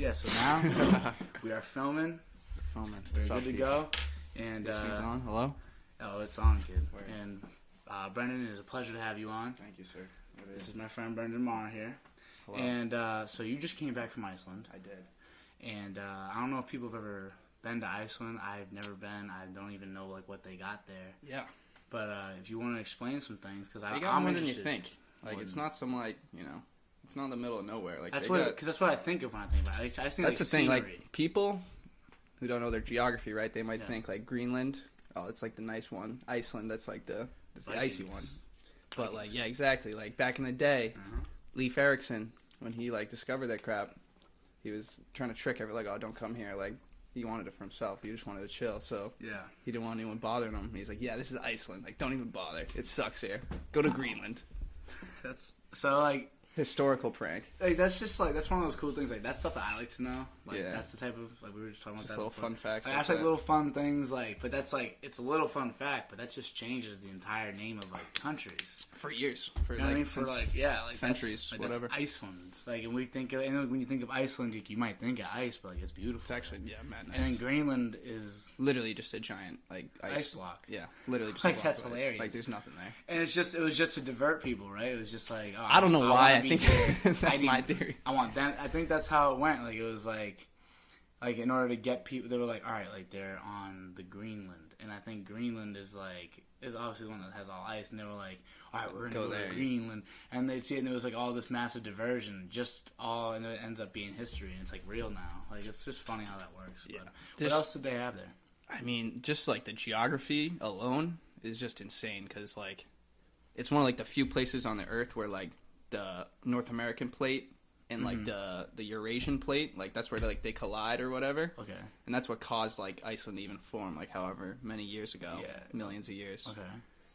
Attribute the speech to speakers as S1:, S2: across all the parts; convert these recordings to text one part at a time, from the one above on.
S1: Yeah, so now we are filming.
S2: We're Filming.
S1: We're
S2: What's up,
S1: good to
S2: people?
S1: go. And
S2: This thing's
S1: uh,
S2: on. Hello.
S1: oh, it's on, kid.
S2: Word.
S1: And uh, Brendan, it is a pleasure to have you on.
S2: Thank you, sir. It
S1: This
S2: is.
S1: is my friend Brendan Meagher here.
S2: Hello.
S1: And uh, so you just came back from Iceland,
S2: I did.
S1: and uh, I don't know if people have ever been to Iceland. I've never been. I don't even know like what they got there.
S2: Yeah.
S1: But uh, if you want to explain some things, because I
S2: They got
S1: I'm
S2: more than you
S1: interested.
S2: think. Like it's not some like you know, it's not in the middle of nowhere. Like
S1: That's what, because that's what I think of when I think about it. I just think
S2: that's
S1: like,
S2: the thing.
S1: scenery.
S2: Like people who don't know their geography, right? They might
S1: Yeah.
S2: think like Greenland. Oh, it's like the nice one. Iceland. That's like the that's the icy one. But like yeah, exactly. Like back in the day,
S1: Uh-huh.
S2: Leif Erikson, when he like discovered that crap, he was trying to trick everyone. Like, oh, don't come here. Like he wanted it for himself. He just wanted to chill. So
S1: Yeah.
S2: he didn't want anyone bothering him. He's like, yeah, this is Iceland. Like, don't even bother. It sucks here. Go to Greenland.
S1: That's so like
S2: Historical prank.
S1: like that's just like that's one of those cool things. Like that's stuff that I like to know. Like
S2: Yeah.
S1: that's the type of like we were just talking about
S2: Just
S1: that
S2: little
S1: before.
S2: fun facts.
S1: Like,
S2: like
S1: that's like
S2: that.
S1: little fun things. Like, but that's like it's a little fun fact, but that just changes the entire name of like countries.
S2: for years. For
S1: You know
S2: like,
S1: I mean? For like yeah, like
S2: centuries,
S1: like,
S2: whatever.
S1: Iceland. Like, and we think of and when you think of Iceland, you, you might think of ice, but like it's beautiful.
S2: it's actually yeah, man.
S1: and then Greenland is
S2: literally just a giant like ice.
S1: ice block.
S2: Yeah, literally just
S1: Like,
S2: a block
S1: that's hilarious.
S2: Like there's nothing there.
S1: And it's just it was just to divert people, right? It was just like oh,
S2: I don't know
S1: wanna
S2: why. I think that's
S1: I need-
S2: my theory.
S1: I want that. I think that's how it went. Like it was like, like in order to get people, they were like, all right, like they're on the Greenland, and I think Greenland is like is obviously the one that has all ice, and they were like, all right, we're gonna
S2: Go
S1: go, to Greenland, and they'd see it, and it was like all this massive diversion, just all, and it ends up being history, and it's like real now. Like it's just funny how that works.
S2: Yeah.
S1: But
S2: Just-
S1: what else did they have there?
S2: I mean, just like the geography alone is just insane because like it's one of like the few places on the earth where like the North American plate and like
S1: Mhm.
S2: the the Eurasian plate, like that's where they, like they collide or whatever,
S1: Okay,
S2: and that's what caused like Iceland to even form, like however many years ago,
S1: Yeah.
S2: millions of years,
S1: okay,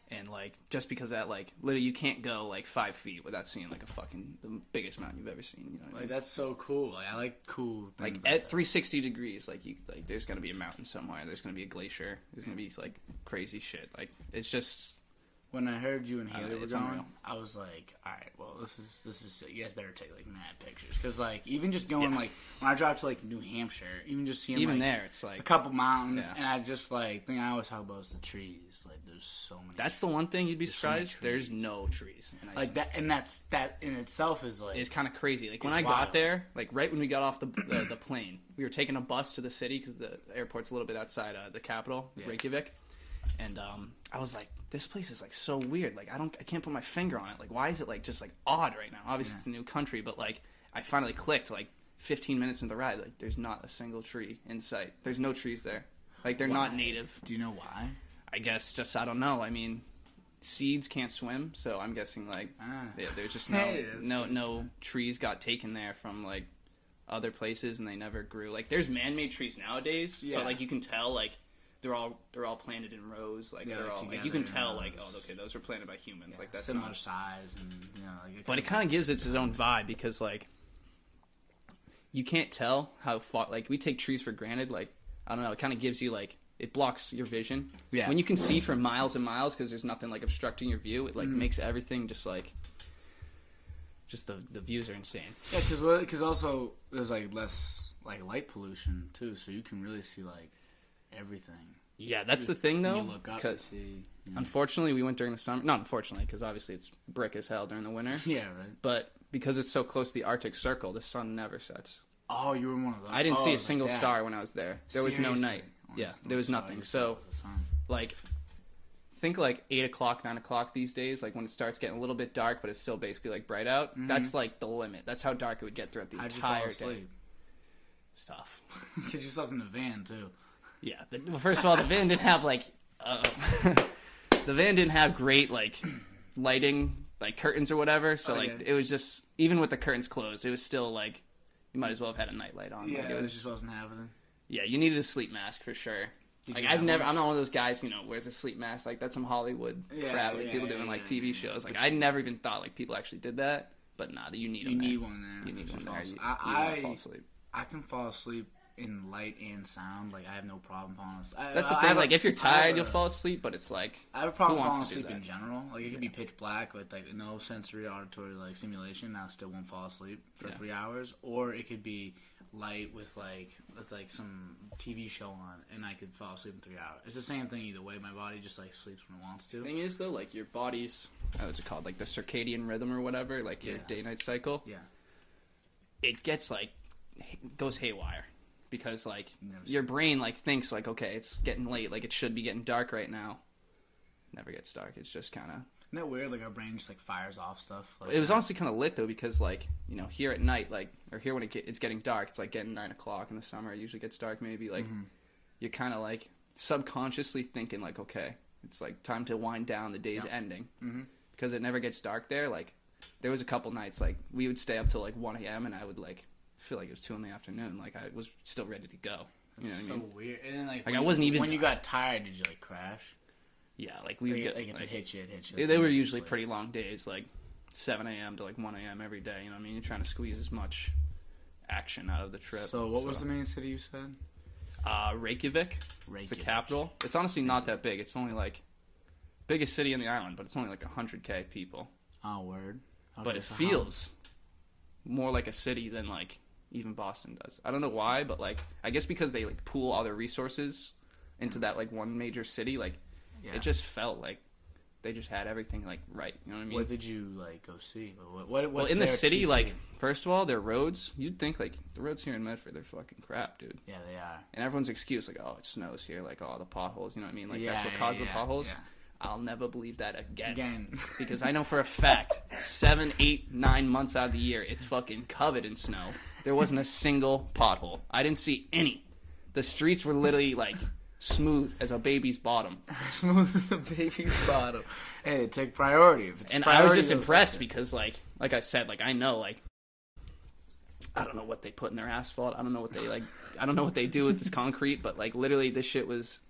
S2: and like just because that like literally you can't go like five feet without seeing like a fucking the biggest mountain you've ever seen. You know what I
S1: like
S2: mean?
S1: that's so cool. Like I like cool
S2: Like
S1: things
S2: at
S1: that.
S2: 360 degrees, like you like there's gonna be a mountain somewhere. There's gonna be a glacier. There's gonna be like crazy shit. Like it's just
S1: When I heard you and Haley
S2: know,
S1: were going,
S2: unreal.
S1: I was like, "All right, well, this is this is sick. you guys better take like mad pictures because like even just going
S2: Yeah.
S1: like when I drive to like New Hampshire, even just seeing
S2: even
S1: like,
S2: there. It's like a
S1: couple mountains,
S2: Yeah.
S1: and I just like thing I always talk about is the trees. Like there's so many.
S2: that's the one thing you'd be
S1: There's so
S2: surprised. There's no trees.
S1: Like that, and that's that in itself is like
S2: It's kind of crazy. Like when I got
S1: wild.
S2: there, like right when we got off the the, the plane, we were taking a bus to the city because the airport's a little bit outside uh, the capital,
S1: Yeah.
S2: Reykjavik. And um, I was like, this place is like so weird. Like I don't, I can't put my finger on it. Like why is it like just like odd right now? Obviously
S1: Yeah.
S2: it's a new country, but like I finally clicked. Like 15 minutes into the ride, like there's not a single tree in sight. There's no trees there. Like they're not native.
S1: Do you know why?
S2: I guess just I don't know. I mean, seeds can't swim, so I'm guessing like
S1: Ah.
S2: yeah, there's just no
S1: Hey,
S2: no
S1: pretty
S2: no trees got taken there from like other places and they never grew. Like there's man-made trees nowadays,
S1: Yeah.
S2: but like you can tell like they're all they're all planted in rows. Like
S1: Yeah,
S2: they're
S1: like
S2: all like you can tell like oh okay those were planted by humans.
S1: Yeah,
S2: like that's
S1: similar
S2: not.
S1: size and you know like
S2: But it kind of gives it its own vibe because like you can't tell how far like we take trees for granted. Like I don't know, it kind of gives you like it blocks your vision.
S1: Yeah.
S2: When you can see for miles and miles because there's nothing like obstructing your view, it like
S1: Mhm.
S2: makes everything just like just the the views are insane.
S1: yeah because because also there's like less like light pollution too, so you can really see like everything.
S2: Yeah, that's the thing though.
S1: you look up, see. you.
S2: Unfortunately, we went during the summer. Not unfortunately, because obviously it's brick as hell during the winter.
S1: Yeah, right.
S2: But because it's so close to the Arctic Circle, the sun never sets.
S1: Oh, you were in one of those.
S2: I didn't
S1: oh,
S2: see a single
S1: that.
S2: star when I was there. There was no night.
S1: Oh,
S2: Yeah, there was
S1: oh,
S2: nothing. So
S1: was
S2: like think like eight o'clock, nine o'clock these days, like when it starts getting a little bit dark, but it's still basically like bright out.
S1: Mhm.
S2: That's like the limit. That's how dark it would get throughout the
S1: How'd you fall
S2: entire day.
S1: asleep?
S2: Stuff.
S1: Because you slept in the van too.
S2: Yeah. The, well, first of all, the van didn't have like uh, the van didn't have great like lighting, like curtains or whatever. So like
S1: Okay.
S2: it was just even with the curtains closed, it was still like you might as well have had a nightlight on.
S1: Yeah,
S2: like,
S1: it
S2: it was
S1: just wasn't happening.
S2: yeah, you needed a sleep mask for sure.
S1: Did
S2: Like
S1: you
S2: I've
S1: have
S2: never,
S1: one?
S2: I'm not one of those guys who you know wears a sleep mask. Like that's some Hollywood
S1: Yeah,
S2: crap, like
S1: yeah,
S2: people
S1: yeah,
S2: doing like
S1: yeah,
S2: TV
S1: yeah.
S2: shows. Like I never even thought like people actually did that. But nah, you need
S1: You need
S2: there.
S1: one there.
S2: You need one
S1: fall
S2: there.
S1: asleep.
S2: You, you
S1: I,
S2: fall
S1: I,
S2: asleep.
S1: I can fall asleep in light and sound. Like I have no problem falling asleep.
S2: That's the
S1: I
S2: thing.
S1: have a-
S2: Like if you're tired,
S1: a-
S2: you'll fall asleep. But it's like
S1: I have a problem falling asleep in general. Like it could be pitch black with like no sensory auditory like simulation. I still won't fall asleep for
S2: Yeah.
S1: three hours. Or it could be light with like with like some TV show on, and I could fall asleep in three hours. It's the same thing either way. My body just like sleeps when it wants to.
S2: The thing is though, like your body's oh, what's it called? Like the circadian rhythm or whatever, like your
S1: Yeah.
S2: day night cycle.
S1: Yeah.
S2: It gets like goes haywire because like
S1: Never
S2: your brain like thinks like okay, it's getting late, like it should be getting dark right now. Never gets dark. It's just kind of.
S1: Isn't that weird? Like our brain just like fires off stuff. Like
S2: It was
S1: that.
S2: honestly kind of lit though because like you know here at night like or here when it get, it's getting dark, it's like getting nine o'clock in the summer. It usually gets dark maybe like
S1: Mhm.
S2: you're kind of like subconsciously thinking like okay, it's like time to wind down. The day's
S1: Yeah.
S2: ending.
S1: Mhm.
S2: because it never gets dark there. Like there was a couple nights like we would stay up till like one a.m. and I would like feel like it was two in the afternoon. Like I was still ready to go. You know what
S1: so
S2: I mean?
S1: weird. And then, like,
S2: Like, I wasn't even
S1: when you got tired. Did you like crash?
S2: Yeah, like we would
S1: Like,
S2: get
S1: like if
S2: like,
S1: it hit you, it hit you.
S2: they, they were usually pretty long days, like seven a.m. to like one a.m. every day. You know what I mean? You're trying to squeeze as much action out of the trip.
S1: So what was the main city you said?
S2: uh, Reykjavik? It's the
S1: Reykjavik.
S2: capital. It's honestly not that big. It's only like biggest city in the island, but it's only like hundred k people.
S1: Oh, word.
S2: but it
S1: so how-
S2: feels more like a city than like even Boston does. I don't know why, but like I guess because they like pool all their resources into that like one major city, like
S1: Yeah.
S2: it just felt like they just had everything like right. You know what I mean?
S1: What did you like go see? What? what
S2: well, in the city, like
S1: see?
S2: first of all, their roads. You'd think like the roads here in Medford, they're fucking crap, dude.
S1: yeah, they are.
S2: And everyone's excuse like, oh, it snows here, like oh the potholes. You know what I mean? Like
S1: yeah,
S2: that's what
S1: yeah,
S2: caused the
S1: yeah,
S2: potholes. I'll never believe that again.
S1: Again,
S2: because I know for a fact, seven, eight, nine months out of the year, it's fucking covered in snow. There wasn't a single pothole. I didn't see any. The streets were literally like smooth as a baby's bottom,
S1: smooth as a baby's bottom. Hey, take priority. If it's
S2: and I was just impressed because, like, like I said, like I know, like, I don't know what they put in their asphalt. I don't know what they like. I don't know what they do with this concrete, but like literally, this shit was.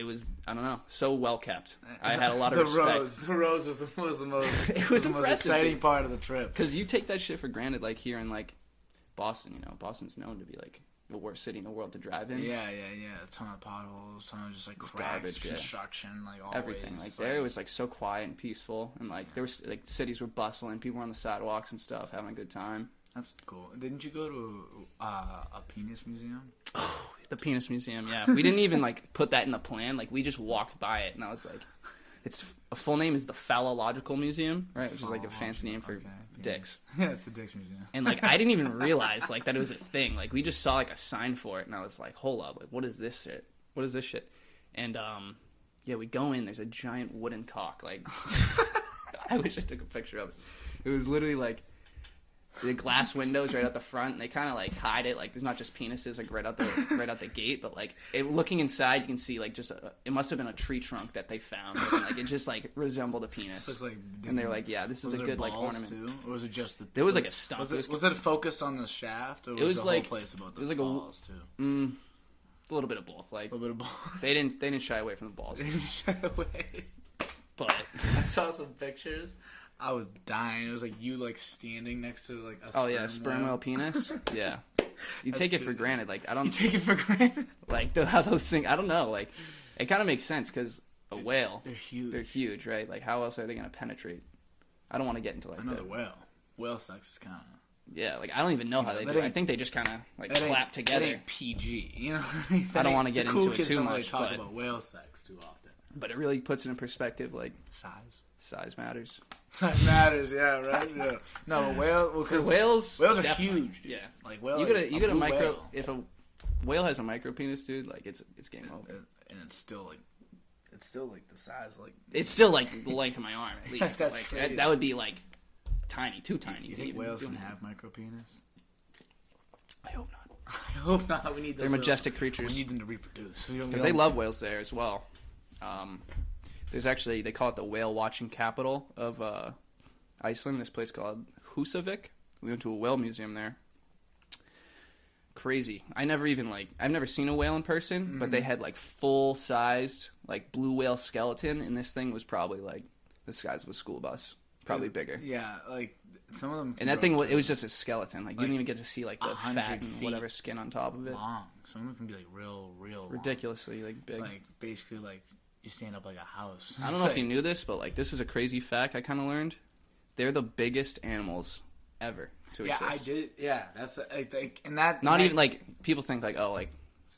S2: It was I don't know so well kept. I had a lot of
S1: the
S2: respect.
S1: rose. The rose was the, was the most.
S2: It was
S1: the most exciting
S2: dude.
S1: part of the trip.
S2: Because you take that shit for granted, like here in like Boston, you know, Boston's known to be like the worst city in the world to drive in.
S1: Yeah, yeah, yeah. A ton of potholes, ton of just like cracks,
S2: Garbage, yeah.
S1: construction, like always.
S2: Everything like there, it was like so quiet and peaceful, and like there was like cities were bustling, people were on the sidewalks and stuff, having a good time.
S1: That's cool. Didn't you go to uh, a penis museum?
S2: The penis museum, yeah, we didn't even like put that in the plan. Like we just walked by it, and I was like, its a full name is the Phallological Museum, right? Which is like a fancy name for
S1: Okay, penis.
S2: dicks.
S1: Yeah, it's the Dicks Museum.
S2: And like I didn't even realize like that it was a thing. Like we just saw like a sign for it, and I was like, "Hold up! Like what is this shit? What is this shit?" And um, yeah, we go in. There's a giant wooden cock. Like I wish I took a picture of it. It was literally like the glass windows right out the front. And they kind of like hide it. Like there's not just penises like right out the right out the gate, but like it, looking inside, you can see like just a, it must have been a tree trunk that they found. And, like it just like resembled a penis.
S1: Looks like.
S2: And they're like, "Yeah, this is a good like ornament."
S1: too, or was it just the?
S2: There was, like, a stump.
S1: Was
S2: It
S1: it,
S2: was-
S1: was it focused on the shaft, or was,
S2: was
S1: the
S2: like-
S1: whole place about the
S2: it was like a-
S1: balls too?
S2: Mm, a little bit of both. Like
S1: A little bit of balls.
S2: they didn't they didn't shy away from the balls,
S1: They didn't shy away.
S2: but
S1: I saw some pictures. I was dying. It was like you like standing next to like a
S2: oh yeah, sperm
S1: whale.
S2: penis. Yeah, you
S1: That's
S2: take it for granted. Like I don't
S1: take it for granted.
S2: like the, how those things. I don't know. Like it kind of makes sense because a whale,
S1: They're huge.
S2: they're huge, right? Like how else are they gonna penetrate? I don't want to get into like
S1: Another
S2: the,
S1: whale. Whale sex is kind of
S2: yeah. Like I don't even know how they do. it. I think they just kind of like clap together.
S1: PG. You know. What I, mean?
S2: I don't wanna get
S1: the
S2: into
S1: cool
S2: it too
S1: don't really
S2: much,
S1: Talk
S2: but-
S1: about whale sex too often.
S2: But it really puts it in perspective. Like
S1: Size.
S2: size matters.
S1: Size matters. Yeah. Right. Yeah. No, but whale. Well, 'cause
S2: whales,
S1: whales are
S2: definitely.
S1: huge. Dude.
S2: Yeah,
S1: Like whale.
S2: you get a you get a micro.
S1: whale.
S2: If a whale has a micro penis, dude, like it's it's game over.
S1: and it's still like it's still like the size like
S2: It's still like the length of my arm at least.
S1: That's
S2: like,
S1: crazy.
S2: That, that would be like tiny, too tiny.
S1: you
S2: to
S1: think whales can have micro penis
S2: I hope not.
S1: I hope not we need those
S2: They're
S1: whales-
S2: creatures.
S1: we need them to reproduce
S2: because they love whales there as well. Um, there's actually they call it the whale watching capital of uh, Iceland. This place called Husavik. We went to a whale museum there. Crazy. I never even like I've never seen a whale in person, but
S1: Mm-hmm.
S2: they had like full sized like blue whale skeleton, and this thing was probably like the size of a school bus, probably bigger.
S1: yeah like some of them
S2: And that thing was it was just a skeleton. Like, you didn't even get to see like the fat and whatever skin on top of it.
S1: long some of them can be like real real long.
S2: Ridiculously like big.
S1: like basically like you stand up like a house
S2: I don't know if you knew this, but like this is a crazy fact I kind of learned. They're the biggest animals ever to
S1: Yeah,
S2: exist.
S1: Yeah, I did. Yeah, that's I think, and that
S2: Not
S1: that-
S2: even like people think like oh like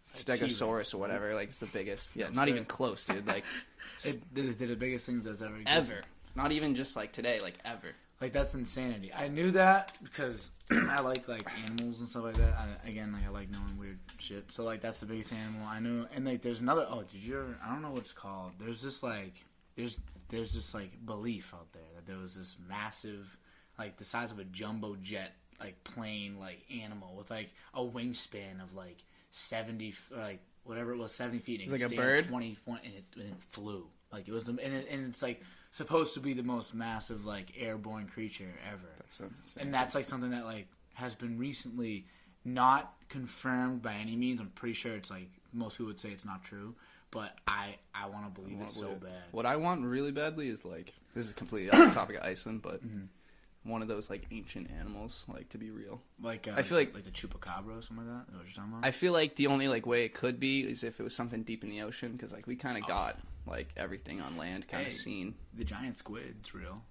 S2: Stegosaurus or whatever like it's the biggest. Yeah,
S1: No
S2: not
S1: shit.
S2: even close, dude. Like
S1: it, they're the biggest things that's ever existed.
S2: ever. Not even just like today, like ever.
S1: Like that's insanity. I knew that because I like like animals and stuff like that. I, again, like I like knowing weird shit. So like that's the biggest animal I knew. And like there's another. Oh, did you ever? I don't know what it's called. There's this like there's there's this like belief out there that there was this massive like the size of a jumbo jet like plane like animal with like a wingspan of like seventy or like whatever it was seventy feet. And it
S2: It's like a bird?
S1: twenty foot and it, and it flew. Like it was the and, it, and it's like supposed to be the most massive like airborne creature ever.
S2: That sounds insane.
S1: And that's like something that like has been recently not confirmed by any means. I'm pretty sure it's like most people would say it's not true, but I I want to believe it so bad.
S2: What I want really badly is like this is completely off the topic of Iceland, but
S1: Mm-hmm.
S2: one of those like ancient animals, like to be real.
S1: Like uh,
S2: I feel like-
S1: like the chupacabra or something like that. Is what you're talking about?
S2: I feel like the only like way it could be is if it was something deep in the ocean, because like we kind of got like everything on land kind.
S1: Hey.
S2: of seen.
S1: the giant squid's real.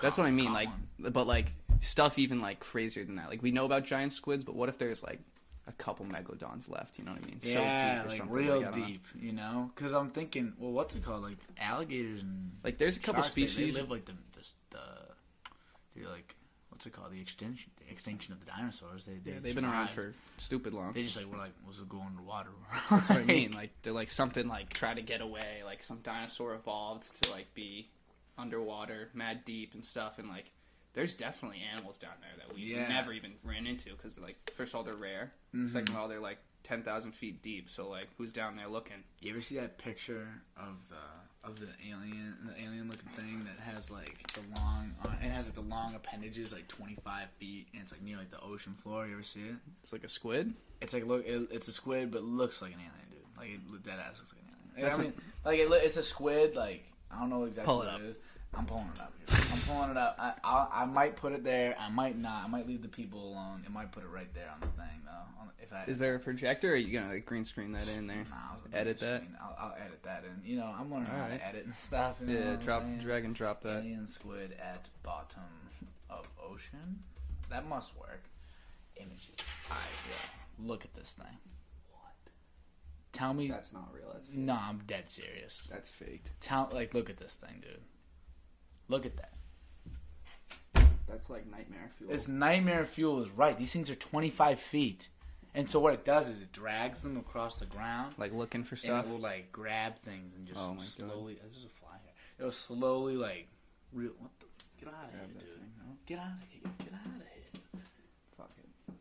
S2: That's what I mean. Like,
S1: one.
S2: but like stuff even like crazier than that. Like we know about giant squids, but what if there's like a couple megalodons left? You know what I mean?
S1: yeah,
S2: or
S1: like
S2: something,
S1: real
S2: I don't know.
S1: deep, you know? Because I'm thinking, well, what's it called? Like alligators and
S2: Like there's a couple
S1: sharks,
S2: species.
S1: They, live like the the, the, the like what's it called? The extinction the extinction of the dinosaurs. They, they
S2: yeah, they've been around for stupid long.
S1: They just like we're like let's go underwater.
S2: That's what I mean. Like they're like something like try to get away. Like some dinosaur evolved to like be underwater, mad deep and stuff. And like there's definitely animals down there that we
S1: Yeah.
S2: never even ran into because like first of all they're rare.
S1: Mm-hmm.
S2: Second of all they're like ten thousand feet deep. So like who's down there looking?
S1: You ever see that picture of the of the alien the alien looking thing that has like the long uh, it has like the long appendages like 25 feet and it's like near like the ocean floor. You ever see it?
S2: It's like a squid.
S1: It's like look it, it's a squid but looks like an alien, dude. Like it, dead ass looks like an alien.
S2: That's
S1: I
S2: a-
S1: mean, like it, it's a squid. Like I don't know exactly
S2: Pull it
S1: what
S2: up.
S1: it is. I'm pulling it up. Here. I'm pulling it up. I, I I might put it there. I might not. I might leave the people alone. It might put it right there on the thing though. On, if I
S2: Is there a projector? Or are you gonna like green screen that in there?
S1: Nah, I'll
S2: Edit that?
S1: I'll, I'll edit that in. You know, I'm learning how
S2: Alright.
S1: to edit and stuff. You
S2: Yeah,
S1: I'm
S2: drop, drag and drop that.
S1: Alien squid at bottom of ocean. That must work. Images. Alright, yeah. Look at this thing. What? Tell me.
S2: That's not real. That's
S1: no, I'm dead serious.
S2: that's faked.
S1: Tell like, look at this thing, dude. Look at that.
S2: That's like nightmare fuel.
S1: It's nightmare fuel is right. These things are 25 feet, and so what it does is it drags them across the ground.
S2: like looking for
S1: and
S2: stuff.
S1: it will like grab things and just
S2: Oh my God.
S1: slowly. This is a fly here. It will slowly like real. What the? Get out of
S2: Grab
S1: here, dude!
S2: thing, no?
S1: Get out of here! Get out of here!
S2: Fuck it.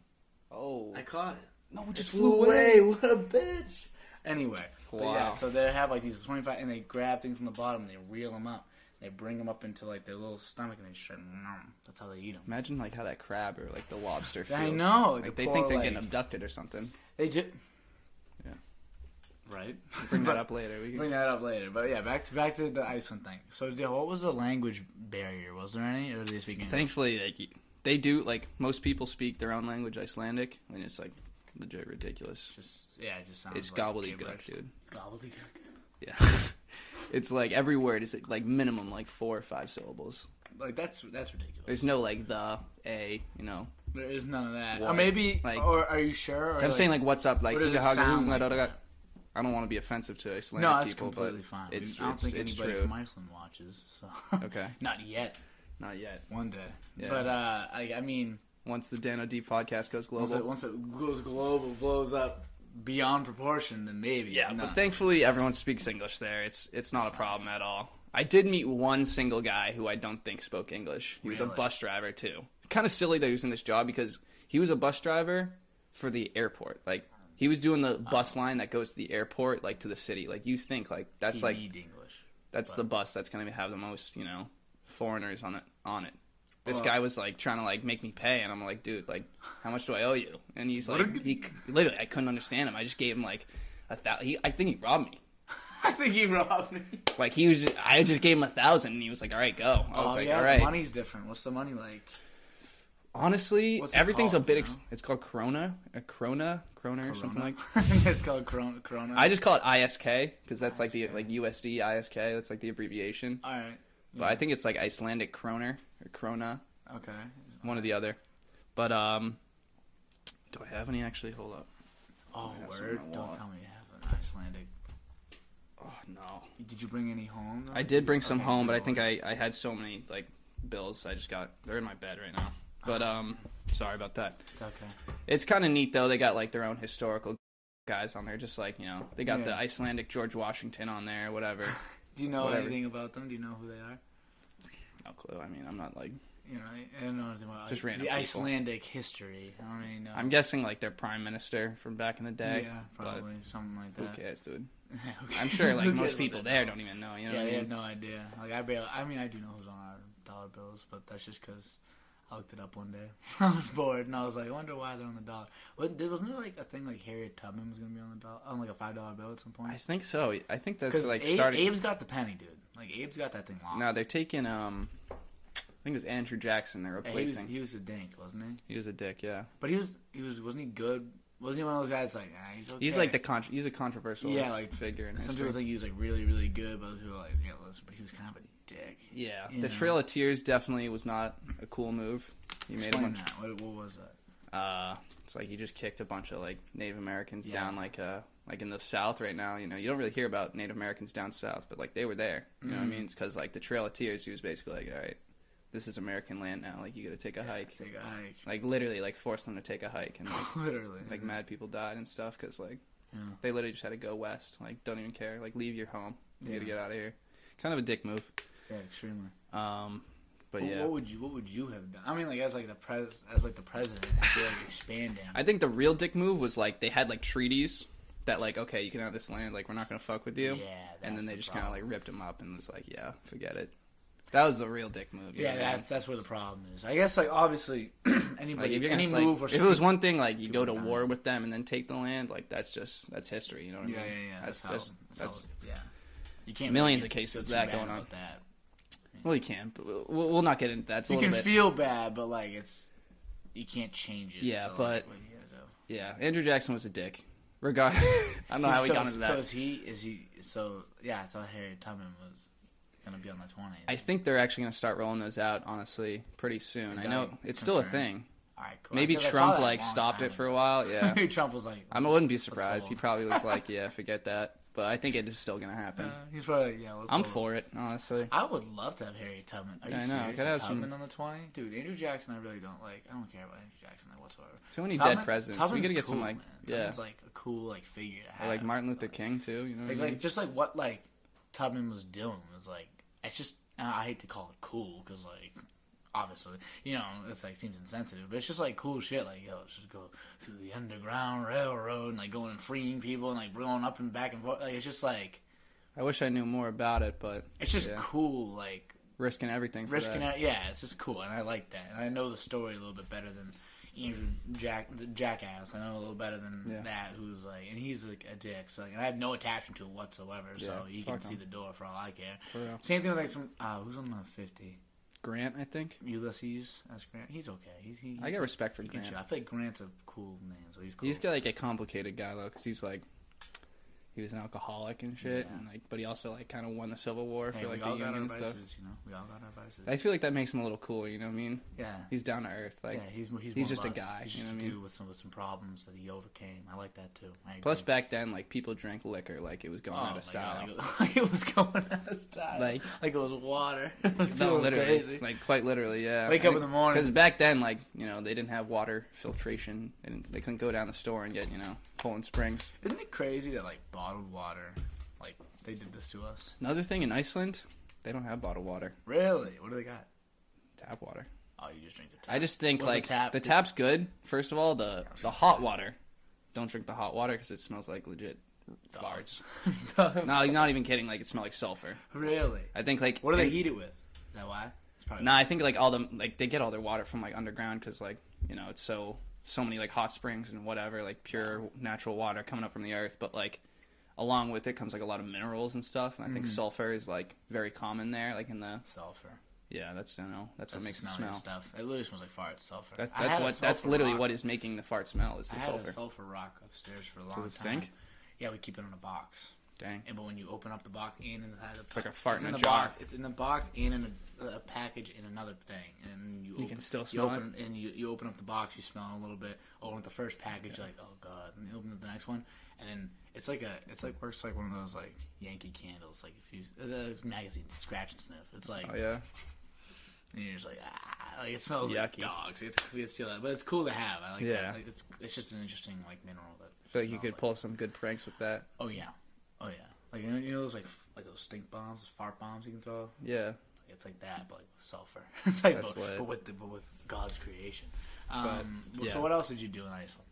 S2: Oh.
S1: I caught it.
S2: no, it
S1: It
S2: just
S1: flew away. What a bitch! Anyway, but yeah,
S2: Wow.
S1: so they have like these twenty five, and they grab things on the bottom, and they reel them up. They bring them up into like their little stomach, and they just start. nom. That's how they eat them.
S2: Imagine like how that crab or like the lobster feels.
S1: I know,
S2: Like
S1: the
S2: they
S1: poor,
S2: think they're
S1: like-
S2: getting abducted or something.
S1: They do.
S2: Yeah.
S1: Right.
S2: Bring that up later. We can...
S1: Bring that up later. But yeah, back to back to the Iceland thing. So, yeah, what was the language barrier? Was there any, or do they speak English?
S2: Thankfully, like y- they do. Like most people speak their own language, Icelandic, and it's like legit ridiculous.
S1: Just yeah, it just sounds.
S2: It's
S1: like
S2: gobbledygook,
S1: gibberish.
S2: dude.
S1: It's gobbledygook.
S2: Yeah. it's like every word is like minimum like four or five syllables.
S1: Like that's that's ridiculous.
S2: There's no like the a, you know.
S1: there is none of that. Or maybe,
S2: Like-
S1: or are you sure? Or
S2: I'm saying like what's up, like
S1: or does it
S2: "Hugga
S1: sound
S2: hugga
S1: like
S2: da da da."
S1: that?
S2: I don't want to be offensive to Icelandic
S1: no, that's
S2: people,
S1: completely
S2: but
S1: fine.
S2: it's
S1: I don't
S2: it's,
S1: think
S2: it's
S1: anybody
S2: true.
S1: from Iceland watches. So
S2: Okay,
S1: not yet.
S2: not yet.
S1: One day,
S2: Yeah.
S1: but uh, I, I mean,
S2: Once the Dano D podcast goes global,
S1: once it, once it goes global, blows up beyond proportion, then maybe.
S2: Yeah,
S1: No.
S2: but thankfully everyone speaks English there. It's it's not
S1: That's
S2: a problem at all. I did meet one single guy who I don't think spoke English. He was a bus driver too. Kind of silly that he was in this job because he was a bus driver for the airport. Like he was doing the oh. bus line that goes to the airport, like to the city. Like you think like that's
S1: He
S2: like
S1: English.
S2: that's the bus that's gonna have the most you know foreigners on it on it. This guy was like trying to like make me pay, and I'm like, dude, like, how much do I owe you? And he's like, he literally, I couldn't understand him. I just gave him like a thousand. He, I think he robbed me.
S1: I think he robbed me.
S2: Like he was, just, I just gave him a thousand, and he was like, "All right, go." I was
S1: oh
S2: like,
S1: yeah,
S2: "All
S1: the money's different. What's the money like?
S2: Honestly,
S1: What's
S2: everything's
S1: called,
S2: a bit. Ex- it's called Corona, a Corona, Corona, or something like.
S1: it's called Corona. Corona.
S2: I just call it ISK because that's like the like USD ISK. That's like the abbreviation.
S1: all right.
S2: But I think it's like Icelandic kroner or krona.
S1: Okay.
S2: one or the other. But um, do I have any actually? Hold up.
S1: Oh,
S2: I have some
S1: word!
S2: my
S1: Don't
S2: wallet.
S1: tell me you have an Icelandic.
S2: Oh no.
S1: Did you bring any home? though?
S2: I did bring some
S1: Okay,
S2: home, but I
S1: good
S2: think. I, I had so many like bills. I just got they're in my bed right now. But um, sorry about that.
S1: It's okay.
S2: It's kind of neat though. They got like their own historical guys on there, just like you know they got the Icelandic George Washington on there, whatever.
S1: Do you know
S2: Whatever.
S1: anything about them? Do you know who they are?
S2: No clue. I mean, I'm not like
S1: You know, I, don't know anything about
S2: Just
S1: like,
S2: random
S1: the
S2: people.
S1: Icelandic history. I don't really know.
S2: I'm guessing like their prime minister from back in the day.
S1: yeah, probably something like
S2: Who
S1: that.
S2: cares, dude?
S1: Who
S2: I'm sure like most people there
S1: know?
S2: don't even know. You know
S1: yeah,
S2: I
S1: they
S2: mean?
S1: have no idea. Like I barely. I mean, I do know who's on our dollar bills, but that's just because I looked it up one day. I was bored and I was like, I wonder why they're on the dollar. What, there- wasn't there like a thing like Harriet Tubman was gonna be on the dollar on like a five dollar bill at some point?
S2: I think so. I think that's like
S1: Abe,
S2: starting.
S1: Abe's got the penny, dude. Like Abe's got that thing locked.
S2: No, they're taking um. I think it was Andrew Jackson. They're
S1: Yeah, he was,
S2: replacing.
S1: he was a dink, wasn't he?
S2: He was a dick, yeah.
S1: But he was he was wasn't he good? Wasn't he one of those guys like ah, he's okay?
S2: He's like the con- he's a controversial
S1: Yeah, like,
S2: figure in
S1: Some
S2: history.
S1: people think he was like really really good, but other people are like yeah, listen, but he was kind of a dick.
S2: yeah,
S1: you
S2: the
S1: know.
S2: Trail of Tears definitely was not a cool move. He made a
S1: Explain
S2: bunch.
S1: that. What, what was that?
S2: Uh, it's like he just kicked a bunch of like Native Americans
S1: Yeah.
S2: down like uh like in the South right now. You know, you don't really hear about Native Americans down South, but like they were there. You know what I
S1: Mhm.
S2: mean? It's because like the Trail of Tears, he was basically like, all right, this is American land now. Like you got to take a hike.
S1: Take a hike.
S2: Like literally, like force them to take a hike, and like,
S1: Literally.
S2: like mad people died and stuff because like
S1: Yeah.
S2: they literally just had to go west. Like don't even care. Like leave your home. You got to
S1: Yeah.
S2: get out of here. Kind of a dick move.
S1: Yeah, extremely.
S2: Um, but
S1: What-
S2: yeah.
S1: What would you What would you have done? I mean, like as like the pres as like the president, I feel like expanding.
S2: I think the real dick move was like they had like treaties that like okay you can have this land like we're not gonna fuck with you
S1: Yeah.
S2: and then they
S1: the
S2: just kind of like ripped him up and was like yeah forget it. That was the real dick move.
S1: Yeah,
S2: know I mean?
S1: that's that's where the problem is. I guess like obviously anybody
S2: like if
S1: any
S2: gonna like,
S1: move or
S2: if it was one thing like you go to war with them and then take the land like that's just that's history. You know what
S1: yeah,
S2: I
S1: yeah,
S2: mean?
S1: yeah.
S2: That's,
S1: how-
S2: just
S1: that's,
S2: that's
S1: how- yeah. You can't
S2: millions of cases of that going on.
S1: about That.
S2: Well you can but we'll, we'll not get into that. It's
S1: You can
S2: bit.
S1: feel bad, but like it's you can't change it.
S2: Yeah,
S1: so,
S2: but-
S1: like, what are you gonna do?
S2: yeah, Andrew Jackson was a dick. Regard, I don't know how we
S1: so,
S2: got into that.
S1: So is he? Is he? So yeah, I thought Harriet Tubman was gonna be on the twenty.
S2: I think they're actually going to start rolling those out, honestly, pretty soon.
S1: Is
S2: I know it's still a thing.
S1: All right, cool.
S2: Maybe
S1: Because I saw
S2: Trump like stopped it for a while. Yeah,
S1: Trump was like,
S2: I wouldn't be surprised. He probably was like, "Yeah, forget that." But I think it is still gonna happen.
S1: uh, he's probably like, yeah. Let's
S2: I'm
S1: go.
S2: for it, honestly.
S1: I would love to have Harriet Tubman. Are you
S2: I know.
S1: serious?
S2: Could have some-
S1: Tubman on the twenty, dude. Andrew Jackson, I really don't like. I don't care about Andrew Jackson like whatsoever.
S2: Too many
S1: Tubman-
S2: dead presidents. we
S1: Tubman's
S2: gotta get some like,
S1: man.
S2: yeah,
S1: Tubman's like a cool like figure to
S2: or
S1: have.
S2: like Martin Luther King too. You know, what
S1: Like,
S2: I mean?
S1: like just like what like Tubman was doing was like it's just I hate to call it cool because like obviously you know it's like seems insensitive but it's just like cool shit like yo let's just go through the underground railroad and like going and freeing people and like going up and back and forth like it's just like
S2: I wish I knew more about it, but
S1: it's just
S2: Yeah.
S1: cool like
S2: risking everything for
S1: risking
S2: that.
S1: it yeah it's just cool and I like that and I know the story a little bit better than Andrew Jack the Jackass I know a little better than
S2: Yeah.
S1: that who's like and he's like a dick so like, and I have no attachment to it whatsoever so
S2: Yeah,
S1: you can see the door for all I care
S2: For real.
S1: same thing with like some uh, who's on the fifty
S2: Grant, I think.
S1: Ulysses as Grant. He's okay. He's he,
S2: I got respect for Grant.
S1: I think Grant's a cool name so he's cool.
S2: He's got like a complicated guy though, because he's like, he was an alcoholic and shit,
S1: Yeah.
S2: and like, but he also like kind of won the Civil War for like the Union and stuff.
S1: vices you know we all got our vices
S2: I feel like that makes him a little cooler. You know what I mean?
S1: yeah
S2: He's down to earth. Like,
S1: yeah he's he's,
S2: he's just a guy,
S1: he's
S2: you
S1: just
S2: know
S1: a
S2: what I mean?
S1: dude with some with some problems that he overcame I like that too
S2: plus back then, like people drank liquor like it was going
S1: Oh
S2: out of style.
S1: God, like, it, was going out of style
S2: Like-
S1: like it was water it was
S2: No, literally,
S1: crazy
S2: like quite literally, yeah.
S1: Wake up in the morning.
S2: because back then, like you know, they didn't have water filtration, and they couldn't go down the store and get you know Poland Springs.
S1: isn't it crazy that like bottled water like they did this to us
S2: Another thing in Iceland, they don't have bottled water,
S1: really what do they got
S2: tap water.
S1: oh you just drink the tap
S2: I just think
S1: What's the
S2: like
S1: tap?
S2: the tap's good. First of all, the the hot water. Don't drink the hot water because it smells like legit farts. No, you're not even kidding. Like it smells like sulfur.
S1: really
S2: I think like
S1: What do they
S2: and-
S1: heat it with? Is that why? No,
S2: Nah, I think like all the like they get all their water from like underground because like you know it's so so many like hot springs and whatever like pure natural water coming up from the earth. But like along with it comes like a lot of minerals and stuff. And I think
S1: Mhm.
S2: sulfur is like very common there. Like in the
S1: sulfur.
S2: yeah, that's you know that's, what makes
S1: the
S2: it smell.
S1: stuff. It literally smells like fart. Sulfur.
S2: That's
S1: I
S2: that's
S1: had a
S2: what that's
S1: sulfur
S2: literally
S1: rock.
S2: what is making the fart smell is
S1: I
S2: the
S1: had
S2: sulfur.
S1: a sulfur rock upstairs for a long
S2: Does it
S1: time.
S2: stink?
S1: Yeah, we keep it in a box.
S2: Dang.
S1: And but when you open up the box and inside the
S2: It's like a fart
S1: it's
S2: in
S1: in
S2: a
S1: the
S2: jar.
S1: box. It's in the box and in a, a package in another thing, and you,
S2: You
S1: open,
S2: can still
S1: you
S2: smell
S1: open, and you, you open up the box, you smell it a little bit. Open up the first package, you're like oh god, and you open up the next one, and then it's like a it's like works like one of those like Yankee candles, like if you the magazine scratch and sniff. It's like
S2: Oh yeah.
S1: and you're just like ah, like it smells like
S2: Yucky.
S1: dogs. It's it's still that, but it's cool to have. I like
S2: Yeah.
S1: that. Like, it's it's just an interesting like mineral that.
S2: I feel like you could pull some good pranks with that.
S1: Oh yeah, oh yeah. Like you know, you know those like f- like those stink bombs, those fart bombs you can throw.
S2: Yeah.
S1: It's like that, but like with sulfur. it's like
S2: That's
S1: but,
S2: lit.
S1: but with the, but with God's creation. Um,
S2: But, yeah.
S1: So what else did you do in Iceland?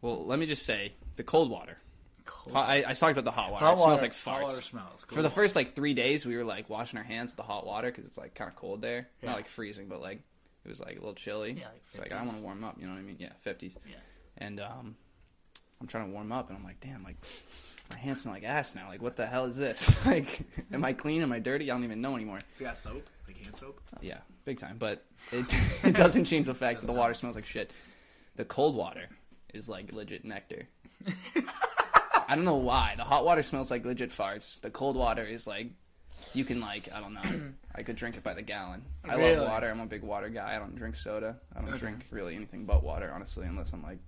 S2: Well, let me just say the cold water.
S1: Cold.
S2: I, I talked about the hot water.
S1: Hot
S2: it smells like
S1: hot water smells.
S2: For the first like three days, we were like washing our hands with the hot water because it's like kind of cold there.
S1: Yeah.
S2: Not like freezing, but like it was like a little chilly.
S1: Yeah, like
S2: it's like I
S1: 50s.
S2: want to warm up. You know what I mean? Yeah, fifties.
S1: Yeah.
S2: And um, I'm trying to warm up, and I'm like, damn, like my hands smell like ass now. Like, what the hell is this? like, am I clean? Am I dirty? I don't even know anymore.
S1: You got soap, like hand soap.
S2: Yeah, big time. But it it doesn't change the fact that the water smells like shit. The cold water is like legit nectar. I don't know why. The hot water smells like legit farts. The cold water is like you can like I don't know. I could drink it by the gallon. I
S1: Really?
S2: love water. I'm a big water guy. I don't drink soda. I don't
S1: Okay.
S2: drink really anything but water, honestly, unless I'm like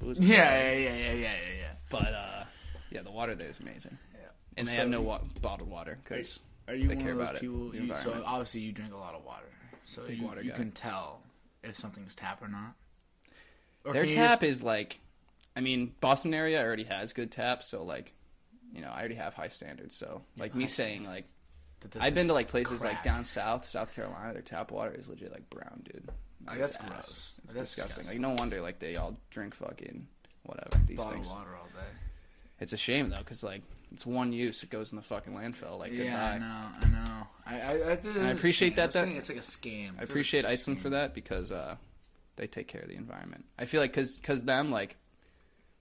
S2: you know booze.
S1: Yeah, yeah, yeah, yeah, yeah, yeah, yeah.
S2: But uh, yeah, the water there is amazing,
S1: yeah.
S2: and they
S1: So
S2: have no wa- bottled water because
S1: Are you
S2: They care about it,
S1: people?
S2: the
S1: You, so obviously you drink a lot of water, so
S2: Big
S1: you,
S2: water
S1: you
S2: guy.
S1: can tell if something's tap or not. Or
S2: Their tap
S1: just-
S2: is like, I mean, Boston area already has good taps, so like, you know, I already have high standards. So like me
S1: high
S2: saying like, I've been to like places like down south, South Carolina, their tap water is legit like brown, dude.
S1: Like,
S2: it's
S1: that's
S2: ass.
S1: gross.
S2: It's
S1: That's
S2: disgusting.
S1: disgusting.
S2: Like no wonder like they all drink fucking whatever these
S1: bottled
S2: things.
S1: water all day.
S2: It's a shame though, because like it's one use, it goes in the fucking landfill. Like
S1: Yeah, I
S2: goodbye.
S1: know, I know. I I, I, think
S2: I
S1: it's
S2: appreciate that-
S1: I
S2: that-
S1: it's like a scam.
S2: I appreciate Iceland for that because uh, they take care of the environment. I feel like because cause them like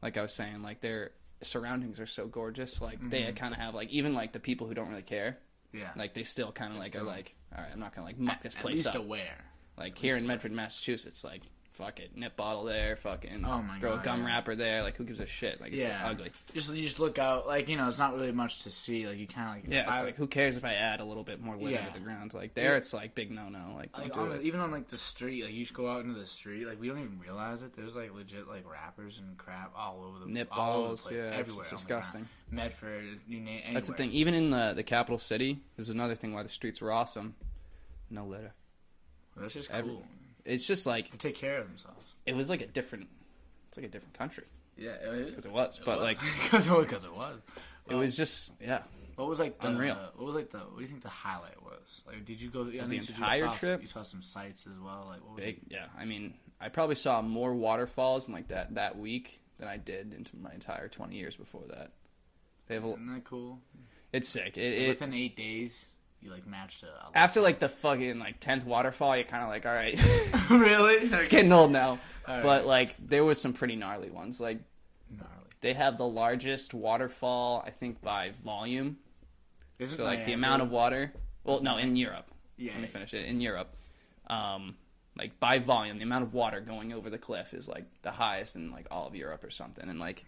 S2: like I was saying like their surroundings are so gorgeous. Like they
S1: Mm-hmm.
S2: kind of have like even like the people who don't really care.
S1: Yeah,
S2: Like they still kind of like
S1: still-
S2: are like all right, I'm not gonna like muck
S1: at,
S2: this
S1: at
S2: place
S1: least
S2: up.
S1: aware.
S2: like here in Medford, Massachusetts, like fuck it, nip bottle there, fucking
S1: Oh my
S2: throw
S1: God,
S2: a gum
S1: yeah.
S2: wrapper there. Like who gives a shit? Like it's
S1: Yeah.
S2: ugly.
S1: Just you just look out, like you know, it's not really much to see. Like you kind of like
S2: Yeah, it's
S1: I-
S2: like who cares if I add a little bit more litter
S1: Yeah.
S2: to the ground? Like there,
S1: Yeah.
S2: it's like big no no. Like
S1: like on even on like the street, like you just go out into the street, like we don't even realize it. There's like legit like wrappers and crap all over the
S2: Nip
S1: all over the
S2: bottles,
S1: place,
S2: yeah,
S1: everywhere.
S2: just
S1: on the ground.
S2: disgusting.
S1: Medford, you name. Anywhere.
S2: That's the thing. Even in the the capital city, this is another thing why the streets were awesome. No litter.
S1: That's just
S2: Every-
S1: cool.
S2: It's just like
S1: to take care of themselves.
S2: it was like a different. It's like a different country
S1: Yeah, it,
S2: because it was, but like
S1: because it was, it was.
S2: it was just yeah.
S1: What was like the
S2: Unreal.
S1: What was like the? What do you think the highlight was? Like, did you go I
S2: the
S1: think you
S2: entire
S1: saw-
S2: trip?
S1: You saw some sights as well. Like, what was
S2: Big
S1: it?
S2: yeah. I mean, I probably saw more waterfalls in like that that week than I did into my entire twenty years before that. They have a,
S1: Isn't that cool?
S2: it's sick. It, it
S1: Within eight days, you like matched a. a
S2: after like the fucking like tenth waterfall, you're kind of like, all right,
S1: really?
S2: it's getting old now.
S1: All
S2: But
S1: right.
S2: like there was some pretty gnarly ones. Like
S1: Gnarly.
S2: they have the largest waterfall I think by volume.
S1: Isn't
S2: So like the amount of water. Well, no, in Europe.
S1: Yeah.
S2: Let me finish it. In Europe, um, like by volume, the amount of water going over the cliff is like the highest in like all of Europe or something. And like,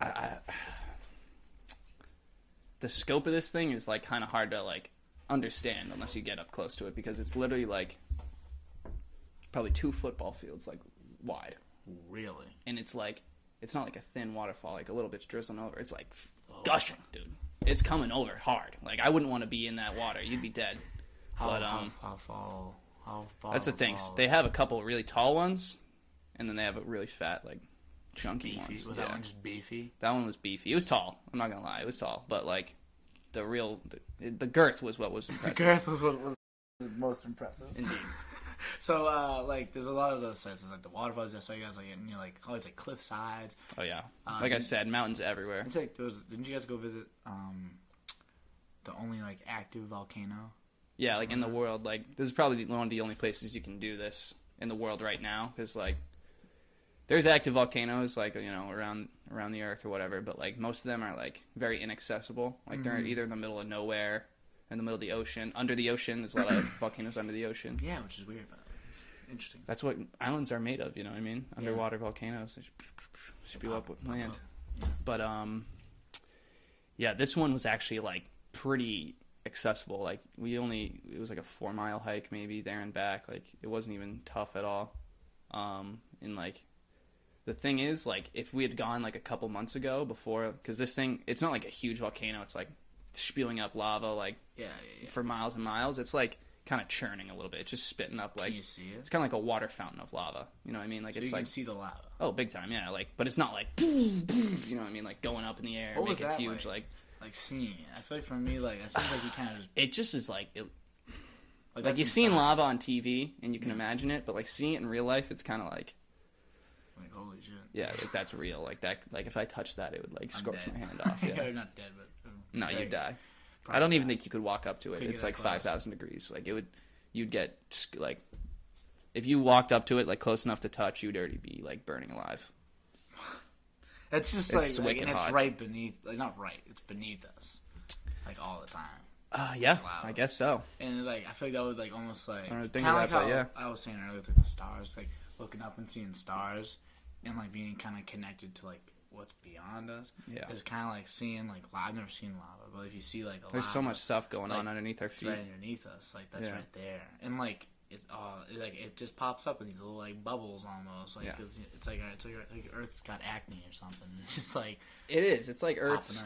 S2: I, I the scope of this thing is like kind of hard to like understand unless you get up close to it because it's literally like probably two football fields like wide,
S1: Really?
S2: and it's like it's not like a thin waterfall like a little bit's drizzling over. It's like
S1: Oh.
S2: gushing, dude. It's coming over hard. Like I wouldn't want to be in that water. You'd be dead.
S1: How
S2: But,
S1: how,
S2: um,
S1: how fall? How fall?
S2: That's the thing.
S1: fall-
S2: They have a couple really tall ones, and then they have a really fat, like chunky
S1: beefy.
S2: ones.
S1: Was
S2: Yeah.
S1: that one just beefy?
S2: That one was beefy. It was tall. I'm not gonna lie, it was tall. But like the real, the, the girth was what was impressive.
S1: The girth was what was most impressive.
S2: Indeed.
S1: So, uh, like, there's a lot of those sites. It's like the waterfalls. I saw you guys like, and, you know, like always like cliff sides.
S2: Oh yeah.
S1: Uh,
S2: Like I said, mountains everywhere.
S1: It's like was. Didn't you guys go visit um, the only like active volcano?
S2: Yeah, like in the world, like this is probably one of the only places you can do this in the world right now because like there's active volcanoes like you know around around the earth or whatever, but like most of them are like very inaccessible. Like they're either in the middle of nowhere, in the middle of the ocean, under the ocean. There's a lot of volcanoes under the ocean.
S1: Yeah, which is weird, but interesting.
S2: That's what islands are made of. You know what I mean? Underwater volcanoes they spew up with land.
S1: up.
S2: But um, yeah, this one was actually like pretty accessible. Like we only it was like a four mile hike maybe there and back. Like it wasn't even tough at all. Um, and like the thing is like if we had gone like a couple months ago before because this thing it's not like a huge volcano. It's like spewing up lava like
S1: Yeah, yeah, yeah.
S2: for miles and miles. It's like kind of churning a little bit. It's just spitting up like
S1: Can you see it?
S2: it's kind of like a water fountain of lava. You know what I mean? Like
S1: So
S2: it's
S1: you
S2: like
S1: can see the lava.
S2: oh, big time, yeah. Like, but it's not like you know what I mean? Like going up in the air,
S1: What
S2: make it huge.
S1: like?
S2: Like
S1: Like seeing it. I feel like for me, like it seems like you kind of just
S2: it just is like it,
S1: like,
S2: like you've seen lava on TV and you can mm-hmm. imagine it, but like seeing it in real life, it's kind of like
S1: Like holy shit.
S2: yeah, like that's real. Like that, like if I touched that, it would like
S1: I'm
S2: scorch
S1: dead.
S2: my hand off. Yeah.
S1: not dead, but um,
S2: no, you
S1: very-
S2: die. I don't even think you could walk up to it.
S1: Couldn't
S2: It's like five thousand degrees. Like it would, you'd get like if you walked up to it like close enough to touch, you'd already be like burning alive.
S1: It's just
S2: It's
S1: like, like and it's
S2: hot.
S1: right beneath, like not right, it's beneath us, like all the time.
S2: Uh, yeah. I guess so.
S1: And like I feel like that would like almost like kind
S2: don't
S1: of
S2: think
S1: like
S2: that,
S1: how
S2: yeah.
S1: I was saying earlier with like the stars, like looking up and seeing stars, and like being kind of connected to like what's beyond us.
S2: Yeah.
S1: It's kind of like seeing like lava. I've never seen lava, but if you see like a
S2: There's so much stuff going
S1: like,
S2: on underneath our feet.
S1: right underneath us. Like that's
S2: Yeah.
S1: right there, and like it's all it, like it just pops up in these little like bubbles almost, like
S2: Yeah.
S1: 'cause it's like it's like, like Earth's got acne or something. It's just like
S2: It is. It's like Earth's.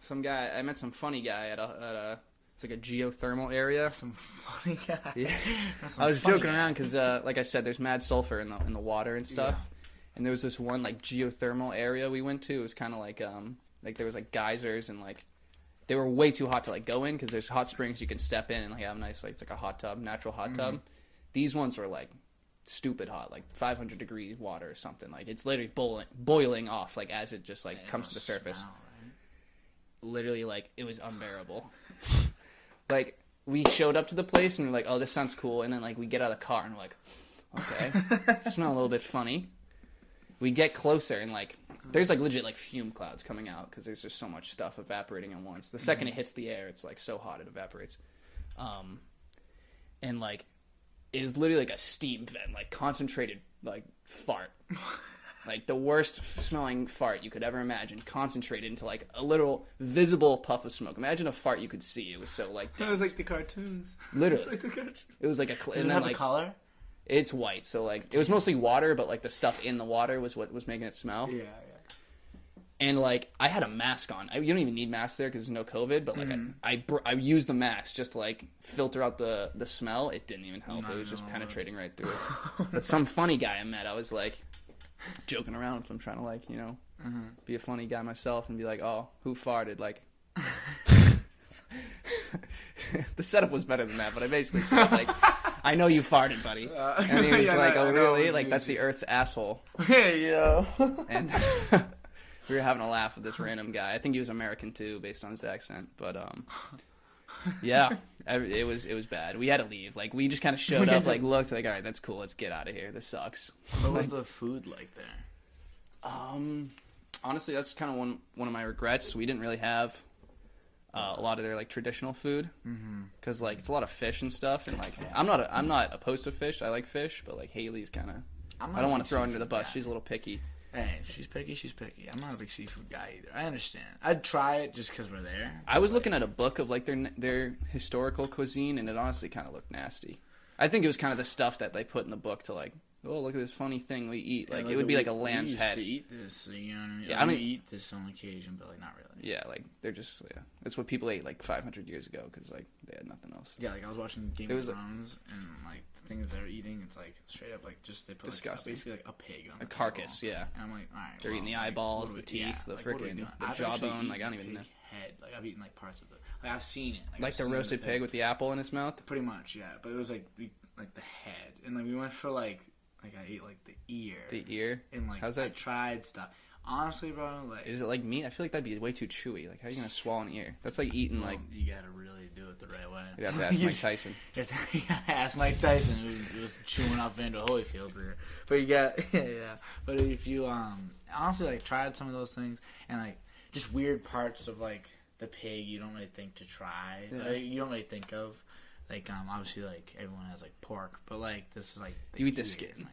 S2: Some guy. I met some funny guy at a at a. It's like a geothermal area.
S1: Some funny guy.
S2: Yeah. I was joking
S1: guy.
S2: around because, uh, like I said, there's mad sulfur in the in the water and stuff. And there was this one like geothermal area we went to. It was kind of like um like there was like geysers and like they were way too hot to like go in because there's hot springs you can step in and like have a nice like it's like a hot tub, natural hot
S1: Mm-hmm.
S2: tub. These ones were like stupid hot, like 500 degree water or something. Like it's literally boiling boiling off like as it just like
S1: Yeah,
S2: comes to the surface.
S1: smell, right?
S2: literally like it was unbearable. like we showed up to the place and we're like, "Oh, this sounds cool," and then like we get out of the car and we're like, "Okay, smell a little bit funny." We get closer and like there's like legit like fume clouds coming out because there's just so much stuff evaporating at once. The 2nd it hits the air, it's like so hot it evaporates. Um, and like it is literally like a steam vent, like concentrated like fart. like the worst f- smelling fart you could ever imagine, concentrated into like a little visible puff of smoke. Imagine a fart you could see. It was so like
S1: It was like the cartoons.
S2: Literally.
S1: It's like the cartoons.
S2: it was like a cl-
S1: Does
S2: and
S1: it
S2: then
S1: have
S2: like
S1: a color?
S2: it's white, so like it was mostly water, but like the stuff in the water was what was making it smell.
S1: Yeah, yeah.
S2: And like I had a mask on. I, you don't even need masks there because there's no COVID. But like
S1: Mm.
S2: I, I, br- I used the mask just to like filter out the the smell. It didn't even help.
S1: Not
S2: it was just
S1: even
S2: penetrating right through it. but some funny guy I met, I was like joking around with him, trying to like you know
S1: Mm-hmm.
S2: be a funny guy myself and be like, oh, who farted? Like. the setup was better than that, but I basically said like, "I know you farted, buddy,"
S1: Uh,
S2: and he was
S1: yeah,
S2: like, "Oh,
S1: I know it
S2: really? Like that's the. Earth's asshole."
S1: Hey yo.
S2: and we were having a laugh with this random guy. I think he was American too, based on his accent. But um, yeah, it was it was bad. We had to leave. Like we just kind of showed up, like looked, like all right, that's cool. Let's get out of here. This sucks.
S1: what was the food like there?
S2: Um, honestly, that's kind of one one of my regrets. We didn't really have. Uh, a lot of their like traditional food, because like it's a lot of fish and stuff, and like I'm not a, I'm not opposed to fish. I like fish, but like Haley's kind of
S1: I'm
S2: I
S1: not
S2: don't want to throw her under the bus.
S1: guy.
S2: She's a little picky.
S1: Hey, she's picky. She's picky. I'm not a big seafood guy either. I understand. I'd try it just because we're there.
S2: I was looking at a book of like their their historical cuisine, and it honestly kind of looked nasty. I think it was kind of the stuff that they put in the book to like, oh look at this funny thing we eat. Like,
S1: Yeah,
S2: it would be
S1: we-
S2: like a
S1: we
S2: lamb's
S1: used
S2: head.
S1: To eat this, you know what I mean?
S2: Yeah,
S1: Yeah,
S2: I don't-
S1: eat this on occasion, but like not really.
S2: Yeah, like they're just yeah. That's what people ate like 500 years ago because like they had nothing else.
S1: Yeah, like I was watching Game
S2: There
S1: of
S2: was
S1: Thrones, and like things they're eating, it's like straight up like just they put like, basically like a pig on
S2: A
S1: the
S2: carcass,
S1: table.
S2: yeah.
S1: And I'm like, all right,
S2: They're
S1: well,
S2: eating the
S1: like,
S2: eyeballs, the
S1: we-
S2: teeth, the
S1: like, what are we
S2: frickin'
S1: doing?
S2: the
S1: I've
S2: jawbone, like, I don't even know.
S1: Head, like I've eaten like parts of the, like I've seen it,
S2: Like
S1: I've
S2: the roasted pig with the apple in his mouth.
S1: pretty much, yeah. But it was like we, like the head, and like we went for like like I ate like the ear,
S2: The ear.
S1: and like
S2: How's
S1: I
S2: that?
S1: tried stuff. Honestly, bro, like
S2: Is it like meat? I feel like that'd be way too chewy. Like how are you gonna swallow an ear? That's like eating like.
S1: you gotta really do it the right way.
S2: You'd have to ask
S1: You
S2: Mike Tyson.
S1: It's, you gotta ask Mike Tyson, who was chewing off Evander Holyfield here. But you got, yeah, yeah. But if you, um, honestly, like, tried some of those things, and, like, just weird parts of, like, the pig you don't really think to try.
S2: Yeah.
S1: Like, you don't really think of. Like, um, obviously, like, everyone has, like, pork, but, like, this is, like,
S2: You eat the skin.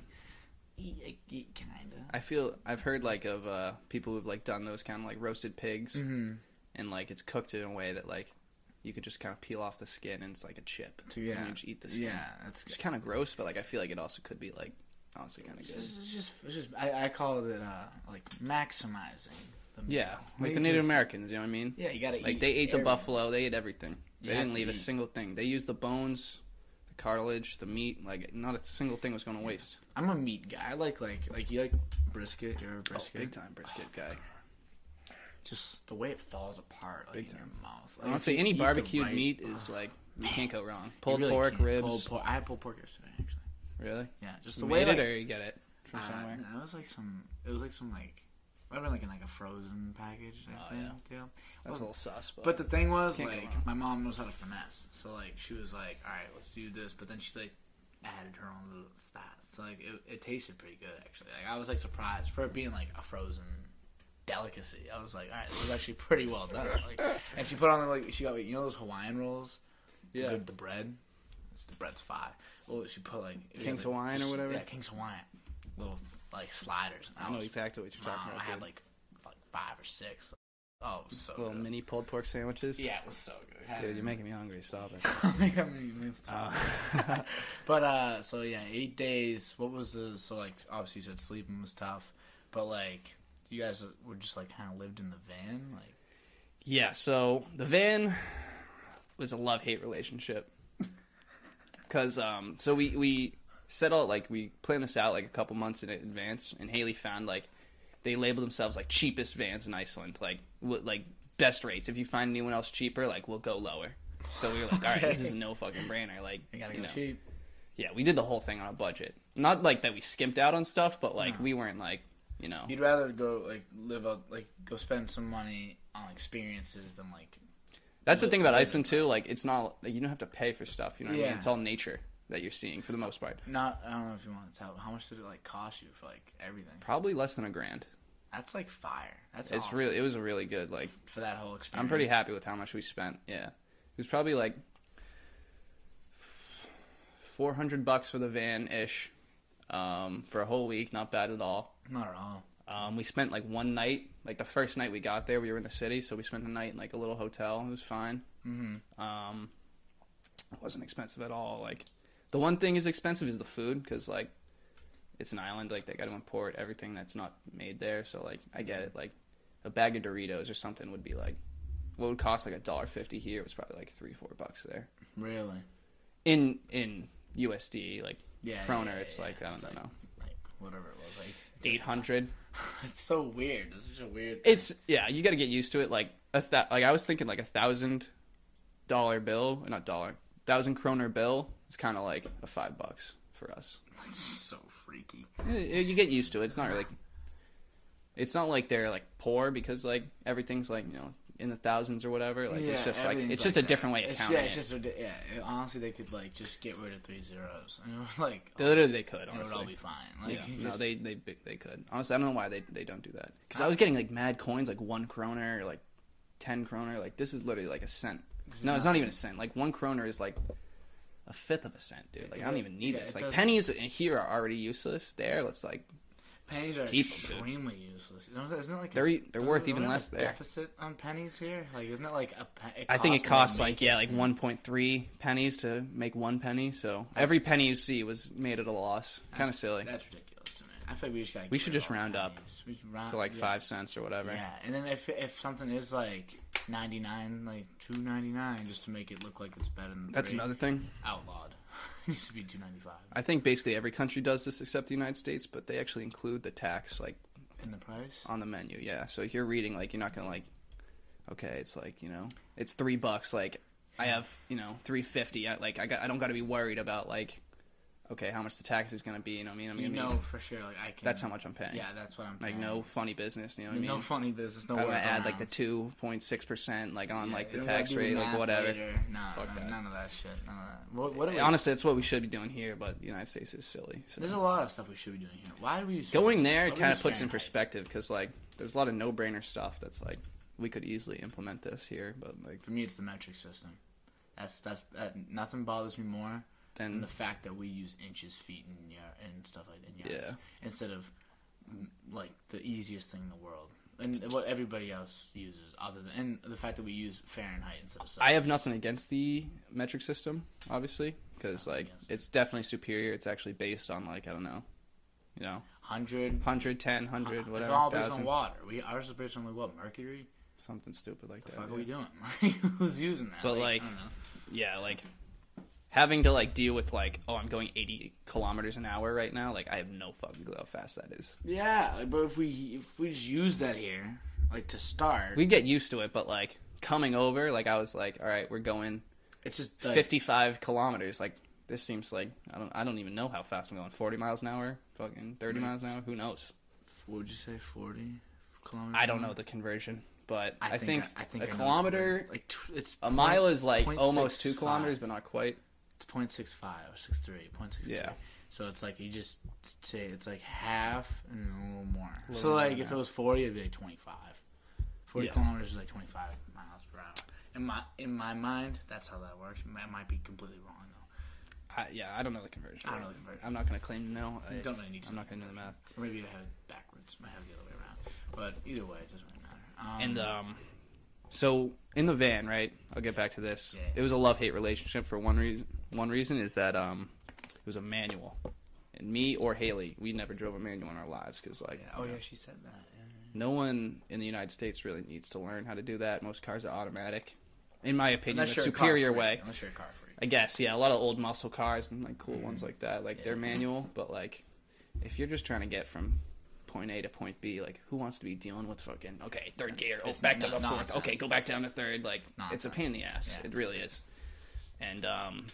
S1: Like, kinda.
S2: I feel I've heard like of uh, people who've like done those kind of like roasted pigs,
S1: Mm-hmm.
S2: and like it's cooked in a way that like you could just kind of peel off the skin and it's like a chip.
S1: Yeah,
S2: and you just eat the skin.
S1: yeah, that's
S2: It's kind of gross, but like I feel like it also could be like honestly kind of good.
S1: It's just, it's just I, I call it uh, like maximizing. The
S2: Yeah, like the Native
S1: just-
S2: Americans, you know what I mean?
S1: Yeah, you gotta eat.
S2: Like they ate the buffalo, they ate everything.
S1: You
S2: They didn't leave a single thing. They used the bones, the cartilage, the meat. Like not a single thing was going to waste.
S1: I'm a meat guy. I like like like you like brisket. You're a
S2: Oh,
S1: brisket.
S2: big time brisket guy.
S1: Just the way it falls apart, like
S2: Big
S1: in
S2: time.
S1: your mouth. Like,
S2: Honestly, any
S1: eat
S2: barbecued
S1: right-
S2: meat is like you can't go wrong. Pulled
S1: really
S2: pork,
S1: can't.
S2: ribs.
S1: Pulled pork. I had pulled pork yesterday, actually.
S2: Really?
S1: Yeah, just the
S2: You
S1: way
S2: made
S1: like,
S2: it or you get it from
S1: uh,
S2: somewhere?
S1: It was like some. It was like some like. Might have been like in like a frozen package. Type
S2: Oh,
S1: thing,
S2: yeah.
S1: deal.
S2: That's a little sus, but,
S1: But the thing was, like, my mom knows how to finesse. So, like, she was like, all right, let's do this. But then she, like, added her own little stats. So, like, it, it tasted pretty good, actually. Like, I was, like, surprised for it being, like, a frozen delicacy. I was like, all right, this is actually pretty well done. Like, and she put on, like, she got, like, you know those Hawaiian rolls?
S2: yeah.
S1: The, the bread? It's, the bread's fire. Well, she put, like...
S2: King's
S1: like,
S2: Hawaiian or whatever?
S1: Yeah, King's Hawaiian. Little, like, sliders.
S2: I know
S1: was-
S2: exactly what you're talking
S1: Wow,
S2: about.
S1: I had, like, like, five or six. Oh, so
S2: little
S1: good.
S2: mini pulled pork sandwiches.
S1: Yeah, it was so good. Had
S2: Dude,
S1: it-
S2: you're making me hungry. Stop it.
S1: Man, it's
S2: Uh,
S1: but uh, so yeah, eight days. What was the so like? Obviously, you said sleeping was tough, but like, you guys were just like kind of lived in the van, like.
S2: Yeah, so the van was a love hate relationship. Cause um, so we we set out like we planned this out like a couple months in advance, and Haley found like they labeled themselves like cheapest vans in Iceland, like w- like best rates. If you find anyone else cheaper, like we'll go lower. So we were like, all right, this is no fucking brainer. Like,
S1: You gotta
S2: you
S1: go
S2: know.
S1: cheap.
S2: yeah, we did the whole thing on a budget. Not like that we skimped out on stuff, but like
S1: No.
S2: we weren't like you know.
S1: You'd rather go like live out like go spend some money on experiences than like.
S2: That's the thing about Iceland too. Like, it's not like you don't have to pay for stuff. You know what I
S1: Yeah.
S2: mean? It's all nature that you're seeing for the most part.
S1: Not I don't know if you want to tell. How much did it like cost you for like everything?
S2: Probably less than a grand.
S1: That's like fire. That's
S2: It's
S1: awesome
S2: really, it was a really good. Like,
S1: for that whole experience.
S2: I'm pretty happy with how much we spent. Yeah, it was probably like four hundred bucks for the van ish, um, for a whole week. Not bad at all.
S1: Not at all.
S2: Um, we spent like one night, like the first night we got there, we were in the city, so we spent the night in like a little hotel. It was fine.
S1: Mm-hmm.
S2: Um, it wasn't expensive at all. Like the one thing is expensive is the food because like it's an island. Like they got to import everything that's not made there. So like I get it. Like a bag of Doritos or something would be like what would cost like a dollar fifty here was probably like three four bucks there
S1: Really.
S2: in in USD like
S1: Yeah.
S2: kroner.
S1: yeah,
S2: it's
S1: yeah,
S2: like. I don't
S1: It's like,
S2: know
S1: Like whatever it was like.
S2: Eight hundred.
S1: It's so weird. It's such a weird.
S2: It's yeah, you got to get used to it. Like a th- like I was thinking like a thousand dollar bill, not dollar, thousand kroner bill is kind of like a five bucks for us.
S1: It's so freaky.
S2: You get used to it. It's not really. It's not like they're like poor because like everything's like you know in the thousands or whatever. Like it's just like it's just a
S1: that.
S2: different way of
S1: It's-
S2: counting
S1: Yeah, it's just di- yeah. honestly, they could like just get rid of three zeros. And it like
S2: They Literally, they could
S1: it would all
S2: honestly.
S1: be fine. Like,
S2: yeah,
S1: you
S2: no, they they they could. Honestly, I don't know why they they don't do that. Because I was getting like mad coins, like one kroner or like ten kroner. Like this is literally like a cent. No, it's not
S1: not-
S2: even a cent. Like one kroner is like a fifth of a cent, dude. Like I don't even need
S1: yeah,
S2: this.
S1: it
S2: Like
S1: doesn't-
S2: pennies here are already useless. There, let's like
S1: pennies are
S2: keep
S1: extremely useless. You know, Isn't it like
S2: they're e- they're worth even less
S1: a
S2: there.
S1: Deficit on pennies here. Like, isn't it like a? Pe-
S2: I think it
S1: costs
S2: costs
S1: more to
S2: like yeah,
S1: it.
S2: like mm-hmm. one point three pennies to make one penny. So every penny you see was made at a loss. Kind of silly.
S1: That's ridiculous to me. I feel like we just.
S2: We should just round up
S1: pennies. We should round,
S2: To like
S1: yeah.
S2: five cents or whatever.
S1: Yeah, and then if if something is like ninety nine, like two ninety nine, just to make it look like it's better than
S2: That's another thing.
S1: outlawed. It used to be two ninety five
S2: I think basically every country does this except the United States, but they actually include the tax like
S1: in the price.
S2: on the menu. Yeah, so if you're reading like you're not gonna like, okay, it's like you know it's three bucks. Like I have you know three fifty. Like I got I don't got to be worried about like, okay, how much the tax is gonna be. You know what I mean? I'm
S1: You
S2: gonna
S1: know
S2: be,
S1: for sure. Like I can.
S2: that's how much I'm paying.
S1: Yeah, that's what I'm. Paying.
S2: Like no funny business. You know what I mean?
S1: no funny business. No.
S2: I'm gonna add like the two point six percent like on
S1: Yeah,
S2: like the tax rate, like whatever.
S1: later. Nah,
S2: Fuck
S1: none,
S2: that.
S1: none of that shit. None of that. What, what we,
S2: Honestly, that's what we should be doing here, but the United States is silly. So.
S1: there's a lot of stuff we should be doing here. Why do we
S2: Going there
S1: we
S2: kind of puts in perspective because like there's a lot of no brainer stuff that's like we could easily implement this here, but like
S1: For me, it's the metric system. That's that's that, nothing bothers me more
S2: then
S1: and the fact that we use inches, feet, and yard, and stuff like that. and yards,
S2: Yeah.
S1: Instead of mm, like the easiest thing in the world, and what everybody else uses, other than and the fact that we use Fahrenheit instead of. Celsius.
S2: I have nothing against the metric system, obviously, because like it's definitely superior. It's actually based on like I don't know, you know,
S1: Hundred.
S2: 100, 10, 100,
S1: It's
S2: whatever,
S1: all based
S2: thousand,
S1: on water. We ours is based on like what mercury.
S2: something stupid like
S1: The
S2: that.
S1: fuck
S2: yeah.
S1: are we doing? Like, who's using that?
S2: But, like,
S1: I don't know.
S2: yeah, like having to like deal with like, oh, I'm going 80 kilometers an hour right now. Like, I have no fucking clue how fast that is.
S1: yeah, like, but if we if we just use that here, like to start,
S2: We get used to it, but like coming over, like I was like, all right, we're going
S1: it's just like,
S2: 55 kilometers. Like this seems like I don't I don't even know how fast I'm going. 40 miles an hour, fucking 30
S1: Mm.
S2: miles an hour. Who knows?
S1: What would you say? Forty kilometers.
S2: I don't know the conversion, but I,
S1: I
S2: think,
S1: think I think
S2: a kilometer,
S1: like it's
S2: a mile is like almost two kilometers, but not quite.
S1: It's point six five or six three, point six three.
S2: Yeah.
S1: So it's like you just say it's like half and a little more.
S2: little
S1: so like if it was forty, it'd be like twenty five. Forty
S2: Yeah.
S1: kilometers is like twenty five miles per hour. In my in my mind, that's how that works. I might be completely wrong though.
S2: I, yeah, I don't know the conversion.
S1: I don't know the conversion.
S2: I'm not going to claim to know. I,
S1: don't really need to.
S2: I'm not going to know the math.
S1: Or maybe I have it backwards. I have it the other way around. But either way, it doesn't really matter. Um,
S2: And um, so in the van, right? I'll get back to this.
S1: Yeah.
S2: It was a love hate relationship for one reason. One reason is that um, it was a manual, and me or Haley, we never drove a manual in our lives because like
S1: yeah. Oh yeah, she said that. Yeah.
S2: no one in the United States really needs to learn how to do that. Most cars are automatic, in my opinion,
S1: Unless
S2: a superior way.
S1: Unless you're a car freak.
S2: I guess, yeah, a lot of old muscle cars and like cool ones like that, like they're manual. But like, if you're just trying to get from point A to point B, like who wants to be dealing with fucking okay third gear, oh
S1: It's
S2: back to the fourth, okay go back down to third, like it's a pain in the ass.
S1: Yeah.
S2: It really is. And um,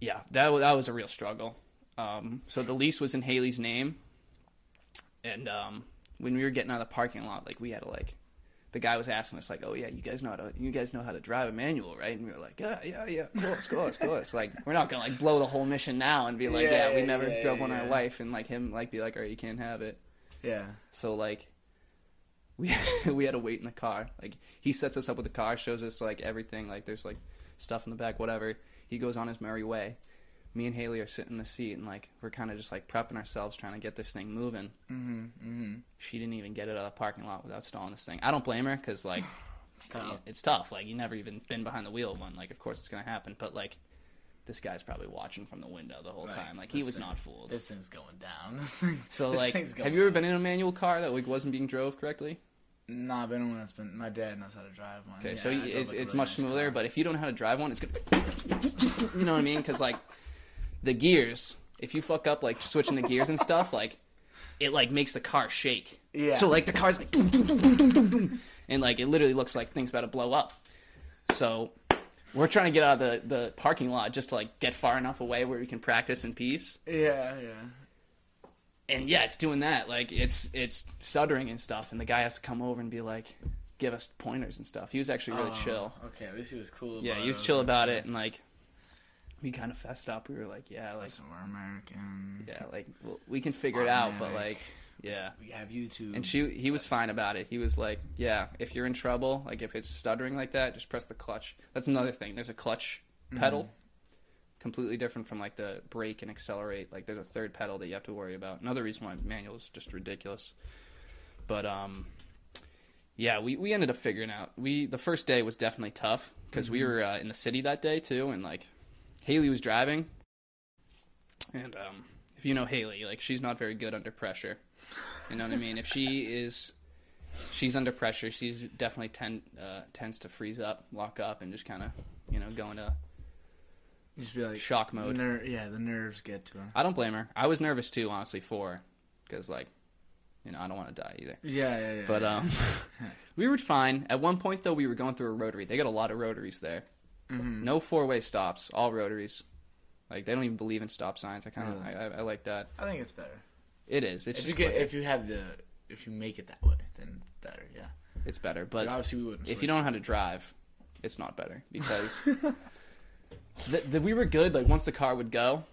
S2: yeah, that that was a real struggle. Um, so the lease was in Haley's name, and um, when we were getting out of the parking lot, like we had to like the guy was asking us like, "Oh yeah, you guys know how to you guys know how to drive a manual, right?" And we were like, "Yeah, yeah, yeah, of course, of course, of course." Like we're not gonna like blow the whole mission now and be like,
S1: Yeah,
S2: "Yeah, we never
S1: yeah,
S2: drove one in our life," and like him like be like, "All right, you can't have it."
S1: Yeah.
S2: So like we we had to wait in the car. Like he sets us up with the car, shows us like everything. Like there's like stuff in the back, whatever. He goes on his merry way. Me and Haley are sitting in the seat and like we're kind of just like prepping ourselves, trying to get this thing moving.
S1: Mm-hmm. Mm-hmm.
S2: She didn't even get it out of the parking lot without stalling this thing. I don't blame her because like it's tough. Like you never even been behind the wheel of one. Like of course it's gonna happen, but like this guy's probably watching from the window the whole
S1: Right.
S2: time. Like he was
S1: thing-
S2: not fooled.
S1: This thing's going down. Thing,
S2: So
S1: this
S2: like, have you ever been in a manual car that like wasn't being drove correctly?
S1: Nah, I've been in one that's been. My dad knows how to drive one.
S2: Okay,
S1: Yeah,
S2: so
S1: I
S2: y-
S1: drove,
S2: it's
S1: like,
S2: it's
S1: really
S2: much
S1: nice
S2: smoother.
S1: car.
S2: But if you don't know how to drive one, it's gonna, you know what I mean? Because like the gears, if you fuck up like switching the gears and stuff, like it like makes the car shake.
S1: Yeah.
S2: So like the car's like boom, boom, boom, boom, boom, boom, boom, and like it literally looks like things about to blow up. So we're trying to get out of the the parking lot just to like get far enough away where we can practice in peace.
S1: yeah, yeah.
S2: And yeah, it's doing that. Like it's it's stuttering and stuff, and the guy has to come over and be like, give us pointers and stuff. He was actually really
S1: Oh,
S2: chill.
S1: Okay, at least he was cool. About.
S2: Yeah, he was chill about it, and like we kind of fessed up. We were like, yeah, like
S1: Listen, we're American.
S2: yeah, like well, we can figure it out, but like yeah.
S1: We have YouTube.
S2: And she he was fine about it. He was like, yeah, if you're in trouble, like if it's stuttering like that, just press the clutch. That's another thing. There's a clutch pedal. Completely different from like the brake and accelerate. Like there's a third pedal that you have to worry about. Another reason why manual is just ridiculous. But um, yeah, we, we ended up figuring out. We the first day was definitely tough because we were uh, in the city that day too, and like Haley was driving, and um, if you know Haley, like she's not very good under pressure. You know what I mean? If she is, she's under pressure. She's definitely tend uh, tends to freeze up, lock up, and just kind of you know go into
S1: just be like
S2: shock mode.
S1: Ner- yeah, the nerves get to her.
S2: I don't blame her. I was nervous too, honestly, for her because like you know I don't want to die either.
S1: Yeah, yeah, yeah.
S2: But um, we were fine. At one point though, we were going through a rotary. They got a lot of rotaries there.
S1: Mhm.
S2: No four way stops, all rotaries. Like they don't even believe in stop signs. I kind of? I, I, I like that.
S1: I think it's better.
S2: It is. It's
S1: if
S2: just
S1: you get, if you have the, if you make it that way, then better. Yeah.
S2: it's better.
S1: But obviously we wouldn't.
S2: if you don't know how to drive, it's not better because the, the, we were good. Like once the car would go,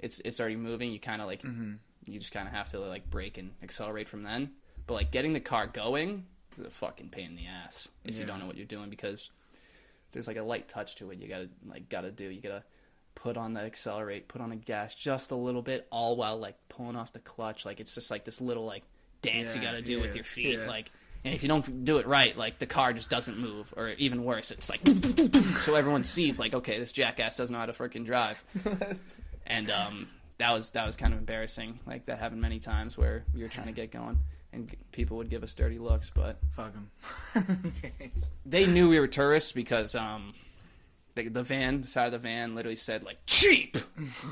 S2: it's it's already moving. You kind of like
S1: hmm
S2: you just kind of have to like brake and accelerate from then. But like getting the car going is a fucking pain in the ass if you don't know what you're doing because there's like a light touch to it. You gotta like gotta do. You gotta put on the accelerate, put on the gas just a little bit, all while like pulling off the clutch. Like it's just like this little like dance you got to do
S1: yeah,
S2: with your feet.
S1: yeah.
S2: Like, and if you don't do it right, like the car just doesn't move, or even worse, it's like so everyone sees like, okay, this jackass doesn't know how to freaking drive. and um, that was that was kind of embarrassing. Like that happened many times where we were trying to get going, and people would give us dirty looks, but
S1: Fuck him.
S2: they knew we were tourists because um the, the van the side of the van literally said like cheap!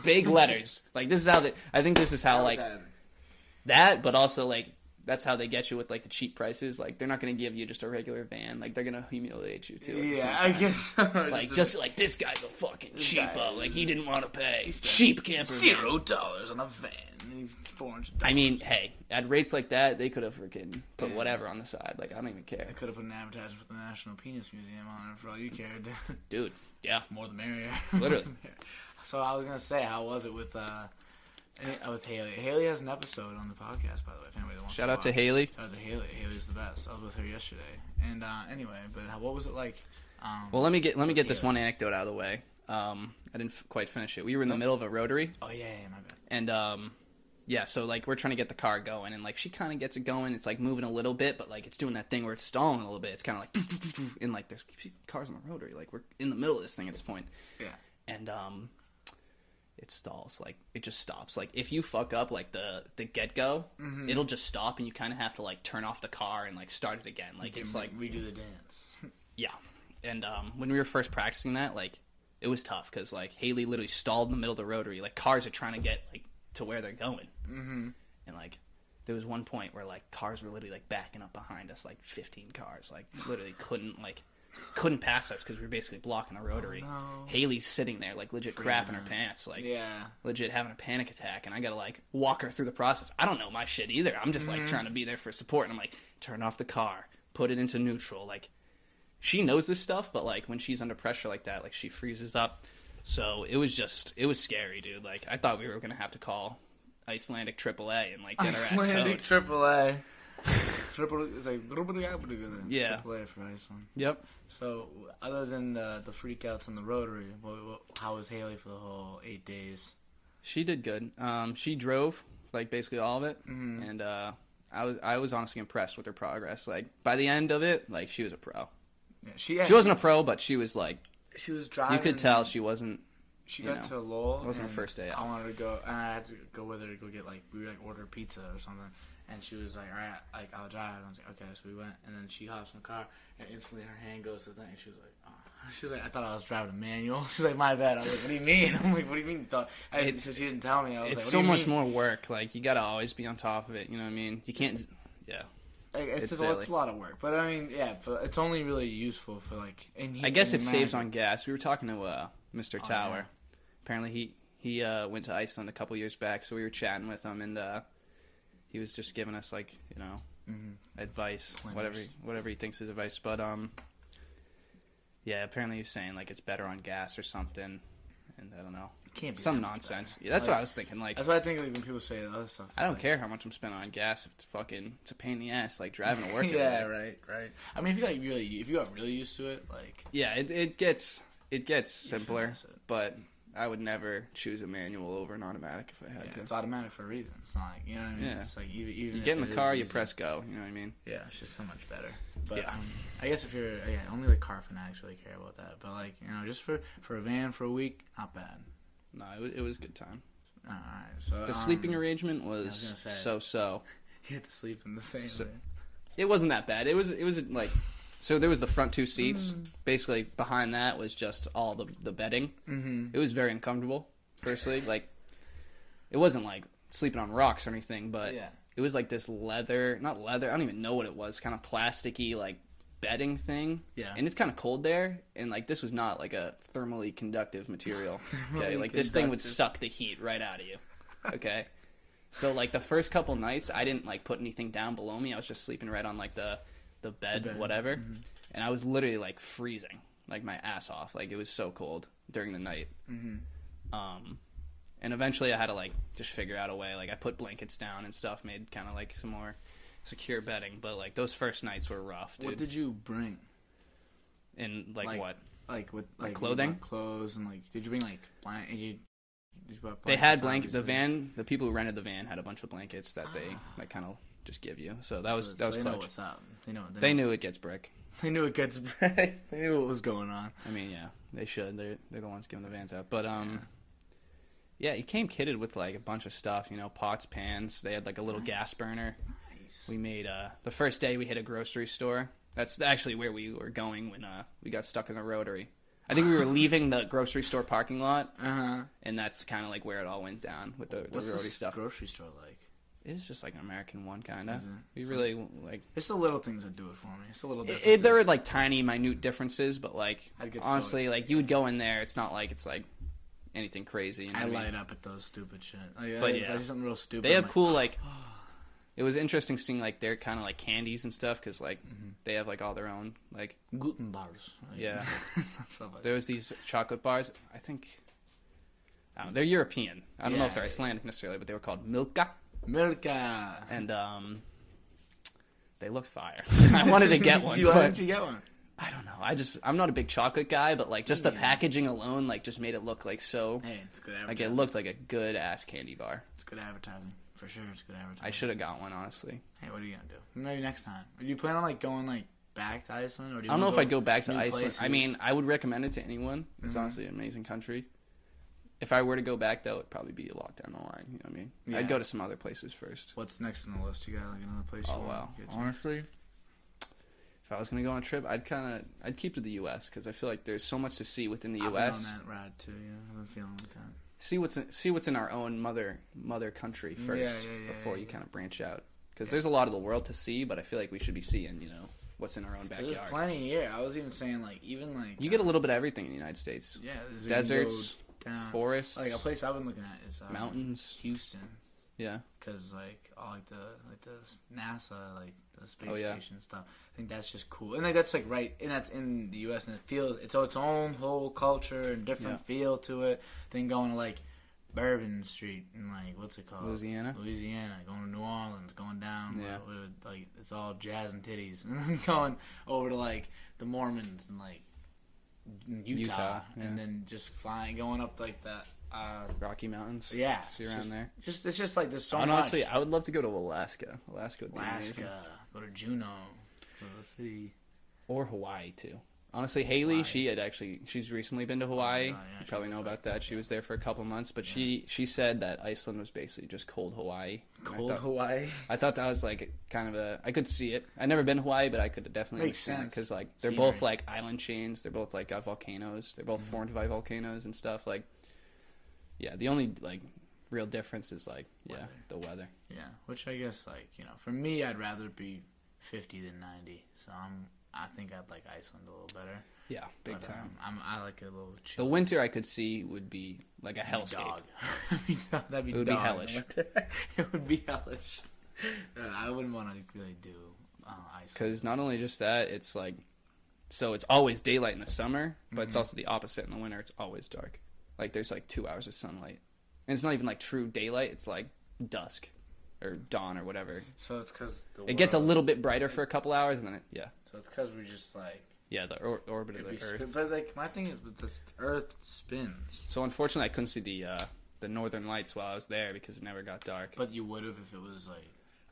S2: Big letters. Like this is how they i think this is how like that but also like that's how they get you with like the cheap prices like they're not going to give you just a regular van like they're going to humiliate you too at the same
S1: yeah, I guess. So.
S2: like just like this guy's a fucking cheapo like he didn't want to pay cheap camper
S1: zero dollars on a van. Four hundred.
S2: i mean hey at rates like that they could have freaking put whatever on the side like i don't even care
S1: I could have put an advertisement for the National Penis Museum on it for all you cared.
S2: dude yeah
S1: More the merrier.
S2: Literally.
S1: The merrier. So I was gonna say, how was it with uh, uh, with Haley? Haley has an episode on the podcast, by the way. If anybody wants
S2: shout
S1: to
S2: out to haley
S1: Shout out to Haley. Haley's the best. I was with her yesterday. And uh, anyway, but how, what was it like? Um,
S2: Well, let me get let me get this one anecdote out of the way. Um, I didn't f- quite finish it. We were in the middle of a rotary,
S1: Oh yeah, yeah, my bad.
S2: and um, yeah, so like we're trying to get the car going, and like she kind of gets it going. It's like moving a little bit, but like it's doing that thing where it's stalling a little bit. It's kind of like and like there's cars on the rotary. Like we're in the middle of this thing at this point,
S1: Yeah.
S2: and um, it stalls. Like it just stops. Like if you fuck up like the the get go,
S1: Mm-hmm.
S2: it'll just stop, and you kind of have to like turn off the car and like start it again. Like it's like
S1: redo the dance.
S2: yeah, and um, when we were first practicing that, like it was tough because like Haley literally stalled in the middle of the rotary. Like cars are trying to get like to where they're going, mm-hmm. and like there was one point where like cars were literally like backing up behind us, like 15 cars, like literally couldn't like couldn't pass us because we were basically blocking the oh, rotary.
S1: no.
S2: Haley's sitting there like legit crap in her pants, like
S1: yeah.
S2: legit having a panic attack and I gotta like walk her through the process. I don't know my shit either. I'm just like mm-hmm. trying to be there for support and I'm like, turn off the car, put it into neutral. Like she knows this stuff, but like when she's under pressure like that, like she freezes up. So it was just it was scary, dude. Like I thought we were gonna have to call Icelandic AAA and like get our ass
S1: Icelandic
S2: towed.
S1: Triple A. Triple. It's like
S2: Yeah.
S1: Triple A for Iceland.
S2: Yep.
S1: So, other than the the freakouts and the rotary, what, what, how was Haley for the whole eight days?
S2: She did good. Um, she drove like basically all of it, and uh, I was I was honestly impressed with her progress. Like by the end of it, like she was a pro.
S1: Yeah, she
S2: She wasn't a pro, but she was like
S1: She was driving.
S2: you could tell she wasn't.
S1: She
S2: you
S1: got
S2: know,
S1: to Lowell.
S2: it wasn't her first day
S1: I
S2: out.
S1: wanted to go, and I had to go with her to go get like we like order pizza or something. And she was like, "All right, like I'll drive." And I was like, "Okay." So we went, and then she hops in the car, and instantly her hand goes to the thing. And she was like, oh. "She was like, I thought I was driving a manual." She's like, "My bad." I was like, "What do you mean?" I'm like, "What do you mean?" You thought I,
S2: It's-
S1: so she didn't tell me. I was
S2: It's
S1: like,
S2: so much more work. Like you gotta always be on top of it. You know what I mean? You can't. Yeah.
S1: Like, it's,
S2: It's
S1: just, it's a lot of work, but I mean, yeah, but it's only really useful for like. In
S2: I guess it saves on gas. We were talking to uh, Mr.
S1: Oh,
S2: Tower.
S1: yeah.
S2: Apparently he he uh, went to Iceland a couple years back, so we were chatting with him, and uh, he was just giving us like you know
S1: Mhm.
S2: advice, whatever he, whatever he thinks is advice. But um, yeah, apparently he was saying like it's better on gas or something, and I don't know
S1: It can't be
S2: some nonsense. Yeah, that's
S1: Like,
S2: what I was thinking. Like
S1: That's what I think like, when people say the other stuff.
S2: I don't
S1: like,
S2: care how much I'm spending on gas if it's fucking it's a pain in the ass like driving to work.
S1: yeah, right, right. I mean, if you like really, if you got really used to it, like
S2: Yeah, it it gets it gets simpler,
S1: it.
S2: but I would never choose a manual over an automatic if I had
S1: yeah,
S2: to.
S1: it's automatic for a reason. It's not like you know what I mean.
S2: Yeah.
S1: It's like even, even
S2: You get in the car, you
S1: easy-
S2: press go. You know what I mean?
S1: Yeah, it's just so much better. But
S2: Yeah.
S1: um, I guess if you're yeah, only like car fanatics really care about that. But like you know, just for for a van for a week, not bad.
S2: No, it was, it was a good time.
S1: All right, so
S2: The
S1: um,
S2: sleeping arrangement was,
S1: was
S2: so so.
S1: You had to sleep in the same.
S2: So-. It wasn't that bad. It was it was like so there was the front two seats.
S1: Mm.
S2: Basically behind that was just all the the bedding.
S1: Mm-hmm.
S2: It was very uncomfortable. Personally, like it wasn't like sleeping on rocks or anything, but
S1: Yeah.
S2: it was like this leather, not leather. I don't even know what it was. Kind of plasticky like bedding thing.
S1: Yeah.
S2: And it's kind of cold there, and like this was not like a thermally conductive material. okay,
S1: Thermally
S2: like this thing would suck the heat right out of you. Okay. So like the first couple nights, I didn't like put anything down below me. I was just sleeping right on like the the bed,
S1: bed,
S2: whatever,
S1: Mm-hmm.
S2: and I was literally like freezing, like my ass off. Like it was so cold during the night.
S1: Mhm.
S2: Um, and eventually I had to like just figure out a way. Like I put blankets down and stuff, made kind of like some more secure bedding. But like those first nights were rough, dude.
S1: What did you bring?
S2: and like,
S1: like-
S2: what?
S1: like with like,
S2: clothing?
S1: clothes, and like did you bring like blank? You, you
S2: They had
S1: blankets,
S2: blanket. The van, the people who rented the van had a bunch of blankets that they like kind of just give you. So that was
S1: So-
S2: that was
S1: they know what's up. They know. They,
S2: They
S1: know
S2: knew it gets brick.
S1: They knew it gets bright. They knew what was going on.
S2: I mean, yeah, they should. They're they're the ones giving the vans out. But um, yeah, he came kitted with like a bunch of stuff. You know, pots, pans. They had like a little gas burner. We made uh the first day we hit a grocery store. That's actually where we were going when uh we got stuck in the rotary. I think we were leaving the grocery store parking lot,
S1: Uh huh.
S2: and that's kind of like where it all went down with the, the
S1: What's
S2: rotary stuff.
S1: grocery store like?
S2: It's just like an American one, kind of. We
S1: So-
S2: really like.
S1: It's the little things that do it for me. It's the little
S2: It, there were like tiny, minute differences, but like honestly, like you would go in there. It's not like it's like anything crazy. You know
S1: I
S2: I mean?
S1: light up at those stupid shit. Like,
S2: But
S1: I,
S2: yeah.
S1: I something real stupid.
S2: They have
S1: like,
S2: cool like. It was interesting seeing like their kind of like candies and stuff because like
S1: Mm-hmm.
S2: they have like all their own like
S1: Guten bars. Like,
S2: Yeah.
S1: like
S2: there was these chocolate bars. I think I know, they're European. I don't know if they're Icelandic necessarily, but they were called Milka,
S1: Milka.
S2: and um, they looked fire. I wanted to get one,
S1: you, why
S2: but
S1: didn't you get one?
S2: I don't know. I just I'm not a big chocolate guy, but like just the
S1: Yeah.
S2: packaging alone like just made it look like so
S1: Hey, it's good
S2: like
S1: advertising.
S2: it looked like a good ass candy bar.
S1: It's good advertising. For sure, it's good advertising.
S2: I should have got one honestly.
S1: Hey, what are you gonna do? Maybe next time. Do you plan on like going like back to Iceland, or do you
S2: I don't know
S1: wanna
S2: if I'd go back to
S1: new
S2: Iceland.
S1: places?
S2: I mean, I would recommend it to anyone. It's
S1: Mhm.
S2: honestly an amazing country. If I were to go back, though, it'd probably be a lot down the line. You know what I mean?
S1: Yeah.
S2: I'd go to some other places first.
S1: what's next on the list? You got like another place?
S2: Oh,
S1: you wanna
S2: wow.
S1: get to? Honestly,
S2: If I was gonna go on a trip, I'd kind of I'd keep to the U.S. because I feel like there's so much to see within the
S1: I've been
S2: U.S.
S1: on that ride too. Yeah, I've been feeling like that.
S2: See what's in, see what's in our own mother mother country first
S1: yeah, yeah,
S2: before
S1: yeah,
S2: you
S1: yeah.
S2: kind of branch out. Because
S1: Yeah.
S2: there's a lot of the world to see, but I feel like we should be seeing you know what's in our own
S1: There's
S2: backyard.
S1: plenty here. I was even saying like even like
S2: You get a uh, little bit of everything in the United States:
S1: yeah there's- you can
S2: deserts,
S1: go down.
S2: forests,
S1: Like a place I've been looking at is uh,
S2: mountains.
S1: Houston,
S2: Yeah,
S1: because like all like the like the NASA like the space
S2: Oh, yeah.
S1: station stuff. I think that's just cool, and like that's like right, and that's in the U.S. and it feels it's its own whole culture and different feel to it. Then going to like Bourbon Street and like what's it called?
S2: Louisiana.
S1: Louisiana, going to New Orleans, going down,
S2: Yeah.
S1: with, with, like it's all jazz and titties, and then going over to like the Mormons and like Utah,
S2: Utah, yeah.
S1: and then just flying, going up like that. Uh,
S2: Rocky Mountains.
S1: yeah,
S2: see around
S1: just,
S2: there.
S1: Just it's just like there's so
S2: And honestly. I would love to go to Alaska. Alaska would be amazing.
S1: Alaska, go to Juneau, go to the city.
S2: Or Hawaii too. Honestly, Haley,
S1: Hawaii.
S2: she had actually she's recently been to Hawaii.
S1: yeah, yeah,
S2: you probably know about that. She was there for a couple months, but she she said that Iceland was basically just cold Hawaii. And I
S1: Cold
S2: thought,
S1: Hawaii.
S2: I thought that was like kind of a I could see it. I never been to Hawaii, but I could definitely
S1: Makes
S2: understand
S1: sense.
S2: because like they're
S1: Scenery.
S2: both like island chains. They're both like got volcanoes. They're both
S1: Mhm.
S2: formed by volcanoes and stuff. Like, yeah, the only like real difference is like yeah
S1: Weather.
S2: the weather.
S1: Yeah, which I guess like you know, for me, I'd rather be fifty than ninety. So I'm. I think I'd like Iceland a little better.
S2: Yeah, big
S1: But,
S2: time.
S1: Um, I'm. I like a little Chill.
S2: The winter I could see would be like a hellscape.
S1: dog. That'd be dog. That'd be
S2: It would be hellish.
S1: it would be hellish. I wouldn't want to really do uh, Iceland.
S2: Because not only just that, it's like, so it's always daylight in the summer, but it's
S1: Mhm.
S2: also the opposite in the winter. It's always dark. Like there's like two hours of sunlight, and it's not even like true daylight. It's like dusk or dawn or whatever.
S1: So it's because
S2: It gets a little bit brighter for a couple hours, and then it, yeah,
S1: So it's because we're just like.
S2: yeah, the or- orbit of the Earth.
S1: spin- but like my thing is, with the Earth spins.
S2: So unfortunately, I couldn't see the uh, the northern lights while I was there because it never got dark.
S1: But you would have if it was like.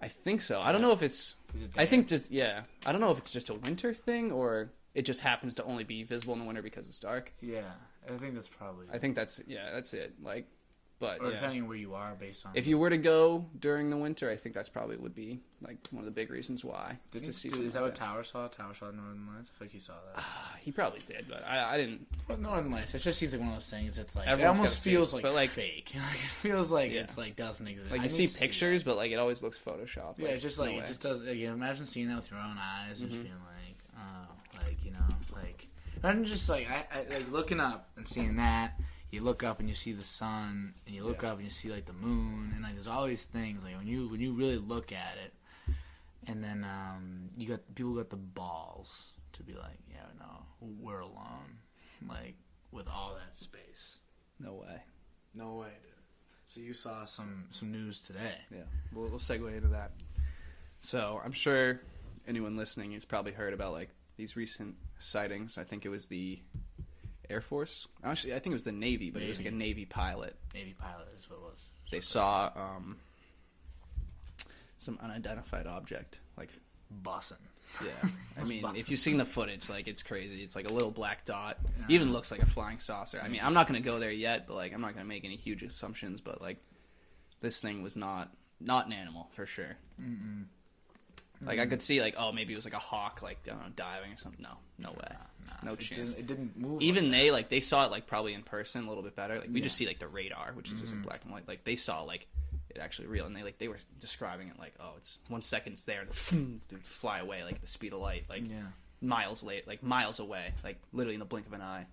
S2: I think so. I don't know if it's.
S1: Is it
S2: I think just yeah. I don't know if it's just a winter thing or it just happens to only be visible in the winter because it's dark.
S1: Yeah, I think that's probably.
S2: I think that's yeah, that's it. Like, but
S1: or
S2: yeah.
S1: depending on where you are, based on.
S2: If you were to go during the winter, I think that's probably would be like one of the big reasons why. Just
S1: Didn't-
S2: to see
S1: is
S2: something
S1: that
S2: like
S1: what Tower saw? Tower saw Northern Lights. I think you saw that.
S2: Ah, he probably did, but I, I didn't.
S1: But Northern Lights, it just seems like one of those things. It's like
S2: Everyone's
S1: it almost
S2: see
S1: feels
S2: it,
S1: like,
S2: but, like-
S1: fake. Like it feels like
S2: Yeah.
S1: it's like doesn't exist.
S2: Like you see pictures,
S1: that.
S2: but like it always looks photoshopped.
S1: yeah,
S2: like,
S1: it's just
S2: no
S1: like
S2: way.
S1: it just does. Like, you imagine seeing that with your own eyes, and
S2: Mhm.
S1: just being like, oh, like you know, like I'm just like I, I like looking up and seeing that. You look up and you see the sun, and you look
S2: Yeah.
S1: up and you see like the moon, and like there's all these things. Like when you when you really look at it, and then um, you got people got the balls to be like, yeah, no, we're alone, like with all that space.
S2: no way.
S1: No way, dude. So you saw some some news today.
S2: Yeah, we'll, we'll segue into that. So I'm sure anyone listening has probably heard about like these recent sightings. I think it was the Air Force. Actually, I think it was the Navy, but it was like a
S1: Navy.
S2: Navy pilot.
S1: Navy pilot is what it was.
S2: They saw um, some unidentified object. Like,
S1: bussin'.
S2: yeah. I mean, if you've seen the footage, like it's crazy. It's like a little black dot. Even looks like a flying saucer. I mean, I'm not gonna go there yet, but like I'm not gonna make any huge assumptions. But like, this thing was not not an animal for sure. Like I could see like oh maybe it was like a hawk like I don't know diving or something. No, no way, no
S1: it
S2: chance.
S1: Didn't, it didn't move.
S2: Even
S1: like
S2: they like they saw it like probably in person a little bit better. Like we just see like the radar, which is just like black and white. Like they saw like it actually real, and they like they were describing it like oh it's one second it's there, and they fly away like the speed of light, like.
S1: Yeah.
S2: miles late, like miles away, like literally in the blink of an eye.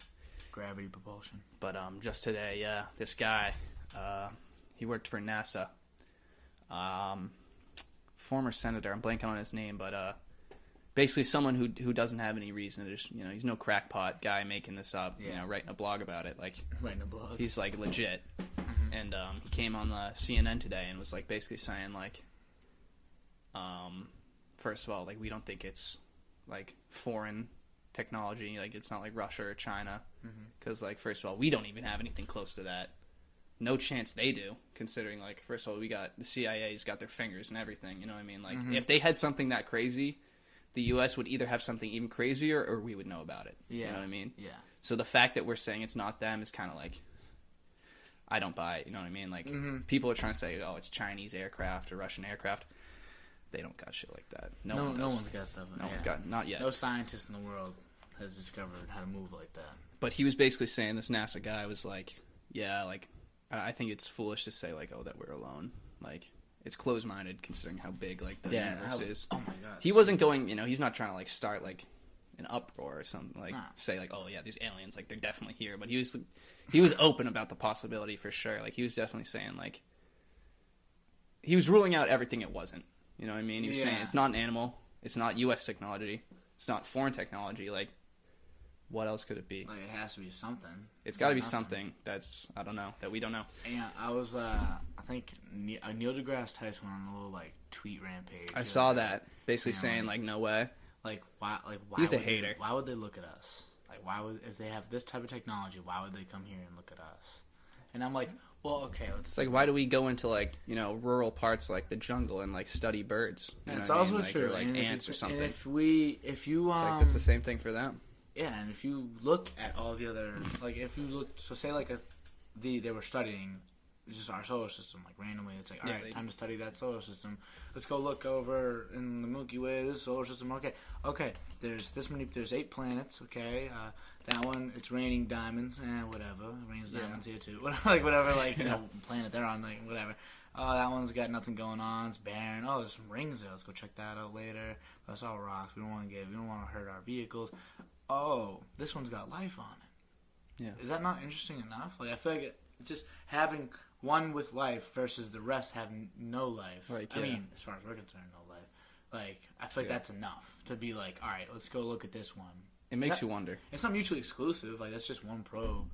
S1: Gravity propulsion.
S2: But um, just today, yeah, this guy, uh, he worked for NASA. Um, former senator, I'm blanking on his name, but uh, basically someone who who doesn't have any reason just, you know, he's no crackpot guy making this up, you know, writing a blog about it. Like
S1: in the blog.
S2: he's like legit. And um, he came on the CNN today and was like basically saying like, um, first of all, like we don't think it's like foreign technology, like it's not like Russia or China, because like first of all, we don't even have anything close to that. No chance they do, considering like first of all, we got the CIA's got their fingers and everything. You know what I mean? Like if they had something that crazy, the U.S. would either have something even crazier or we would know about it.
S1: yeah.
S2: You know what I mean?
S1: yeah.
S2: So the fact that we're saying it's not them is kind of like, I don't buy it. You know what I mean? Like
S1: Mhm.
S2: people are trying to say, oh, it's Chinese aircraft or Russian aircraft. They don't got shit like that. No,
S1: No,
S2: one
S1: no one's got stuff.
S2: no
S1: yeah.
S2: one's got not yet.
S1: No scientist in the world has discovered how to move like that.
S2: But he was basically saying this NASA guy was like, yeah, like I think it's foolish to say like, oh, that we're alone. Like it's closed minded considering how big like the universe
S1: how-
S2: is.
S1: Oh my god.
S2: He wasn't going, you know, he's not trying to like start like an uproar or something like
S1: Nah.
S2: say like, oh yeah, these aliens like they're definitely here. But he was he was open about the possibility for sure. Like he was definitely saying like he was ruling out everything it wasn't. You know what I mean? He was saying it's not an animal, it's not U.S. technology, it's not foreign technology. Like what else could it be?
S1: Like it has to be something.
S2: It's got to be something that's I don't know that we don't know.
S1: Yeah, I was. uh I think uh, Neil deGrasse Tyson went on a little like tweet rampage.
S2: I
S1: the
S2: saw
S1: other day.
S2: that basically
S1: Saying,
S2: saying like no way.
S1: Like why? Like why?
S2: He's a
S1: would they-
S2: hater.
S1: why would they look at us? Like why would if they have this type of technology? Why would they come here and look at us? And I'm like, well, okay, let's.
S2: It's like why do we go into like you know rural parts like the jungle and like study birds? You
S1: And
S2: know
S1: it's
S2: what I
S1: also
S2: mean? like,
S1: true.
S2: or, like
S1: and if
S2: ants or something.
S1: And if we, if you, um,
S2: It's like that's the same thing for them.
S1: Yeah, and if you look at all the other, like if you look, so say like a, the they were studying just our solar system, like randomly, it's like all
S2: Yeah,
S1: right,
S2: they-
S1: time to study that solar system. Let's go look over in the Milky Way, this solar system. Okay, okay, there's this many, there's eight planets. Okay, uh, that one it's raining diamonds, eh, whatever, it rains
S2: Yeah.
S1: diamonds here too. Whatever, like whatever, like you know, planet they're on, like whatever. Oh, that one's got nothing going on. It's barren. Oh, there's some rings there. Let's go check that out later. That's all rocks. We don't want to get. We don't want to hurt our vehicles oh, this one's got life on it.
S2: Yeah.
S1: Is that not interesting enough? Like, I feel like it, just having one with life versus the rest having no life.
S2: Like,
S1: I mean, as far as we're concerned, no life. Like, I feel like
S2: Yeah.
S1: that's enough to be like, all right, let's go look at this one.
S2: It makes
S1: That-
S2: you wonder.
S1: It's not mutually exclusive. Like, that's just one probe,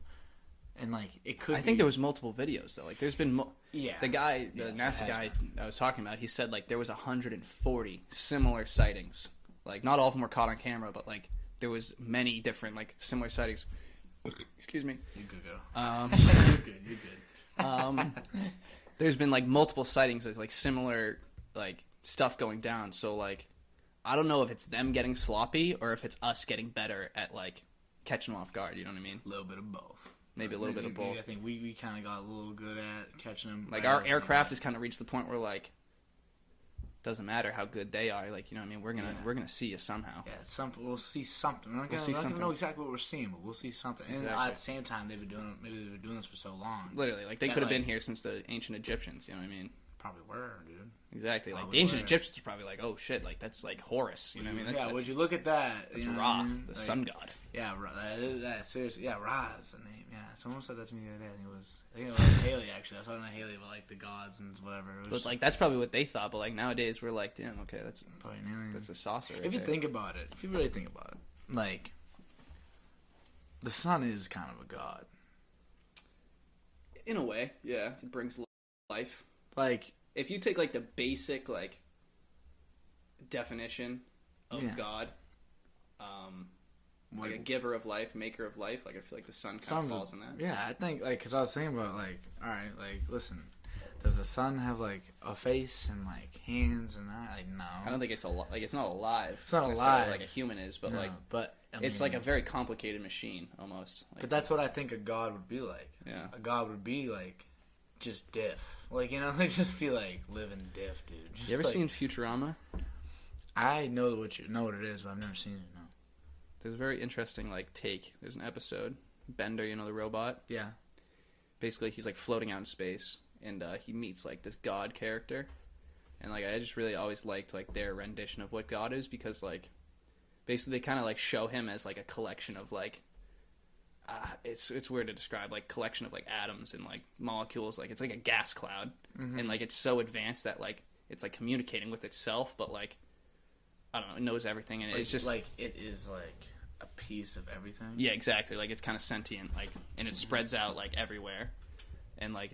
S1: and like it could.
S2: I think
S1: be-
S2: there was multiple videos though. Like there's been mo-
S1: Yeah.
S2: the guy, the
S1: Yeah,
S2: NASA guy
S1: has
S2: I was talking about. He said like there was 140 similar sightings. Like not all of them were caught on camera, but like there was many different like similar sightings. Excuse me.
S1: You could go.
S2: Um,
S1: you're good. You're good.
S2: um, there's been like multiple sightings of like similar like stuff going down. So like, I don't know if it's them getting sloppy or if it's us getting better at like catching them off guard. You know what I mean?
S1: A little bit of both.
S2: Maybe a little bit of both.
S1: I think we, we kind of got a little good at catching them.
S2: Like our aircraft has kind of reached the point where like doesn't matter how good they are. Like you know what I mean? We're gonna
S1: Yeah.
S2: we're gonna see you somehow.
S1: Yeah, some we'll see something. We're not
S2: We'll
S1: gonna,
S2: see
S1: we're not gonna know exactly what we're seeing, but we'll see something. And at the same time, they've been doing maybe they've been doing this for so long.
S2: Literally, like they could have been here since the ancient Egyptians. You know what I mean?
S1: Probably were, dude.
S2: Exactly. Like the ancient
S1: were.
S2: Egyptians were probably like, oh shit, like that's like Horus. You know what I mean? That,
S1: yeah, would you look at that?
S2: that's
S1: you know what
S2: Ra, the
S1: Like,
S2: sun god.
S1: Yeah, Ra, that that seriously. Yeah, Ra is the name. Yeah, someone said that to me the other day. I think it was I think it was Haley actually. I was talking to Haley about like the gods and whatever. It was
S2: But like that's probably what they thought. But like nowadays we're like, damn, okay, that's
S1: probably an alien.
S2: that's a saucer. Right
S1: if you
S2: there.
S1: think about it, if you really think about it, like the sun is kind of a god.
S2: in a way, yeah, it brings life.
S1: Like
S2: If you take like the basic like definition of
S1: Yeah.
S2: God, um, like a giver of life, maker of life. Like I feel like the sun kind of falls in that.
S1: Yeah, I think like because I was thinking about like, all right, like listen, does the sun have like a face and like hands and that? Like no,
S2: I don't think it's a li- like it's not alive.
S1: It's not alive.
S2: like a human is, but
S1: No,
S2: like
S1: but I
S2: it's like a very complicated machine almost. Like,
S1: But that's what I think a god would be like.
S2: yeah.
S1: A god would be like, just diff, like you know, like just be like living diff, dude. Just
S2: You ever
S1: like-
S2: seen Futurama?
S1: I know what you know what it is, but I've never seen it.
S2: There's a very interesting like take. There's an episode. Bender, you know the robot.
S1: Yeah.
S2: Basically, he's like floating out in space, and uh, he meets like this god character, and like I just really always liked like their rendition of what God is because like basically they kind of like show him as like a collection of like uh, it's it's weird to describe like collection of like atoms and like molecules like it's like a gas cloud
S1: Mm-hmm.
S2: and like it's so advanced that like it's like communicating with itself but like I don't know it knows everything and
S1: Like,
S2: it's just
S1: like it is like a piece of everything.
S2: yeah, exactly. Like it's kind of sentient, like, and it spreads out like everywhere, and like,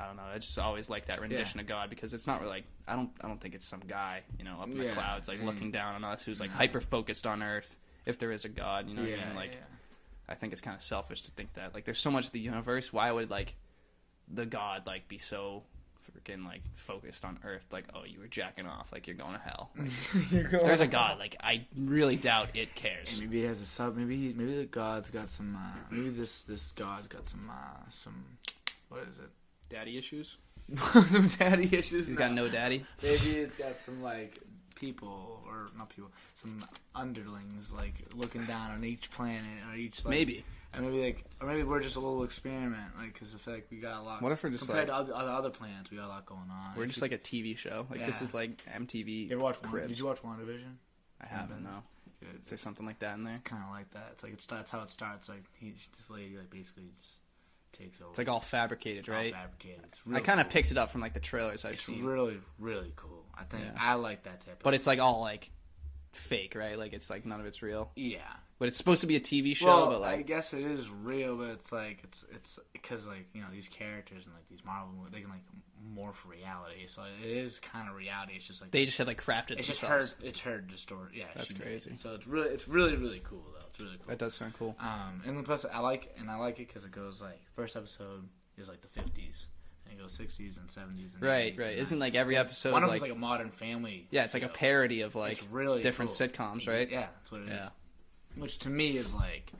S2: I don't know. I just always like that rendition of God because it's not really like I don't I don't think it's some guy you know up in the clouds like
S1: and-
S2: looking mm. down on us who's like hyper focused on Earth. If there is a God, you know what
S1: yeah,
S2: I mean? Like,
S1: yeah.
S2: I think it's kind of selfish to think that. Like, there's so much of the universe. Why would like the God like be so freaking like focused on Earth? Like, oh, you were jacking off. Like, you're going to hell.
S1: You're going-
S2: If there's a God. Like, I really doubt it
S1: And
S2: cares.
S1: maybe he has a sub. Maybe he, maybe the god's got some. Uh, maybe this this god's got some uh, some. What is it?
S2: Daddy issues.
S1: some daddy issues.
S2: He's got no daddy.
S1: Maybe it's got some like people or not people, some underlings like looking down on each planet or each like,
S2: Maybe.
S1: And maybe like or maybe we're just a little experiment like because feel like we got a lot.
S2: What if we're just
S1: compared
S2: like
S1: to other, other planets, we got a lot going on.
S2: we're
S1: If
S2: just
S1: you-
S2: like a TV show? Like this is like MTV.
S1: You ever watch? One,
S2: Cribs.
S1: did you watch WandaVision?
S2: I haven't. No. Is there something like that in there?
S1: It's kind of like that. It's like it's that's how it starts. Like he, this lady like basically just takes over.
S2: It's like all fabricated,
S1: It's all
S2: right?
S1: fabricated. It's
S2: I kind of
S1: cool.
S2: picked it up from like the trailers I've
S1: It's
S2: seen,
S1: really really cool. I think
S2: Yeah.
S1: I like that type. of
S2: but it's like all like fake, right? Like it's like none of it's real.
S1: yeah.
S2: But it's supposed to be a TV show,
S1: well,
S2: but like, I
S1: guess it is real, but it's like it's it's because like you know these characters and like these Marvel movies, they can like morph reality. So it is kind of reality. It's just like
S2: they just had like crafted
S1: it's just her
S2: themselves.
S1: it's her distort. Yeah,
S2: That's
S1: made
S2: crazy.
S1: So it's really it's really really cool though. It's really cool.
S2: That does sound cool.
S1: Um, and plus I like and I like it because it goes like first episode is like the fifties. And it goes sixties and seventies and
S2: Right,
S1: 80s
S2: right.
S1: and
S2: Isn't like every episode
S1: one of
S2: like,
S1: them's like a Modern Family.
S2: yeah, it's like a parody of like
S1: really
S2: different
S1: cool.
S2: sitcoms, right?
S1: Yeah, that's what it is. Which to me is like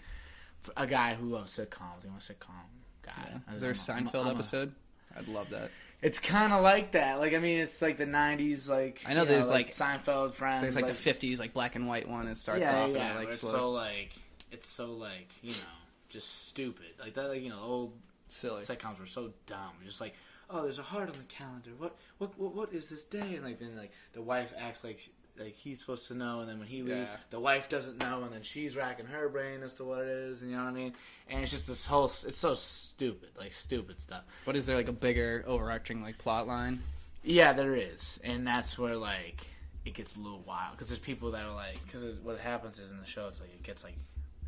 S1: a guy who loves sitcoms. I'm a sitcom guy.
S2: Yeah. Is there a
S1: I'm
S2: Seinfeld
S1: I'm
S2: episode? I'd love that.
S1: it's kind of like that. Like I mean, it's like the '90s. Like
S2: I know there's, like-
S1: Seinfeld, Friends.
S2: There's like, the '50s like black and white one. It starts
S1: yeah,
S2: off
S1: yeah.
S2: and it, like
S1: it's
S2: slow,
S1: so like it's so like you know just stupid. Like that. Like you know old
S2: silly.
S1: sitcoms were so dumb. Just like, oh, there's a heart on the calendar. What, what, what, what is this day? And like then like the wife acts like like he's supposed to know, and then when he leaves,
S2: Yeah.
S1: the wife doesn't know, and then she's racking her brain as to what it is, and you know what I mean? And it's just this whole, it's so stupid, like stupid stuff.
S2: But is there like a bigger overarching like plot line?
S1: Yeah, there is, and that's where like it gets a little wild because there's people that are like, because what happens is in the show, it's like it gets like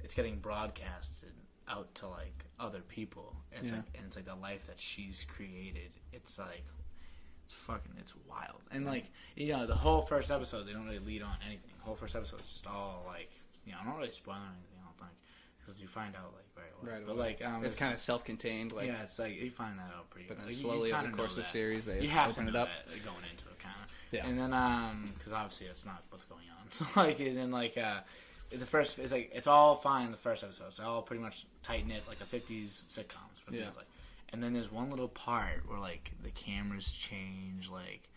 S1: it's getting broadcasted out to like other people. And it's
S2: Yeah.
S1: like and it's like the life that she's created. It's like it's fucking it's wild. And like you know the whole first episode, they don't really lead on anything. The whole first episode is just all like you know I'm not really spoiling anything. I don't think because you find out like very well.
S2: Right
S1: but
S2: away.
S1: like um,
S2: It's kind of self-contained, like,
S1: yeah, it's like you find that out pretty.
S2: but then
S1: like,
S2: slowly over the course of the series they
S1: you have
S2: open
S1: to
S2: it up.
S1: that going into it, kind of.
S2: Yeah.
S1: And then, um, because obviously that's not what's going on. So like, and then like, uh, the first it's like it's all fine. The first episode, it's all pretty much tight knit, like a '50s sitcoms. What
S2: Yeah.
S1: like. And then there's one little part where like the cameras change, like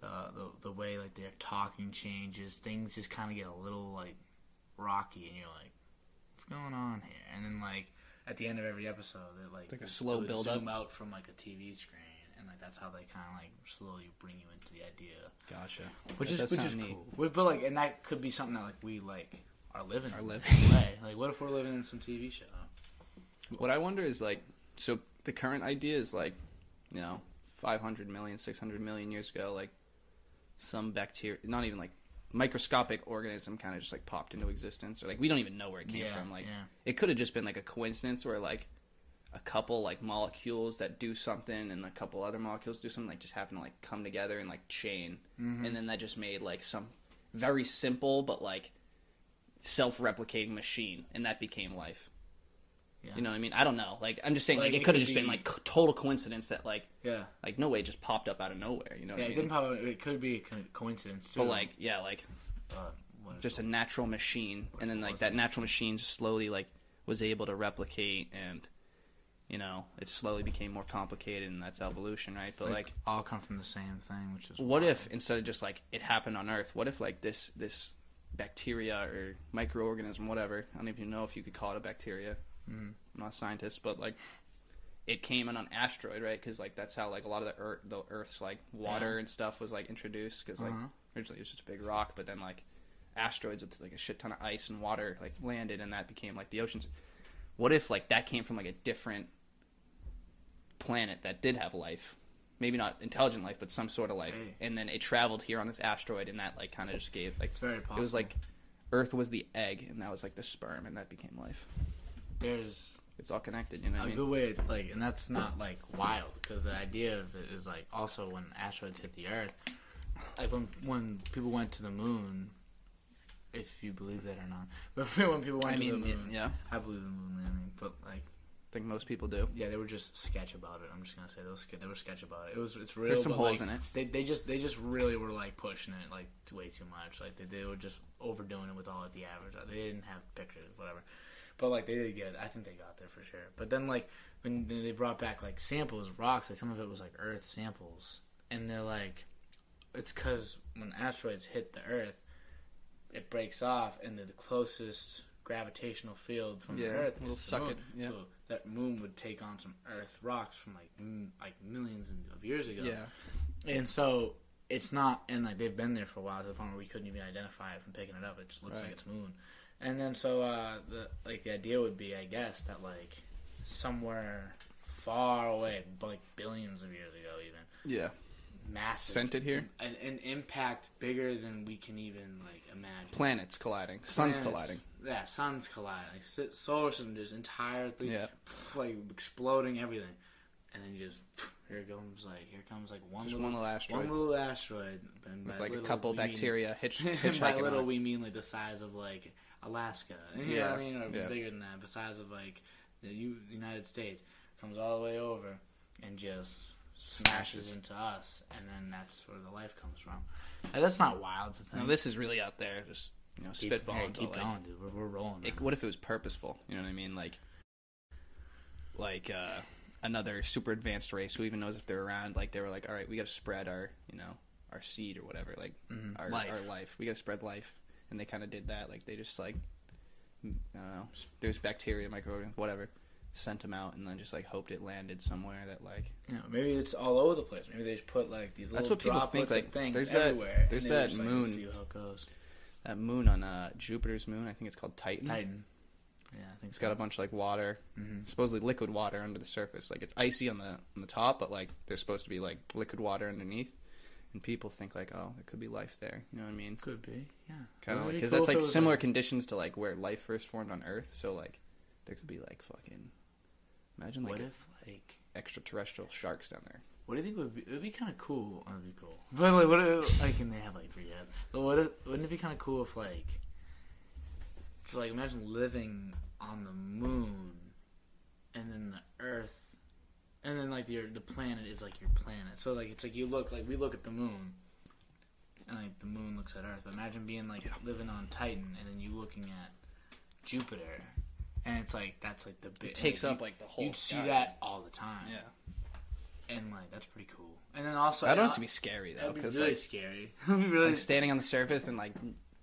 S1: the the, the way like their talking changes. Things just kind of get a little like rocky, and you're like, what's going on here? And then like at the end of every episode, it like
S2: like a slow build-up.
S1: zoom out from like a TV screen, and like that's how they kind of like slowly bring you into the idea,
S2: Gotcha.
S1: which
S2: That
S1: is which is
S2: neat.
S1: cool. But, like, and that could be something that like we like are living
S2: Are living.
S1: way. Like, what if we're living in some TV show?
S2: What I wonder is like, so the current idea is like, you know, 500 million, 600 million years ago, like some bacteria, not even like microscopic organism kind of just like popped into existence or like we don't even know where it came
S1: Yeah,
S2: from like
S1: yeah.
S2: it could have just been like a coincidence where like a couple like molecules that do something and a couple other molecules do something like just happen to like come together and like chain
S1: Mm-hmm.
S2: and then that just made like some very simple but like self-replicating machine, and that became life.
S1: Yeah.
S2: You know what I mean? I don't know. Like I'm just saying, like,
S1: Like,
S2: it could have just been like total coincidence that like
S1: Yeah.
S2: like no way it just popped up out of nowhere. You know
S1: Yeah, it
S2: mean?
S1: didn't probably. It could be a coincidence too.
S2: but like yeah, like
S1: uh, is
S2: just a natural machine, and then like that natural machine just slowly like was able to replicate, and you know it slowly became more complicated, and that's evolution, right? But like
S1: all come from the same thing, which is
S2: what
S1: wild.
S2: if instead of just like it happened on earth what if like this this bacteria or microorganism whatever i don't even know if you could call it a bacteria
S1: Mhm.
S2: i'm not a scientist but like it came in an asteroid right because like that's how like a lot of the earth the earth's like water
S1: Yeah.
S2: and stuff was like introduced because like
S1: Uh-huh.
S2: originally it was just a big rock but then like asteroids with like a shit ton of ice and water like landed and that became like the oceans what if like that came from like a different planet that did have life maybe not intelligent life but some sort of life
S1: Hey.
S2: and then it traveled here on this asteroid and that like kind of just gave like
S1: It's very possible.
S2: it was like earth was the egg and that was like the sperm and that became life
S1: there's
S2: it's all connected you know
S1: a
S2: i mean
S1: good way, like, and that's not like wild because the idea of it is like also when asteroids hit the Earth, like when when people went to the moon, if you believe that or not, but when people went
S2: i
S1: to
S2: mean
S1: the moon,
S2: yeah
S1: I believe in the moon landing, but like.
S2: i think most people do
S1: Yeah, they were just sketch about it. I'm just gonna say they were, they were sketch about it. It was it's real.
S2: there's some holes
S1: like,
S2: in it
S1: They they just they just really were like pushing it like way too much. Like they, they were just overdoing it with all of the average. They didn't have pictures, whatever. But like they did good. I think they got there for sure. But then like when they brought back like samples rocks, like some of it was like Earth samples, and they're like, it's because when asteroids hit the Earth, it breaks off, and the, the closest gravitational field from
S2: Yeah,
S1: the Earth
S2: it'll suck
S1: moon.
S2: it, yeah.
S1: So that moon would take on some Earth rocks from like m- like millions of years ago.
S2: yeah
S1: And so it's not, and like they've been there for a while to the point where we couldn't even identify it from picking it up. It just looks
S2: Right.
S1: like it's moon. And then so uh, the like the idea would be, I guess, that like somewhere far away, like billions of years ago, even
S2: yeah.
S1: massive,
S2: sent it here?
S1: an, an impact bigger than we can even like imagine.
S2: planets colliding. Suns
S1: Planets-
S2: colliding.
S1: Yeah, suns colliding. Like, solar system just entirely
S2: Yeah.
S1: like exploding everything, and then you just here it comes like here comes like one little
S2: one little asteroid.
S1: one little asteroid and
S2: with
S1: by
S2: like a couple
S1: mean-
S2: bacteria hitch,
S1: by
S2: hitchhiking
S1: little,
S2: on
S1: we mean like the size of like Alaska. You know
S2: Yeah,
S1: what I mean? Or
S2: yeah.
S1: bigger than that. The size of like the U- United States comes all the way over and just smashes into us, and then that's where the life comes from. That's not wild to think.
S2: Now, this is really out there just you know
S1: keep,
S2: spitballing but,
S1: keep
S2: like,
S1: going, dude. We're, we're rolling.
S2: it, what if it was purposeful? You know what I mean? Like, like uh, another super advanced race who even knows if they're around. Like they were like, all right, we got to spread our, you know, our seed or whatever, like
S1: Mhm.
S2: our
S1: Life.
S2: our life. We got to spread life, and they kind of did that. Like they just like, I don't know, there's bacteria, microorganisms, whatever. Sent them out and then just like hoped it landed somewhere that like
S1: You know, maybe it's all over the place. Maybe they just put like these little
S2: That's what people think, like,
S1: of things
S2: there's that-
S1: everywhere.
S2: there's
S1: and
S2: that
S1: just
S2: moon.
S1: "Let's see how it goes.
S2: that moon on uh, Jupiter's moon. I think it's called Titan.
S1: Titan. Yeah, I think
S2: It's got a bunch of like water,
S1: Mhm.
S2: supposedly liquid water under the surface. Like it's icy on the on the top, but like there's supposed to be like liquid water underneath. And people think like, oh, there could be life there. You know what I mean?
S1: Could be, yeah.
S2: Kind of
S1: It'd
S2: like because that's like similar conditions to like where life first formed on Earth. So like there could be like fucking imagine like
S1: What if like?
S2: extraterrestrial sharks down there.
S1: What do you think would be? It would be kind of cool. That'd be cool. But like, what if like, and they have like three heads. But what if? Wouldn't it be kind of cool if like, just like imagine living on the moon, and then the Earth, and then like your the planet is like your planet. So like it's like you look like we look at the moon, and like the moon looks at Earth. But imagine being like living on Titan, and then you looking at Jupiter, and it's like that's like the big.
S2: It takes up like the whole.
S1: You, see
S2: sky.
S1: that all the time
S2: Yeah,
S1: and like that's pretty cool. And then also,
S2: that'd
S1: I-
S2: honestly be scary though, because
S1: really
S2: like,
S1: scary. Really
S2: like standing on the surface and like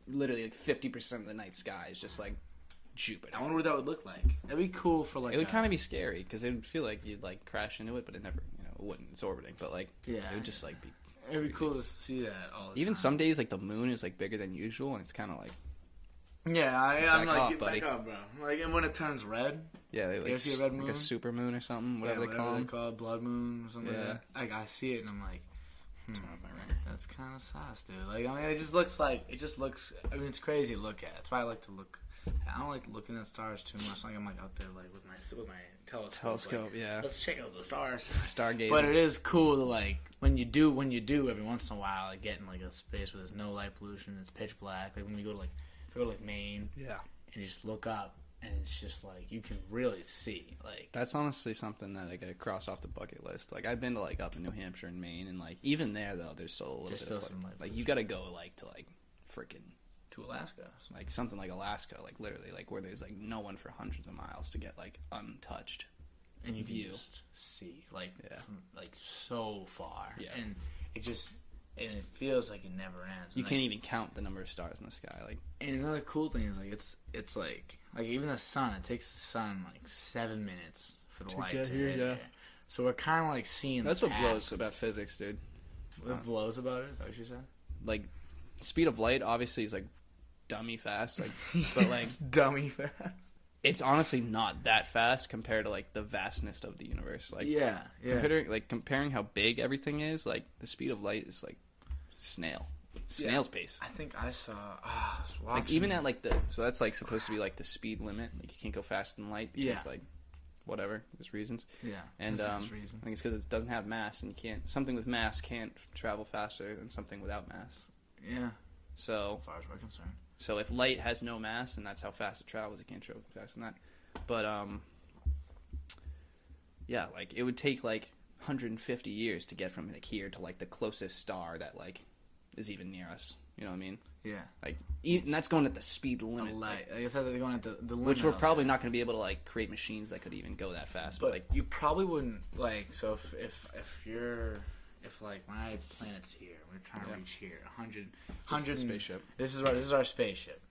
S2: literally like fifty percent of the night sky is just like Jupiter.
S1: I wonder what that would look like. That'd be cool for like.
S2: It would kind of be scary because it would feel like you'd like crash into it, but it never, you know, it wouldn't. It's orbiting, but like
S1: Yeah,
S2: it would just like be.
S1: It'd be cool to see that all the
S2: Even
S1: time.
S2: some days, like the moon is like bigger than usual, and it's kind of like
S1: Yeah, I, I'm like,
S2: off,
S1: get
S2: buddy.
S1: back up, bro. Like, and when it turns red,
S2: yeah, they, like,
S1: see a red
S2: like a super moon or something, whatever
S1: yeah,
S2: they call
S1: they're
S2: them.
S1: called blood moon or something.
S2: Yeah.
S1: Like, like I see it and I'm like, hmm, that's kind of sauce, dude. Like I mean, it just looks like it just looks. I mean, it's crazy to look at. That's why I like to look. I don't like looking at stars too much. Like I'm like out there like with my with my telescope.
S2: Telescope,
S1: like,
S2: yeah,
S1: Let's check out the stars.
S2: stargazing.
S1: But it is cool to like when you do when you do every once in a while like get in like a space where there's no light pollution, it's pitch black. Like when you go to like if you go to like Maine
S2: Yeah.
S1: and you just look up and it's just like you can really see like
S2: That's honestly something that I gotta cross off the bucket list. Like I've been to like up in New Hampshire and Maine, and like even there though, there's still a little bit of like,
S1: like,
S2: like you gotta go like to like freaking
S1: to Alaska.
S2: like something like Alaska, like literally like where there's like no one for hundreds of miles to get like untouched.
S1: and you
S2: view.
S1: can just see like
S2: Yeah.
S1: from, like so far
S2: Yeah.
S1: and it just and it feels like it never ends
S2: You
S1: And,
S2: can't
S1: like,
S2: even count the number of stars in the sky. Like
S1: and another cool thing is like it's it's like like even the sun it takes the sun like seven minutes for the light
S2: To
S1: light
S2: get
S1: to
S2: here,
S1: hit
S2: yeah.
S1: there. so we're kind of like seeing
S2: that's
S1: the
S2: what
S1: path.
S2: blows about physics, dude.
S1: what uh, blows about it is that what you said
S2: Like speed of light obviously is like dummy fast, like but like
S1: It's dummy fast
S2: it's honestly not that fast compared to like the vastness of the universe. Like
S1: yeah yeah
S2: comparing like comparing how big everything is, like the speed of light is like snail, snail's pace.
S1: I think I saw ah, I was watching
S2: Like even at like the so that's like supposed to be like the speed limit. Like you can't go faster than light because
S1: Yeah.
S2: like whatever there's reasons.
S1: yeah
S2: And um,
S1: reasons.
S2: I think it's because it doesn't have mass and you can't something with mass can't travel faster than something without mass.
S1: yeah
S2: So
S1: as far as we're concerned
S2: so if light has no mass and that's how fast it travels, it can't travel faster than that. But um, yeah, like it would take like 150 years to get from like here to like the closest star that like is even near us. You know what I mean?
S1: yeah
S2: Like, and that's going at the speed
S1: the
S2: limit,
S1: light like I said they're going at the, the limit
S2: which we're probably not going to be able to like create machines that could even go that fast. But,
S1: But
S2: like,
S1: you probably wouldn't like so if if if you're if like my planet's here, we're trying
S2: Yeah.
S1: to reach here, 100,
S2: the
S1: 100
S2: spaceship.
S1: This is our this is our spaceship,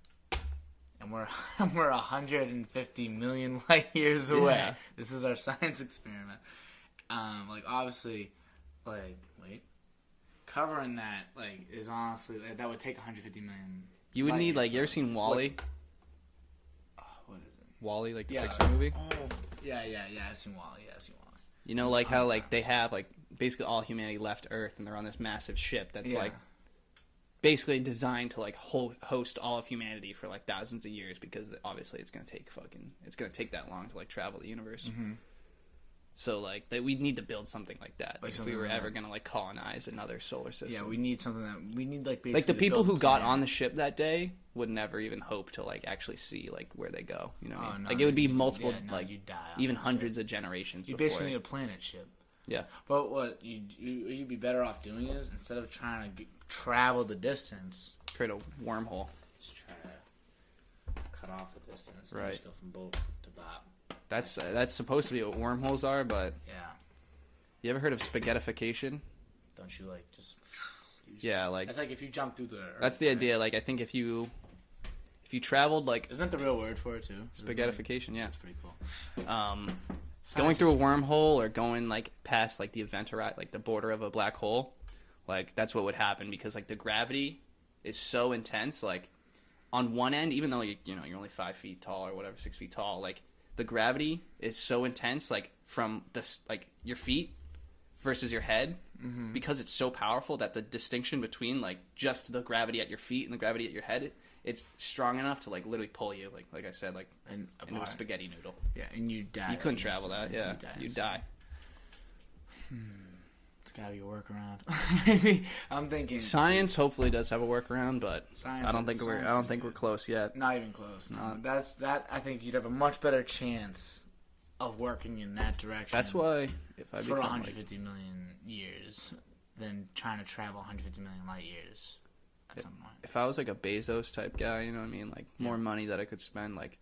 S1: and we're we're hundred and fifty million light years away.
S2: Yeah.
S1: This is our science experiment. Um, like obviously, like wait, covering that like is honestly like, that would take one hundred fifty million.
S2: you would need like you ever seen WALL-E?
S1: Oh, what is it?
S2: WALL-E, like the
S1: Yeah.
S2: Pixar movie.
S1: Oh, yeah, yeah, yeah. I've seen WALL-E. Yeah, I've seen WALL-E.
S2: You know, like how like they have like basically all humanity left Earth and they're on this massive ship that's
S1: Yeah.
S2: like basically designed to like host all of humanity for like thousands of years because obviously it's gonna take fucking it's gonna take that long to like travel the universe.
S1: Mhm.
S2: So like that we need to build something like that
S1: Like
S2: if we were
S1: like
S2: ever
S1: that.
S2: gonna like colonize another solar system.
S1: Yeah, we need something that we need like basically
S2: like the people who got on the ship that day would never even hope to like actually see like where they go. You know, what I
S1: Oh,
S2: mean?
S1: no,
S2: like it would be multiple
S1: yeah, no,
S2: like
S1: die
S2: even hundreds of generations.
S1: You basically need a planet ship.
S2: Yeah.
S1: But what you, you you'd be better off doing is instead of trying to g travel the distance,
S2: create a wormhole.
S1: just try to cut off the distance. And
S2: Right.
S1: just go from boat to bob.
S2: That's uh, that's supposed to be what wormholes are, but
S1: Yeah.
S2: you ever heard of spaghettification?
S1: Don't you like just? use-
S2: Yeah, like
S1: That's like if you jump through the. Earth,
S2: that's the
S1: right?
S2: idea. Like I think if you if you traveled like
S1: Isn't that the real word for it too?
S2: spaghettification, yeah,
S1: That's pretty cool.
S2: um, going through a wormhole or going like past like the event horizon, like the border of a black hole, like that's what would happen because like the gravity is so intense. Like on one end, even though you you know you're only five feet tall or whatever, six feet tall, like the gravity is so intense. Like from this like your feet versus your head
S1: Mm-hmm.
S2: because it's so powerful that the distinction between like just the gravity at your feet and the gravity at your head it's strong enough to like literally pull you like like I said like
S1: And
S2: into a spaghetti noodle.
S1: Yeah, and you die.
S2: You couldn't travel that, yeah.
S1: You
S2: You
S1: die.
S2: die.
S1: It's gotta be a workaround. Maybe I'm thinking.
S2: Science hopefully does have a workaround, but
S1: Science
S2: I don't think we're I
S1: science
S2: don't think we're close yet.
S1: Not even close. No,
S2: No.
S1: that's that. I think you'd have a much better chance of working in that direction.
S2: That's why if I
S1: for
S2: become
S1: 150 million years than trying to travel 150 million light years at some point.
S2: like if I was like a Bezos type guy, you know what I mean, like more money that I could spend, like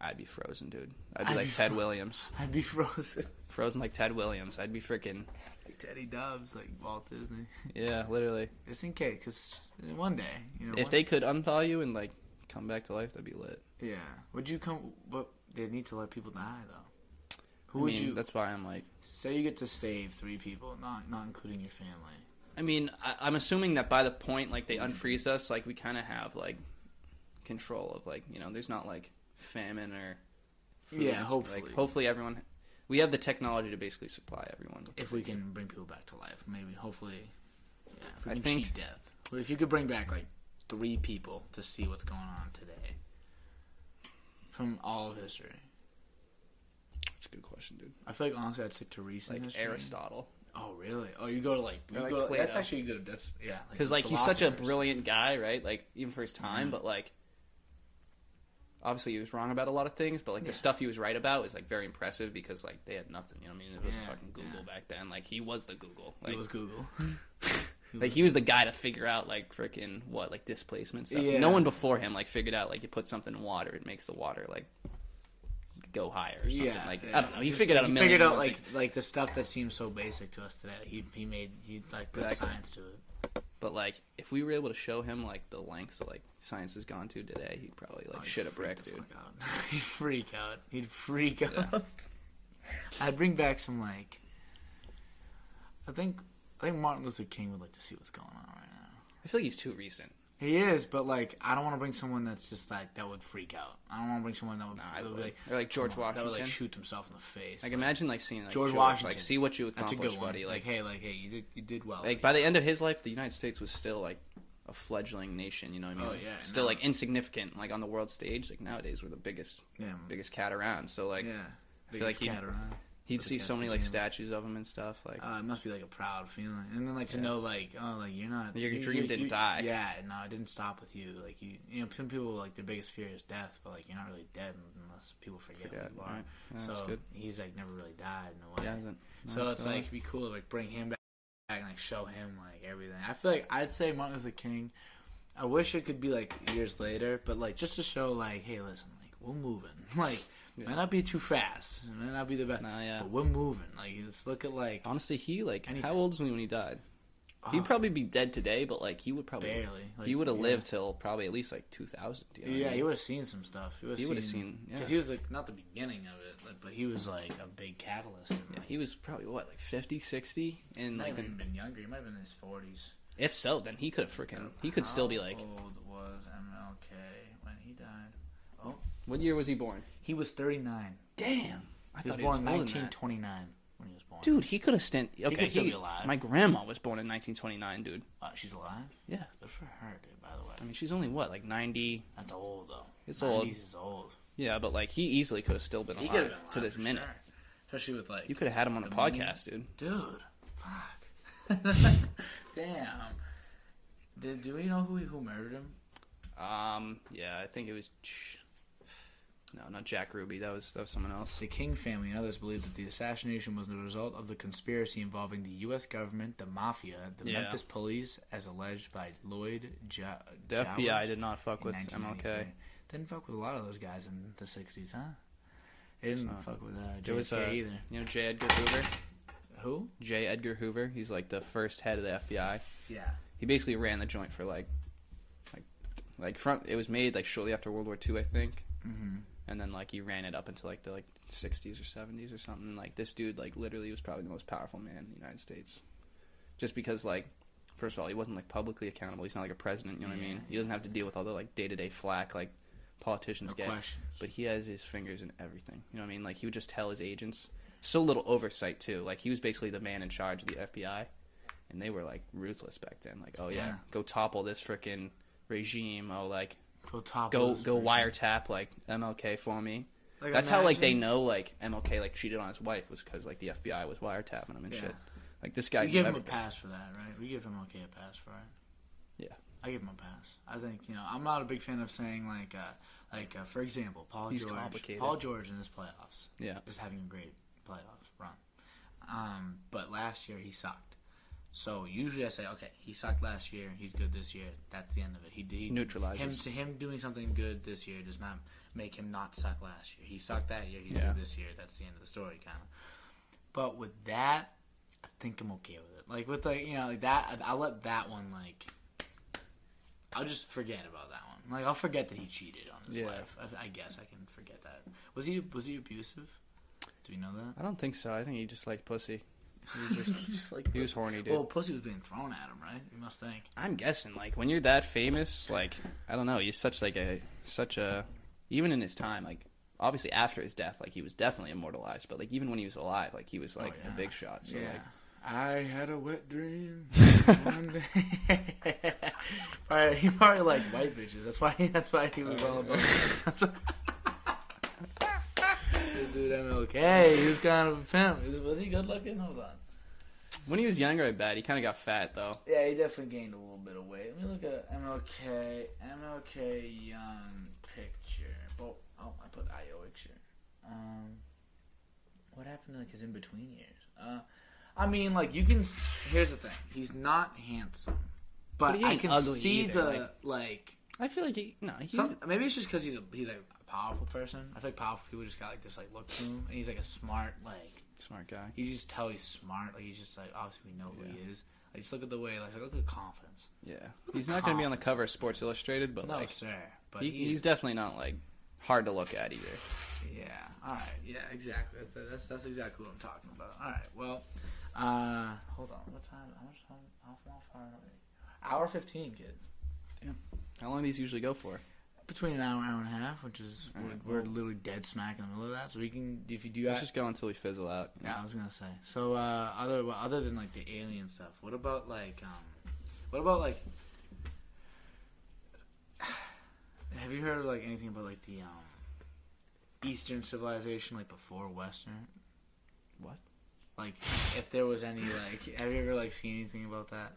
S2: I'd be frozen, dude. I'd be
S1: I'd
S2: like
S1: be
S2: Ted
S1: fro-
S2: Williams,
S1: I'd be frozen
S2: frozen like Ted Williams. I'd be freaking
S1: like Teddy Dubs, like Walt Disney.
S2: yeah, literally.
S1: Just in case, because one day, you know.
S2: If they could unthaw you and like come back to life, that'd be lit.
S1: yeah, would you come? But they need to let people die though. Who
S2: I
S1: would
S2: mean,
S1: you
S2: That's why I'm like.
S1: say you get to save three people, not not including your family?
S2: I mean, I, I'm assuming that by the point like they unfreeze us, like we kind of have like control of like you know, there's not like famine or food
S1: Yeah, hopefully.
S2: Like, hopefully everyone, we have the technology to basically supply everyone.
S1: If we can bring people back to life, maybe, hopefully, yeah. If we
S2: I
S1: can
S2: think-
S1: cheat death. Well, if you could bring back like three people to see what's going on today from all of history,
S2: That's a good question, dude.
S1: I feel like honestly I'd stick to recent
S2: Like
S1: history.
S2: Aristotle,
S1: Oh, really? Oh, you go to like, you
S2: Or, like,
S1: go to- that's actually good. That's yeah.
S2: because
S1: the
S2: like he's such a
S1: philosophers.
S2: brilliant guy, right? Like even for his time,
S1: Mhm.
S2: but like obviously he was wrong about a lot of things, but like the stuff he was right about was like very impressive because like they had nothing. You know, what I mean, it was
S1: Yeah,
S2: fucking Google
S1: yeah.
S2: back then. Like he was the Google. Like
S1: it was Google.
S2: like he was the guy to figure out like freaking what like displacement stuff.
S1: Yeah.
S2: No one before him like figured out like you put something in water, it makes the water like go higher or something.
S1: yeah,
S2: like
S1: yeah.
S2: I don't know. He
S1: Just-
S2: figured out a
S1: he
S2: million.
S1: figured out like
S2: things.
S1: like the stuff that seems so basic to us today. He he made he like put
S2: Exactly.
S1: science to it.
S2: But like if we were able to show him like the lengths like science has gone to today, he'd probably like
S1: Oh,
S2: shit a brick, dude.
S1: out. He'd freak out. He'd freak
S2: Yeah.
S1: out. I'd bring back some like. I think I think Martin Luther King would like to see what's going on right now.
S2: I feel like he's too recent.
S1: He is, but like I don't want to bring someone that's just like that would freak out. I don't want to bring someone that would,
S2: Nah,
S1: would
S2: would.
S1: be like
S2: Or like George
S1: come on, that would like
S2: Washington.
S1: shoot himself in the face.
S2: Like imagine like seeing like
S1: George
S2: George,
S1: Washington.
S2: like see what you
S1: that's a
S2: accomplished,
S1: good one.
S2: buddy.
S1: Like,
S2: Like,
S1: hey, like hey, you did you did well.
S2: like by the end of his life, the United States was still like a fledgling nation. You know what I oh, mean?
S1: Oh,
S2: Like,
S1: yeah,
S2: still
S1: no.
S2: like insignificant, like on the world stage. Like nowadays, we're the biggest
S1: yeah,
S2: biggest cat around. So like
S1: yeah.
S2: I feel like
S1: Biggest
S2: he'd,
S1: cat around.
S2: he'd
S1: for the
S2: see so many like statues of him and stuff. Like
S1: Uh, it must be like a proud feeling, and then like to
S2: Yeah.
S1: know like oh like you're not
S2: Your
S1: you-
S2: dream
S1: you-
S2: didn't
S1: you-
S2: die.
S1: Yeah, no, it didn't stop with you. Like you, you know, some people like their biggest fear is death, but like you're not really dead unless people forget,
S2: forget.
S1: who you are.
S2: Right? Yeah,
S1: so
S2: that's good.
S1: he's like never really died in a way.
S2: He hasn't.
S1: so it's
S2: still
S1: like it'd be cool to like bring him back and like show him like everything. I feel like I'd say Martin Luther King. I wish it could be like years later, but like just to show like, hey, listen, like we're moving. Like
S2: Yeah.
S1: might not be too fast, it might not be the best,
S2: Nah, yeah.
S1: but we're moving. Like let's look at like
S2: Honestly, he like
S1: Anything.
S2: how old was he when he died?
S1: oh,
S2: He'd probably be dead today, but like he would probably
S1: barely. Like,
S2: he would have
S1: yeah.
S2: lived till probably at least like two thousand. You know what I
S1: Yeah,
S2: mean?
S1: he would have seen some stuff. He would have seen
S2: seen- yeah.
S1: because he was like not the beginning of it, like, but he was like a big catalyst. In,
S2: Yeah, he was probably what like 50, 60?
S1: he
S2: and
S1: might
S2: like
S1: have
S2: the,
S1: been younger. He might have been in his forties.
S2: if so, then he could have freaking he could still be like.
S1: How old was MLK when he died?
S2: What year was he born?
S1: He was thirty nine.
S2: Damn, I
S1: He was
S2: thought
S1: born
S2: he
S1: in
S2: was older than
S1: nineteen
S2: that.
S1: twenty nine when he was born.
S2: Dude, he could have stint. Okay,
S1: could still be alive.
S2: My grandma was born in 1929, dude.
S1: Uh, she's alive.
S2: Yeah,
S1: Good for her, dude. By the way,
S2: I mean she's only what like 90.
S1: that's old though.
S2: It's old.
S1: 90s is old.
S2: Yeah, but like he easily could have still been
S1: He
S2: alive
S1: been alive
S2: to this minute.
S1: sure. especially with like
S2: You could have had him on a
S1: The
S2: podcast, dude.
S1: Dude, fuck. Damn. Did, do we know who who murdered him?
S2: Um, yeah, I think it was. Ch- No, not Jack Ruby. That was that was someone else.
S1: The King family and others believe that the assassination was the result of the conspiracy involving the U.S. government, the mafia, the
S2: Yeah.
S1: Memphis police, as alleged by Lloyd jo-
S2: The
S1: Jowers
S2: FBI did not fuck with MLK.
S1: Didn't fuck with a lot of those guys in the '60s, huh? They didn't
S2: not.
S1: fuck with uh,
S2: There was
S1: JFK
S2: uh,
S1: either.
S2: you know J. Edgar Hoover.
S1: Who?
S2: J. Edgar Hoover. He's like the first head of the FBI.
S1: Yeah.
S2: He basically ran the joint for like, like, like from. It was made like shortly after World War II, I think.
S1: Mm-hmm.
S2: And then like he ran it up into like the like 60s or 70s or something. Like this dude like literally was probably the most powerful man in the united states. Just because like first of all he wasn't like publicly accountable. He's not like a president you know what i mean? He doesn't have to deal with all the like day-to-day flack like politicians
S1: No
S2: get.
S1: question.
S2: but he has his fingers in everything you know what i mean? Like he would just tell his agents. So little oversight too. Like he was basically the man in charge of the fbi and they were like ruthless back then. Like oh yeah,
S1: Yeah.
S2: go topple this freaking regime. Oh like
S1: Go top.
S2: go go wiretap like MLK for me.
S1: Like,
S2: That's how like they know like MLK like cheated on his wife was because like the FBI was wiretapping him and
S1: Yeah.
S2: shit. Like this guy
S1: We give him a pass for that, right? We give him okay a pass for it.
S2: Yeah.
S1: I give him a pass. I think you know I'm not a big fan of saying like uh, like uh, for example Paul
S2: He's
S1: George. Paul George in his playoffs
S2: Yeah,
S1: is having a great playoff run. Um, but last year he sucked. So usually I say okay he sucked last year he's good this year that's the end of it. He did
S2: He neutralizes.
S1: him to him doing something good this year does not make him not suck last year. He sucked that year. He's
S2: Yeah.
S1: good this year. That's the end of the story, kind of. But with that, I think I'm okay with it. Like with like you know like that, I- I'll let that one like. I'll just forget about that one. Like I'll forget that he cheated on his
S2: Yeah.
S1: wife. I, I guess I can forget that. Was he was he abusive? Do we know that?
S2: I don't think so. I think he just liked pussy. He was just
S1: just like
S2: he was horny, dude.
S1: well, pussy was being thrown at him, right? You must think.
S2: I'm guessing like when you're that famous, like I don't know, he's such like a such a even in his time, like obviously after his death, like he was definitely immortalized, but like even when he was alive, like he was oh, like
S1: Oh, yeah.
S2: a big shot. So
S1: yeah.
S2: like
S1: I had a wet dream one day. probably, he probably liked white bitches. That's why. That's why he was all about. That's why- this dude MLK, he was kind of a pimp. Was, was he good looking? Hold on.
S2: when he was younger, I bet he kind of got fat though.
S1: Yeah, he definitely gained a little bit of weight. Let me look at MLK. MLK young picture Oh, oh, I put Iowick here. Um, what happened to like his in between years? Uh, I mean, like you can. Here's the thing: he's not handsome, but,
S2: But
S1: I can see
S2: either,
S1: the
S2: like-
S1: like.
S2: I feel like he no, he's
S1: some, maybe it's just because he's a he's a powerful person. I feel like powerful people just got like this like look to him, and he's like a smart like.
S2: smart guy.
S1: You just tell he's smart. Like he's just like obviously we know who
S2: Yeah.
S1: he is. Like just look at the way like look at the confidence.
S2: Yeah,
S1: Look
S2: he's not going to be on the cover of Sports Illustrated, but
S1: no,
S2: like
S1: sir. But
S2: he,
S1: he
S2: he's definitely not like hard to look at either.
S1: Yeah. All right. Yeah. Exactly. That's that's that's exactly what I'm talking about. All right. Well, uh, hold on. What time? How much time? How far are we? Hour fifteen, kid. Damn.
S2: How long do these usually go for?
S1: Between an hour, hour and a half, which is
S2: All right,
S1: we're, we're
S2: well-
S1: literally dead smack in the middle of that. So we can, if you do
S2: Let's just go until we fizzle out.
S1: yeah, I was gonna say. So uh, other well, other than like the alien stuff, what about like um, what about like? Have you heard of like anything about like the um, Eastern civilization like before Western?
S2: What?
S1: Like, if there was any like, have you ever like seen anything about that?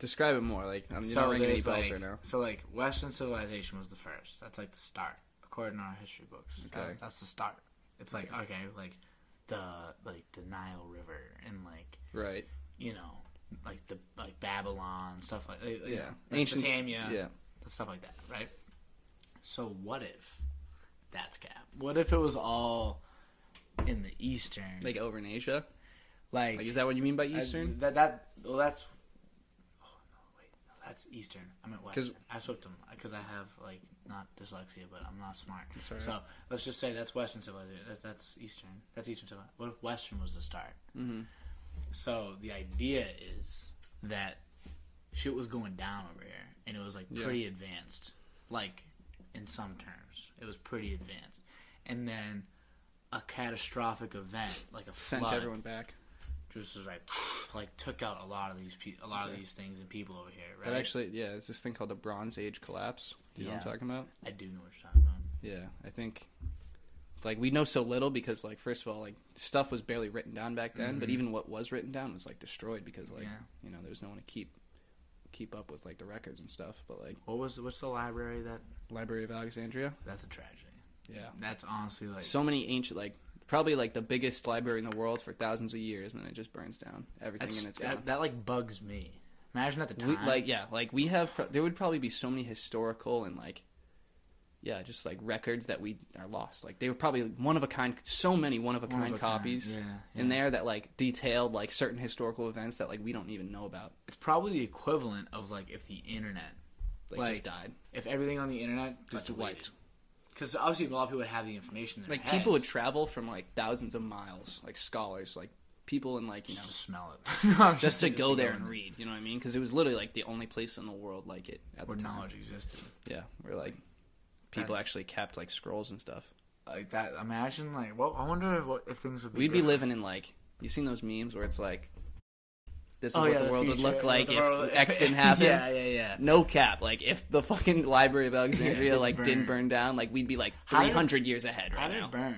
S2: Describe it more. Like I'm not ringing any bells
S1: like,
S2: right now.
S1: So like, Western civilization was the first. That's like the start, according to our history books.
S2: Okay.
S1: That's, that's the start. It's like okay, like the like the Nile River and like
S2: Right.
S1: you know like the like Babylon stuff like, like
S2: Yeah. Ancient.
S1: Mesopotamia,
S2: Yeah.
S1: stuff like that, right? So what if that's cap? What if it was all in the Eastern,
S2: Like over in Asia.
S1: like,
S2: Like is that what you mean by
S1: I-
S2: Eastern?
S1: that that well, that's. Oh no! Wait, no, that's Eastern. I meant
S2: 'Cause-
S1: Western. I switched them because I have like not dyslexia, but I'm not smart. So let's just say that's Western civilization. That, that's Eastern. That's Eastern civilization. What if Western was the start?
S2: mm-hmm.
S1: So the idea is that shit was going down over here, and it was like
S2: Yeah.
S1: pretty advanced. Like in some terms, it was pretty advanced, and then a catastrophic event like a
S2: Sent
S1: flood
S2: everyone back.
S1: Just was like like took out a lot of these pe- a lot of these things and people over here, right?
S2: But actually, yeah, it's this thing called the Bronze Age collapse. Do you know what I'm
S1: Yeah.
S2: talking about?
S1: I do know what you're talking about.
S2: Yeah, I think like we know so little because like first of all, like stuff was barely written down back then, but
S1: Mhm.
S2: even what was written down was like destroyed because like
S1: Yeah.
S2: you know there was no one to keep keep up with like the records and stuff. But like
S1: What was what's the library that?
S2: Library of Alexandria,
S1: That's a tragedy.
S2: yeah,
S1: That's honestly like
S2: so many ancient like probably like the biggest library in the world for thousands of years, and then it just burns down everything
S1: that's,
S2: and it's
S1: that,
S2: gone.
S1: that like bugs me. Imagine at the
S2: We,
S1: time,
S2: like yeah, like we have pro- there would probably be so many historical and like yeah, just like records that we are lost. Like they were probably one of a kind, so many one of a kind copies
S1: Yeah,
S2: in there that like detailed like certain historical events that like we don't even know about.
S1: It's probably the equivalent of like if the internet,
S2: Like,
S1: Like,
S2: just died.
S1: if everything on the internet
S2: Just wiped.
S1: Because obviously a lot of people would have the information. In
S2: Like people would travel from like thousands of miles, like scholars, like people in like you know
S1: just to smell it, No, I'm
S2: just to
S1: just
S2: go there and read. You know what I mean? Because it was literally like the only place in the world like it at
S1: where
S2: the time.
S1: knowledge existed.
S2: Yeah, where like people
S1: That's-
S2: actually kept like scrolls and stuff.
S1: Like that. Imagine like well, I wonder if, what if things would be.
S2: We'd be living in like you seen those memes where it's like this is
S1: Oh,
S2: what
S1: yeah,
S2: the world would look like if
S1: world-
S2: X didn't happen.
S1: yeah, yeah, yeah.
S2: No cap. Like if the fucking Library of Alexandria
S1: didn't
S2: like didn't
S1: burn.
S2: burn down, like we'd be like three hundred years ahead right How
S1: did
S2: now.
S1: it burn?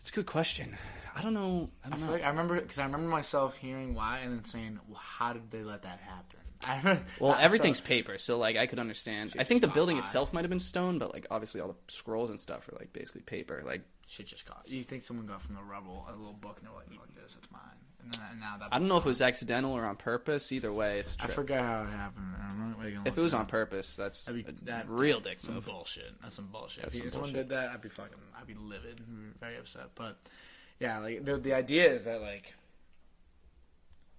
S2: It's a good question. I don't know. I
S1: I
S2: don't
S1: feel
S2: know.
S1: like I remember because I remember myself hearing why and then saying, well, "How did they let that happen?" I remember,
S2: well,
S1: uh, so-
S2: everything's paper, so like I could understand. I think the building
S1: fire.
S2: itself might have been stone, but like obviously all the scrolls and stuff are like basically paper. Like
S1: shit just caught. You think someone got from the rubble a little book and they're like, "Look, this, it's mine," and then and now that
S2: I don't know if it was accidental or on purpose. Either way, it's
S1: true.
S2: I
S1: forgot how it happened. I'm not gonna
S2: if it was on purpose, that's
S1: That'd be-
S2: a
S1: that-
S2: real dick
S1: some
S2: move.
S1: bullshit. That's some bullshit.
S2: That's
S1: if
S2: some
S1: someone
S2: bullshit.
S1: did that, I'd be fucking, I'd be livid, and very upset. But yeah, like the the idea is that like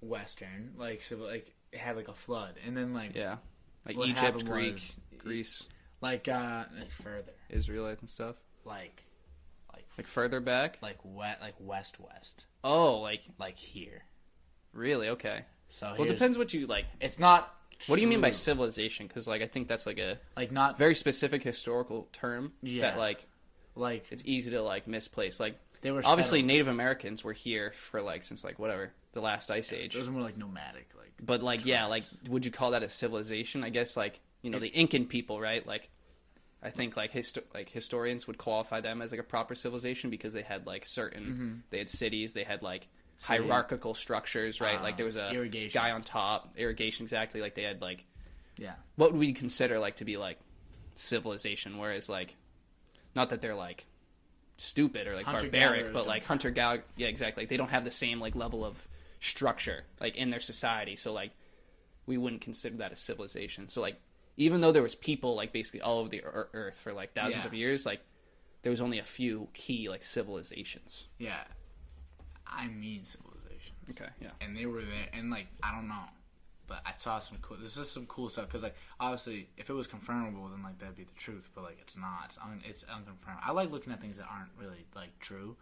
S1: Western, like civil, like it had like a flood, and then like
S2: Yeah, like
S1: What
S2: Egypt,
S1: happened
S2: Greek,
S1: was-
S2: Greece,
S1: like uh like further,
S2: Israelites and stuff.
S1: like like
S2: Like further back.
S1: like wet, like west west,
S2: Oh, like
S1: like here.
S2: really? Okay.
S1: So
S2: Well, it
S1: here's-
S2: depends what you like.
S1: It's not.
S2: What do you mean by
S1: true.
S2: civilization? Because like I think that's like a
S1: like not
S2: very specific historical term
S1: Yeah.
S2: that like
S1: like
S2: it's easy to like misplace. Like
S1: they were
S2: obviously
S1: settled.
S2: Native Americans were here for like since like whatever the last ice age.
S1: Those are more like nomadic, like
S2: But like yeah, like would you call that a civilization? I guess like you know the Incan people, right? Like I think like histo- like historians would qualify them as like a proper civilization because they had like certain they had cities, they had like hierarchical structures, right?
S1: Uh,
S2: like there was a
S1: irrigation.
S2: guy on top, irrigation exactly. Like they had like
S1: yeah.
S2: what would we consider like to be like civilization? Whereas like not that they're like stupid or like
S1: Hunter-gatherers
S2: barbaric, but like hunter gatherer. Yeah, exactly. Like, they don't have the same like level of structure like in their society. So like we wouldn't consider that a civilization. So like even though there was people like basically all over the earth for like thousands
S1: Yeah.
S2: of years, like there was only a few key like civilizations.
S1: Yeah, I mean civilization,
S2: Okay, yeah.
S1: and they were there, and like I don't know, but I saw some cool. This is some cool stuff because like obviously if it was confirmable, then like that'd be the truth. But like it's not. It's un, it's unconfirmed. I like looking at things that aren't really like true.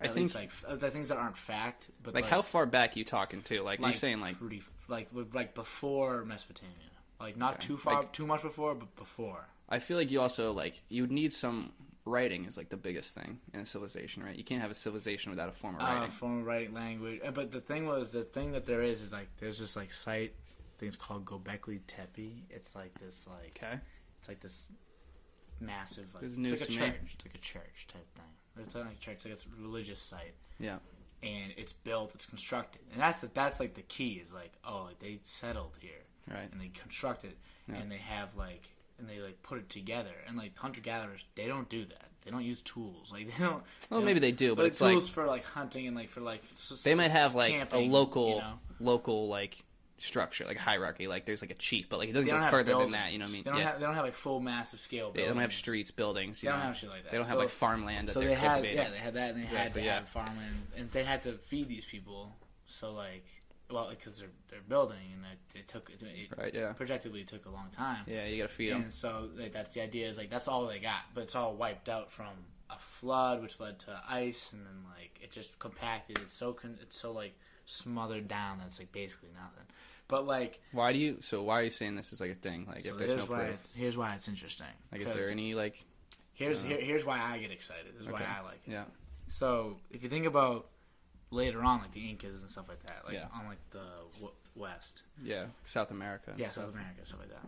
S2: I
S1: At
S2: think-
S1: least, like f- the things that aren't fact, but
S2: Like, how far back you talking to? Like, are you saying like
S1: pretty like like before Mesopotamia, like not
S2: Okay.
S1: too far,
S2: Like-
S1: too much before, but before.
S2: I feel like you also like you would need some writing is like the biggest thing in a civilization, right? You can't have a civilization without a form of
S1: Uh,
S2: writing.
S1: form of writing language, Uh, but the thing was the thing that there is is like there's this like site, things called Gobekli Tepe. It's like this like
S2: okay.
S1: it's like this massive like
S2: is
S1: it's like a
S2: to me.
S1: church. It's like a church type thing. It's not like a church. It's like it's a religious site.
S2: Yeah.
S1: and it's built, it's constructed, and that's the, that's like the key is like oh like they settled here
S2: Right.
S1: and they construct it
S2: Yeah.
S1: and they have like and they like put it together and like hunter gatherers they don't do that they don't use tools like they don't
S2: Well,
S1: they
S2: maybe
S1: don't-
S2: they do, but
S1: like
S2: it's like
S1: tools for like hunting and like for like
S2: they might have like
S1: camping,
S2: a local
S1: you know?
S2: local like structure, like hierarchy. Like there's like a chief, but like it doesn't
S1: They
S2: go further than that. You know what I mean?
S1: They don't
S2: yeah.
S1: have they don't have like full massive scale. Buildings.
S2: they don't have streets, buildings. You
S1: They don't
S2: know?
S1: have shit like that.
S2: They don't have like farmland that
S1: so
S2: they're
S1: they had
S2: cultivating.
S1: yeah they had that and they
S2: Exactly,
S1: had to
S2: yeah.
S1: have farmland and they had to feed these people so like well because they're they're building and it, it took it, it
S2: Right, yeah.
S1: projectively took a long time
S2: Yeah, you gotta feed them.
S1: and so like, that's the idea is like that's all they got but it's all wiped out from a flood which led to ice and then like it just compacted it's so con- it's so like smothered down that it's like basically nothing but like
S2: Why do you? So why are you saying this is like a thing? Like
S1: so
S2: if there's no proof,
S1: here's why it's interesting
S2: like is there any like?
S1: here's
S2: uh,
S1: here, here's why I get excited this is why I like it
S2: Yeah.
S1: So if you think about later on, like the Incas and stuff like that, like
S2: Yeah.
S1: on like the w- west,
S2: Yeah, South America. and
S1: yeah,
S2: stuff.
S1: South America, stuff like that,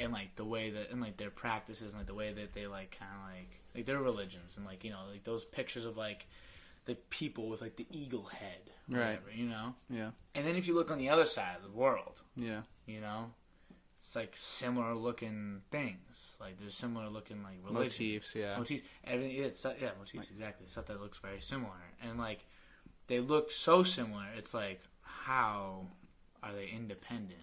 S1: and like the way that and like their practices and like the way that they like kind of like like their religions and like you know like those pictures of like the people with like the eagle head, or
S2: Right.
S1: whatever, you know.
S2: Yeah.
S1: And then if you look on the other side of the world,
S2: Yeah.
S1: you know, it's like similar looking things. Like there's similar looking like.
S2: Motifs. Yeah.
S1: motifs. Everything, yeah, it's, yeah, motifs exactly. Stuff that looks very similar, and like they look so similar. It's like how are they independent?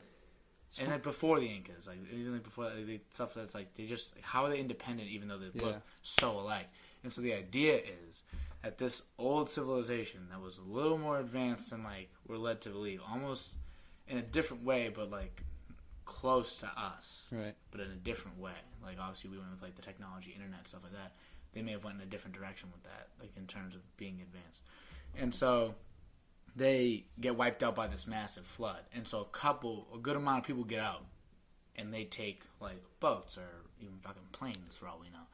S1: And like before the Incas, like even like before like, the stuff that's like they just how are they independent even though they
S2: Yeah.
S1: look so alike? And so the idea is that this old civilization that was a little more advanced than like we're led to believe, almost in a different way, but like close to us
S2: Right.
S1: but in a different way. Like obviously we went with like the technology, internet, stuff like that. They may have went in a different direction with that, like in terms of being advanced. And so they get wiped out by this massive flood. And so a couple, a good amount of people get out, and they take like boats or even fucking planes for all we know,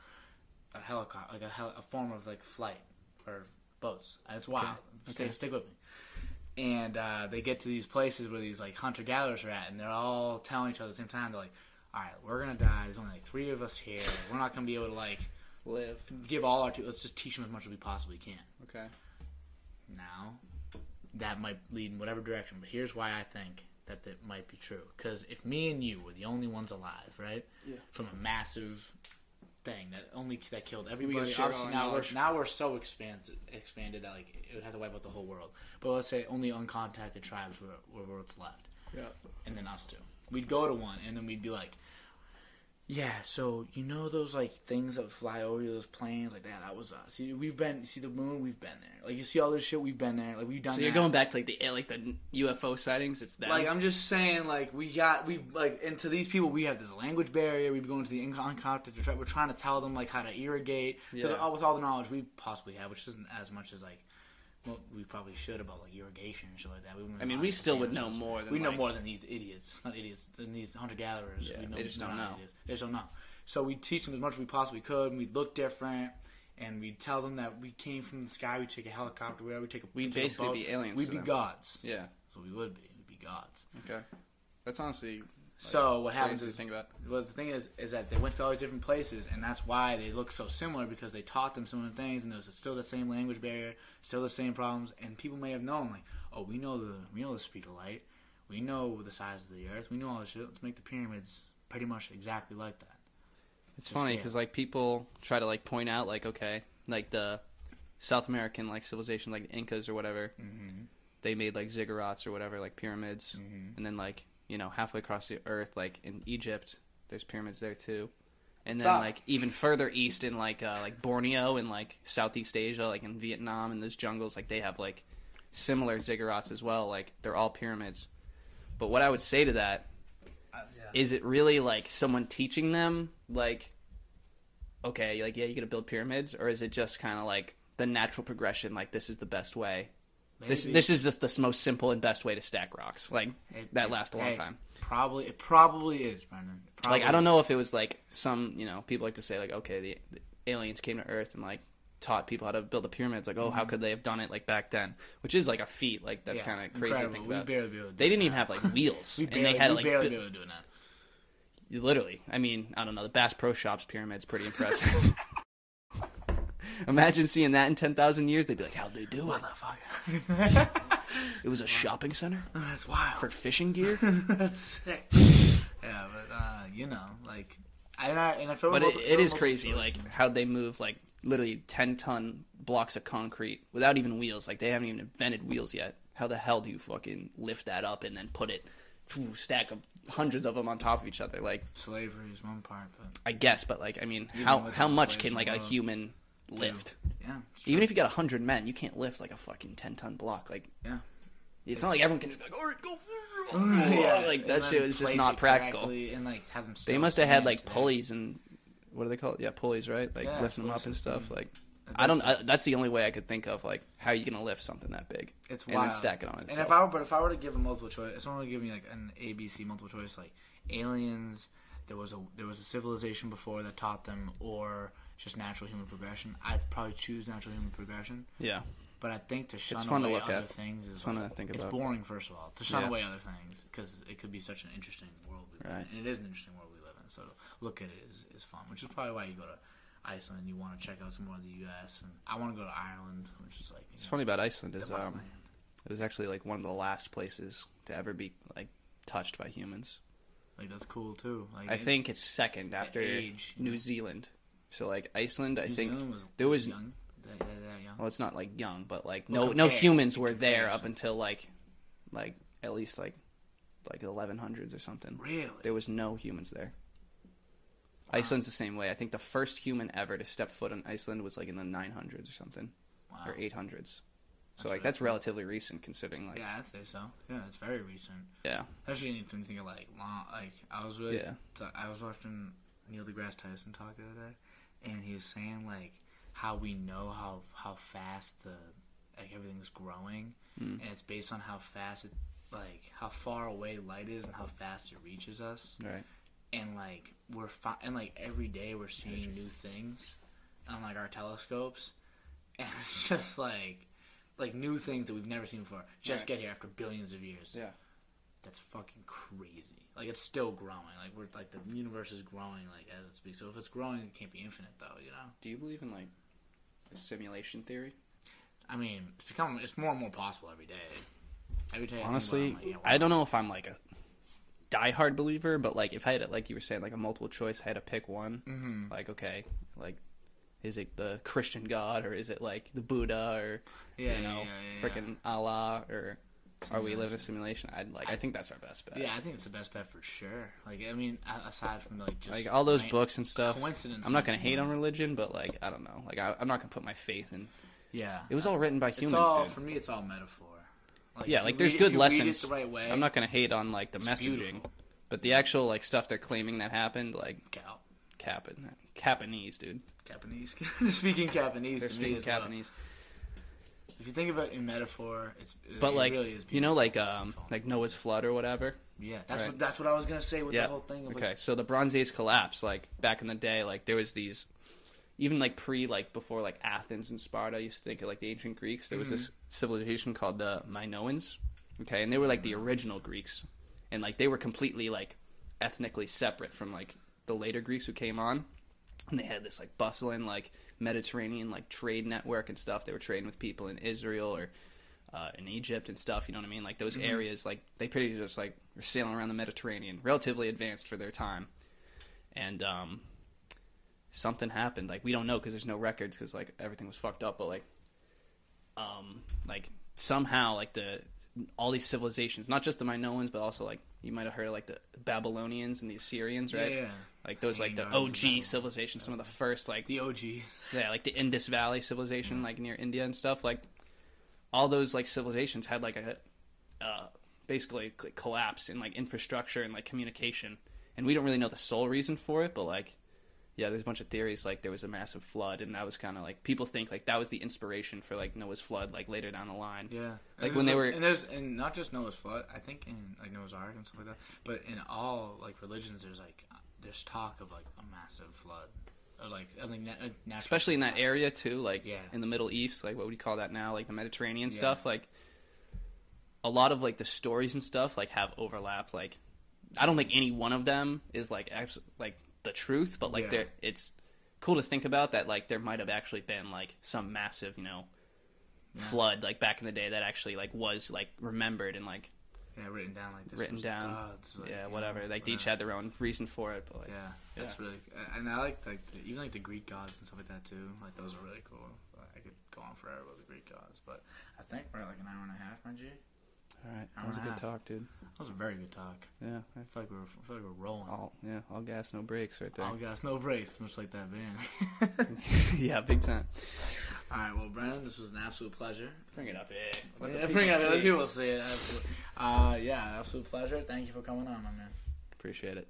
S1: a helicopter, like a, hel- a form of like flight or boats. And it's wild. Stay,
S2: Okay.
S1: stick with me and uh, they get to these places where these like hunter gatherers are at, and they're all telling each other at the same time. They're like, "All right, we're gonna die. There's only like three of us here. We're not gonna be able to like
S2: Live.
S1: give all our. T- let's just teach them as much as we possibly can."
S2: Okay.
S1: Now, that might lead in whatever direction, but here's why I think that that might be true. Because if me and you were the only ones alive, right,
S2: Yeah.
S1: from a massive thing that only that killed everybody.
S2: share
S1: Obviously,
S2: all
S1: now we're, now we're so expanded, expanded that like it would have to wipe out the whole world. But let's say only uncontacted tribes were, were what's left
S2: Yeah.
S1: and then us two. We'd go to one, and then we'd be like, "Yeah, so you know those like things that fly over those planes, like that. That was us. See, we've been see the moon. We've been there. Like you see all this shit. We've been there. Like we've done.
S2: So you're
S1: that.
S2: going back to like the eh, like the UFO sightings. It's that.
S1: Like I'm just saying, like we got we like, and to these people, we have this language barrier. We've going to the tribe. We're trying to tell them like how to irrigate because
S2: Yeah.
S1: Uh, with all the knowledge we possibly have, which isn't as much as like. Well, we probably should about like irrigation and shit like that. We
S2: I mean, we still would know more than
S1: we know more than these idiots, not idiots, than these hunter gatherers.
S2: Yeah,
S1: we know,
S2: they just don't know.
S1: idiots. They just don't know. So we teach them as much as we possibly could, and we'd look different, and we'd tell them that we came from the sky. We take a helicopter, we take a.
S2: We'd
S1: take a
S2: basically
S1: boat.
S2: be aliens
S1: We'd be
S2: them.
S1: gods.
S2: yeah.
S1: So we would be. We'd be gods.
S2: Okay. That's honestly.
S1: So what happens is
S2: think about.
S1: well, the thing is, is that they went to all these different places, and that's why they look so similar because they taught them similar things, and there's still the same language barrier, still the same problems, and people may have known like, oh, we know the we know the speed of light, we know the size of the earth, we know all this shit. Let's make the pyramids pretty much exactly like that.
S2: It's funny because like people try to like point out like okay, like the South American like civilization, like the Incas or whatever,
S1: Mhm.
S2: they made like ziggurats or whatever, like pyramids,
S1: Mhm.
S2: and then like you know halfway across the earth, like in Egypt, there's pyramids there too. And then
S1: Stop.
S2: like even further east in like uh, like Borneo and like Southeast Asia, like in Vietnam and those jungles, like they have like similar ziggurats as well. Like they're all pyramids. But what I would say to that
S1: Uh, yeah.
S2: is it really like someone teaching them like okay like yeah you gotta build pyramids or is it just kind of like the natural progression like this is the best way
S1: Maybe.
S2: this is just the most simple and best way to stack rocks like
S1: It-
S2: that
S1: it-
S2: lasts a long time
S1: Probably, it probably is, Brendan. Probably
S2: like i don't know if it was like some you know people like to say like okay the, the aliens came to earth and like taught people how to build the pyramids like oh how could they have done it like back then which is like a feat like that's
S1: Mm-hmm. Yeah,
S2: kind of crazy to think
S1: We
S2: about
S1: barely be able
S2: they didn't even have like wheels
S1: We
S2: and
S1: barely,
S2: they had
S1: we
S2: like
S1: barely
S2: bu-
S1: be able to do that.
S2: Literally, I mean, I don't know. The Bass Pro Shops pyramid's pretty impressive. Imagine seeing that in ten thousand years. They'd be like, "How'd they do it?
S1: Motherfucker.
S2: It was a shopping center
S1: That's wild.
S2: for fishing gear."
S1: That's sick. Yeah, but uh, you know, like, and I and I feel.
S2: But it, it is crazy, like how'd they move like literally ten ton blocks of concrete without even wheels. Like they haven't even invented wheels yet. How the hell do you fucking lift that up and then put it, stack of hundreds of them on top of each other? Like
S1: slavery is one part, but
S2: I guess, but like I mean, how how much can like a human lift?
S1: yeah, it's
S2: Even if you got a hundred men, you can't lift like a fucking ten ton block. Like
S1: yeah.
S2: it's, not like everyone can just be like, all right, go.
S1: Yeah,
S2: like that shit was just not practical.
S1: And like have them.
S2: They must have had like
S1: today.
S2: pulleys and what do they call it? Yeah, pulleys, right? Like
S1: Yeah,
S2: lifting them up and
S1: system.
S2: stuff. Like I don't. I, that's the only way I could think of. Like how are you gonna lift something that big
S1: It's
S2: and
S1: wild.
S2: then stack it on
S1: And if I were, but if I were to give a multiple choice, if someone would give me like an ABC multiple choice, like aliens, there was a there was a civilization before that taught them, or just natural human progression. I'd probably choose natural human progression.
S2: yeah,
S1: But I think to shun
S2: fun to
S1: away
S2: look
S1: other
S2: at.
S1: things is
S2: It's fun
S1: like-
S2: to think about.
S1: It's boring, first of all, to shun
S2: Yeah.
S1: away other things because it could be such an interesting world we live
S2: Right.
S1: in, and it is an interesting world we live in. So look at it is, is fun, which is probably why you go to Iceland. You want to check out some more of the U.S. and I want to go to Ireland, which is like
S2: it's
S1: know,
S2: funny about Iceland is um, it was actually like one of the last places to ever be like touched by humans.
S1: Like that's cool too. Like
S2: I
S1: it-
S2: think it's second after
S1: age,
S2: New
S1: know.
S2: Zealand. So like Iceland, I
S1: New
S2: think.
S1: Zealand was,
S2: there was-
S1: young. Young.
S2: Well, it's not like young, but like
S1: Well,
S2: no no humans were there up until like like at least like like the 1100s or something.
S1: Really?
S2: There was no humans there. Iceland's the same way. I think the first human ever to step foot on Iceland was like in the 900s or something
S1: Wow.
S2: or 800s. So like
S1: really
S2: that's relatively recent considering like
S1: yeah, I'd say so. Yeah, it's very recent.
S2: yeah.
S1: Especially when you think of like long. Like I was with.
S2: Yeah.
S1: I was watching Neil deGrasse Tyson talk the other day, and he was saying like how we know how how fast the like everything's growing,
S2: Mm.
S1: and it's based on how fast it like how far away light is and how fast it reaches us.
S2: Right.
S1: and like we're fi- and like every day we're seeing new things on like our telescopes and it's just like like new things that we've never seen before just
S2: Right.
S1: get here after billions of years
S2: Yeah.
S1: That's fucking crazy like it's still growing like we're like the universe is growing like as it speaks so if it's growing it can't be infinite though you know
S2: Do you believe in like the simulation theory?
S1: i mean it's becoming it's more and more possible every day every day I it,
S2: Honestly,
S1: I'm like, yeah,
S2: I don't know if I'm like a diehard believer, but like if I had to, like you were saying, like a multiple choice, I had to pick one.
S1: Mhm.
S2: Like okay, like is it the Christian God or is it like the Buddha or
S1: yeah,
S2: you know
S1: yeah, yeah.
S2: freaking Allah or are we living
S1: Simulation.
S2: a simulation? I'd like I think that's our best bet.
S1: yeah i think it's the best bet for sure like i mean aside from like just
S2: Like all those books and stuff.
S1: coincidence
S2: I'm not gonna hate on religion, but like I don't know. Like I, I'm not gonna put my faith in.
S1: Yeah,
S2: It was all written by
S1: It's
S2: humans,
S1: all
S2: dude.
S1: for me. It's all metaphor. Like,
S2: Yeah, like there's
S1: read-
S2: good
S1: if you read it
S2: lessons.
S1: the right way.
S2: I'm not gonna hate on like the messaging,
S1: beautiful.
S2: but the actual like stuff they're claiming that happened, like
S1: Cal.
S2: Capon, Capanese, dude.
S1: Japanese. speaking Japanese
S2: They're
S1: to
S2: speaking
S1: me as well. If you think of it in metaphor, it's
S2: But
S1: it
S2: like
S1: really is
S2: you know, like um, like Noah's flood or whatever.
S1: yeah, that's
S2: right.
S1: what that's what I was gonna say with
S2: Yeah.
S1: the whole thing. Of
S2: Okay,
S1: like,
S2: so the Bronze Age collapse, like back in the day, like there was these, even like pre, like before, like Athens and Sparta. I used to think of like the ancient Greeks. There was this civilization called the Minoans. Okay, and they were like the original Greeks, and like they were completely like ethnically separate from like the later Greeks who came on, and they had this like bustling like Mediterranean like trade network and stuff. They were trading with people in Israel or uh, in Egypt and stuff. You know what I mean? Like those areas, like they pretty just like were sailing around the Mediterranean, relatively advanced for their time. And um, something happened. Like we don't know because there's no records because like everything was fucked up. But like, um, like somehow like the all these civilizations, not just the Minoans, but also like you might have heard of like the Babylonians and the Assyrians, right?
S1: Yeah, yeah.
S2: Like those like the
S1: Hanging on to
S2: OG civilizations, some of the first like
S1: The OGs.
S2: yeah, like the Indus Valley civilization, like near India and stuff. Like all those like civilizations had like a uh, basically c- collapse in like infrastructure and like communication, and we don't really know the sole reason for it, but like yeah, there's a bunch of theories like there was a massive flood, and that was kind of like people think like that was the inspiration for like Noah's flood, like later down the line.
S1: Yeah,
S2: Like, when they were-
S1: and there's and not just Noah's flood. I think in like Noah's Ark and stuff like that. But in all like religions, there's like there's talk of like a massive flood, or like I think na-
S2: especially in that
S1: disaster.
S2: area too, like
S1: Yeah.
S2: in the Middle East, like what would you call that now, like the Mediterranean
S1: Yeah.
S2: stuff. Like a lot of like the stories and stuff like have overlap. Like I don't think any one of them is like abs- like the truth, but like
S1: Yeah.
S2: there it's cool to think about that like there might have actually been like some massive you know
S1: Yeah.
S2: flood like back in the day that actually like was like remembered and like
S1: Yeah, written down like this.
S2: Written down.
S1: God's, like,
S2: yeah whatever
S1: know,
S2: like they each had their own reason for it, but like
S1: Yeah, that's really and I like like the, even like the Greek gods and stuff like that too. Like those are really cool. I could go on forever with the Greek gods, but I think we're at like an hour and a half, my G.
S2: all right,
S1: Hour
S2: that was a
S1: and
S2: good talk, dude.
S1: That was a very good talk.
S2: Yeah,
S1: I feel like we're I feel like we're rolling.
S2: all yeah, all gas, no brakes, right there.
S1: All gas, no brakes, much like that band.
S2: yeah, big time.
S1: All right, well, Brendan, this was an absolute pleasure.
S2: Bring it up, eh?
S1: Yeah, bring it. Up. Let people see it. Absolute- Uh, yeah, absolute pleasure. Thank you for coming on, my man.
S2: Appreciate it.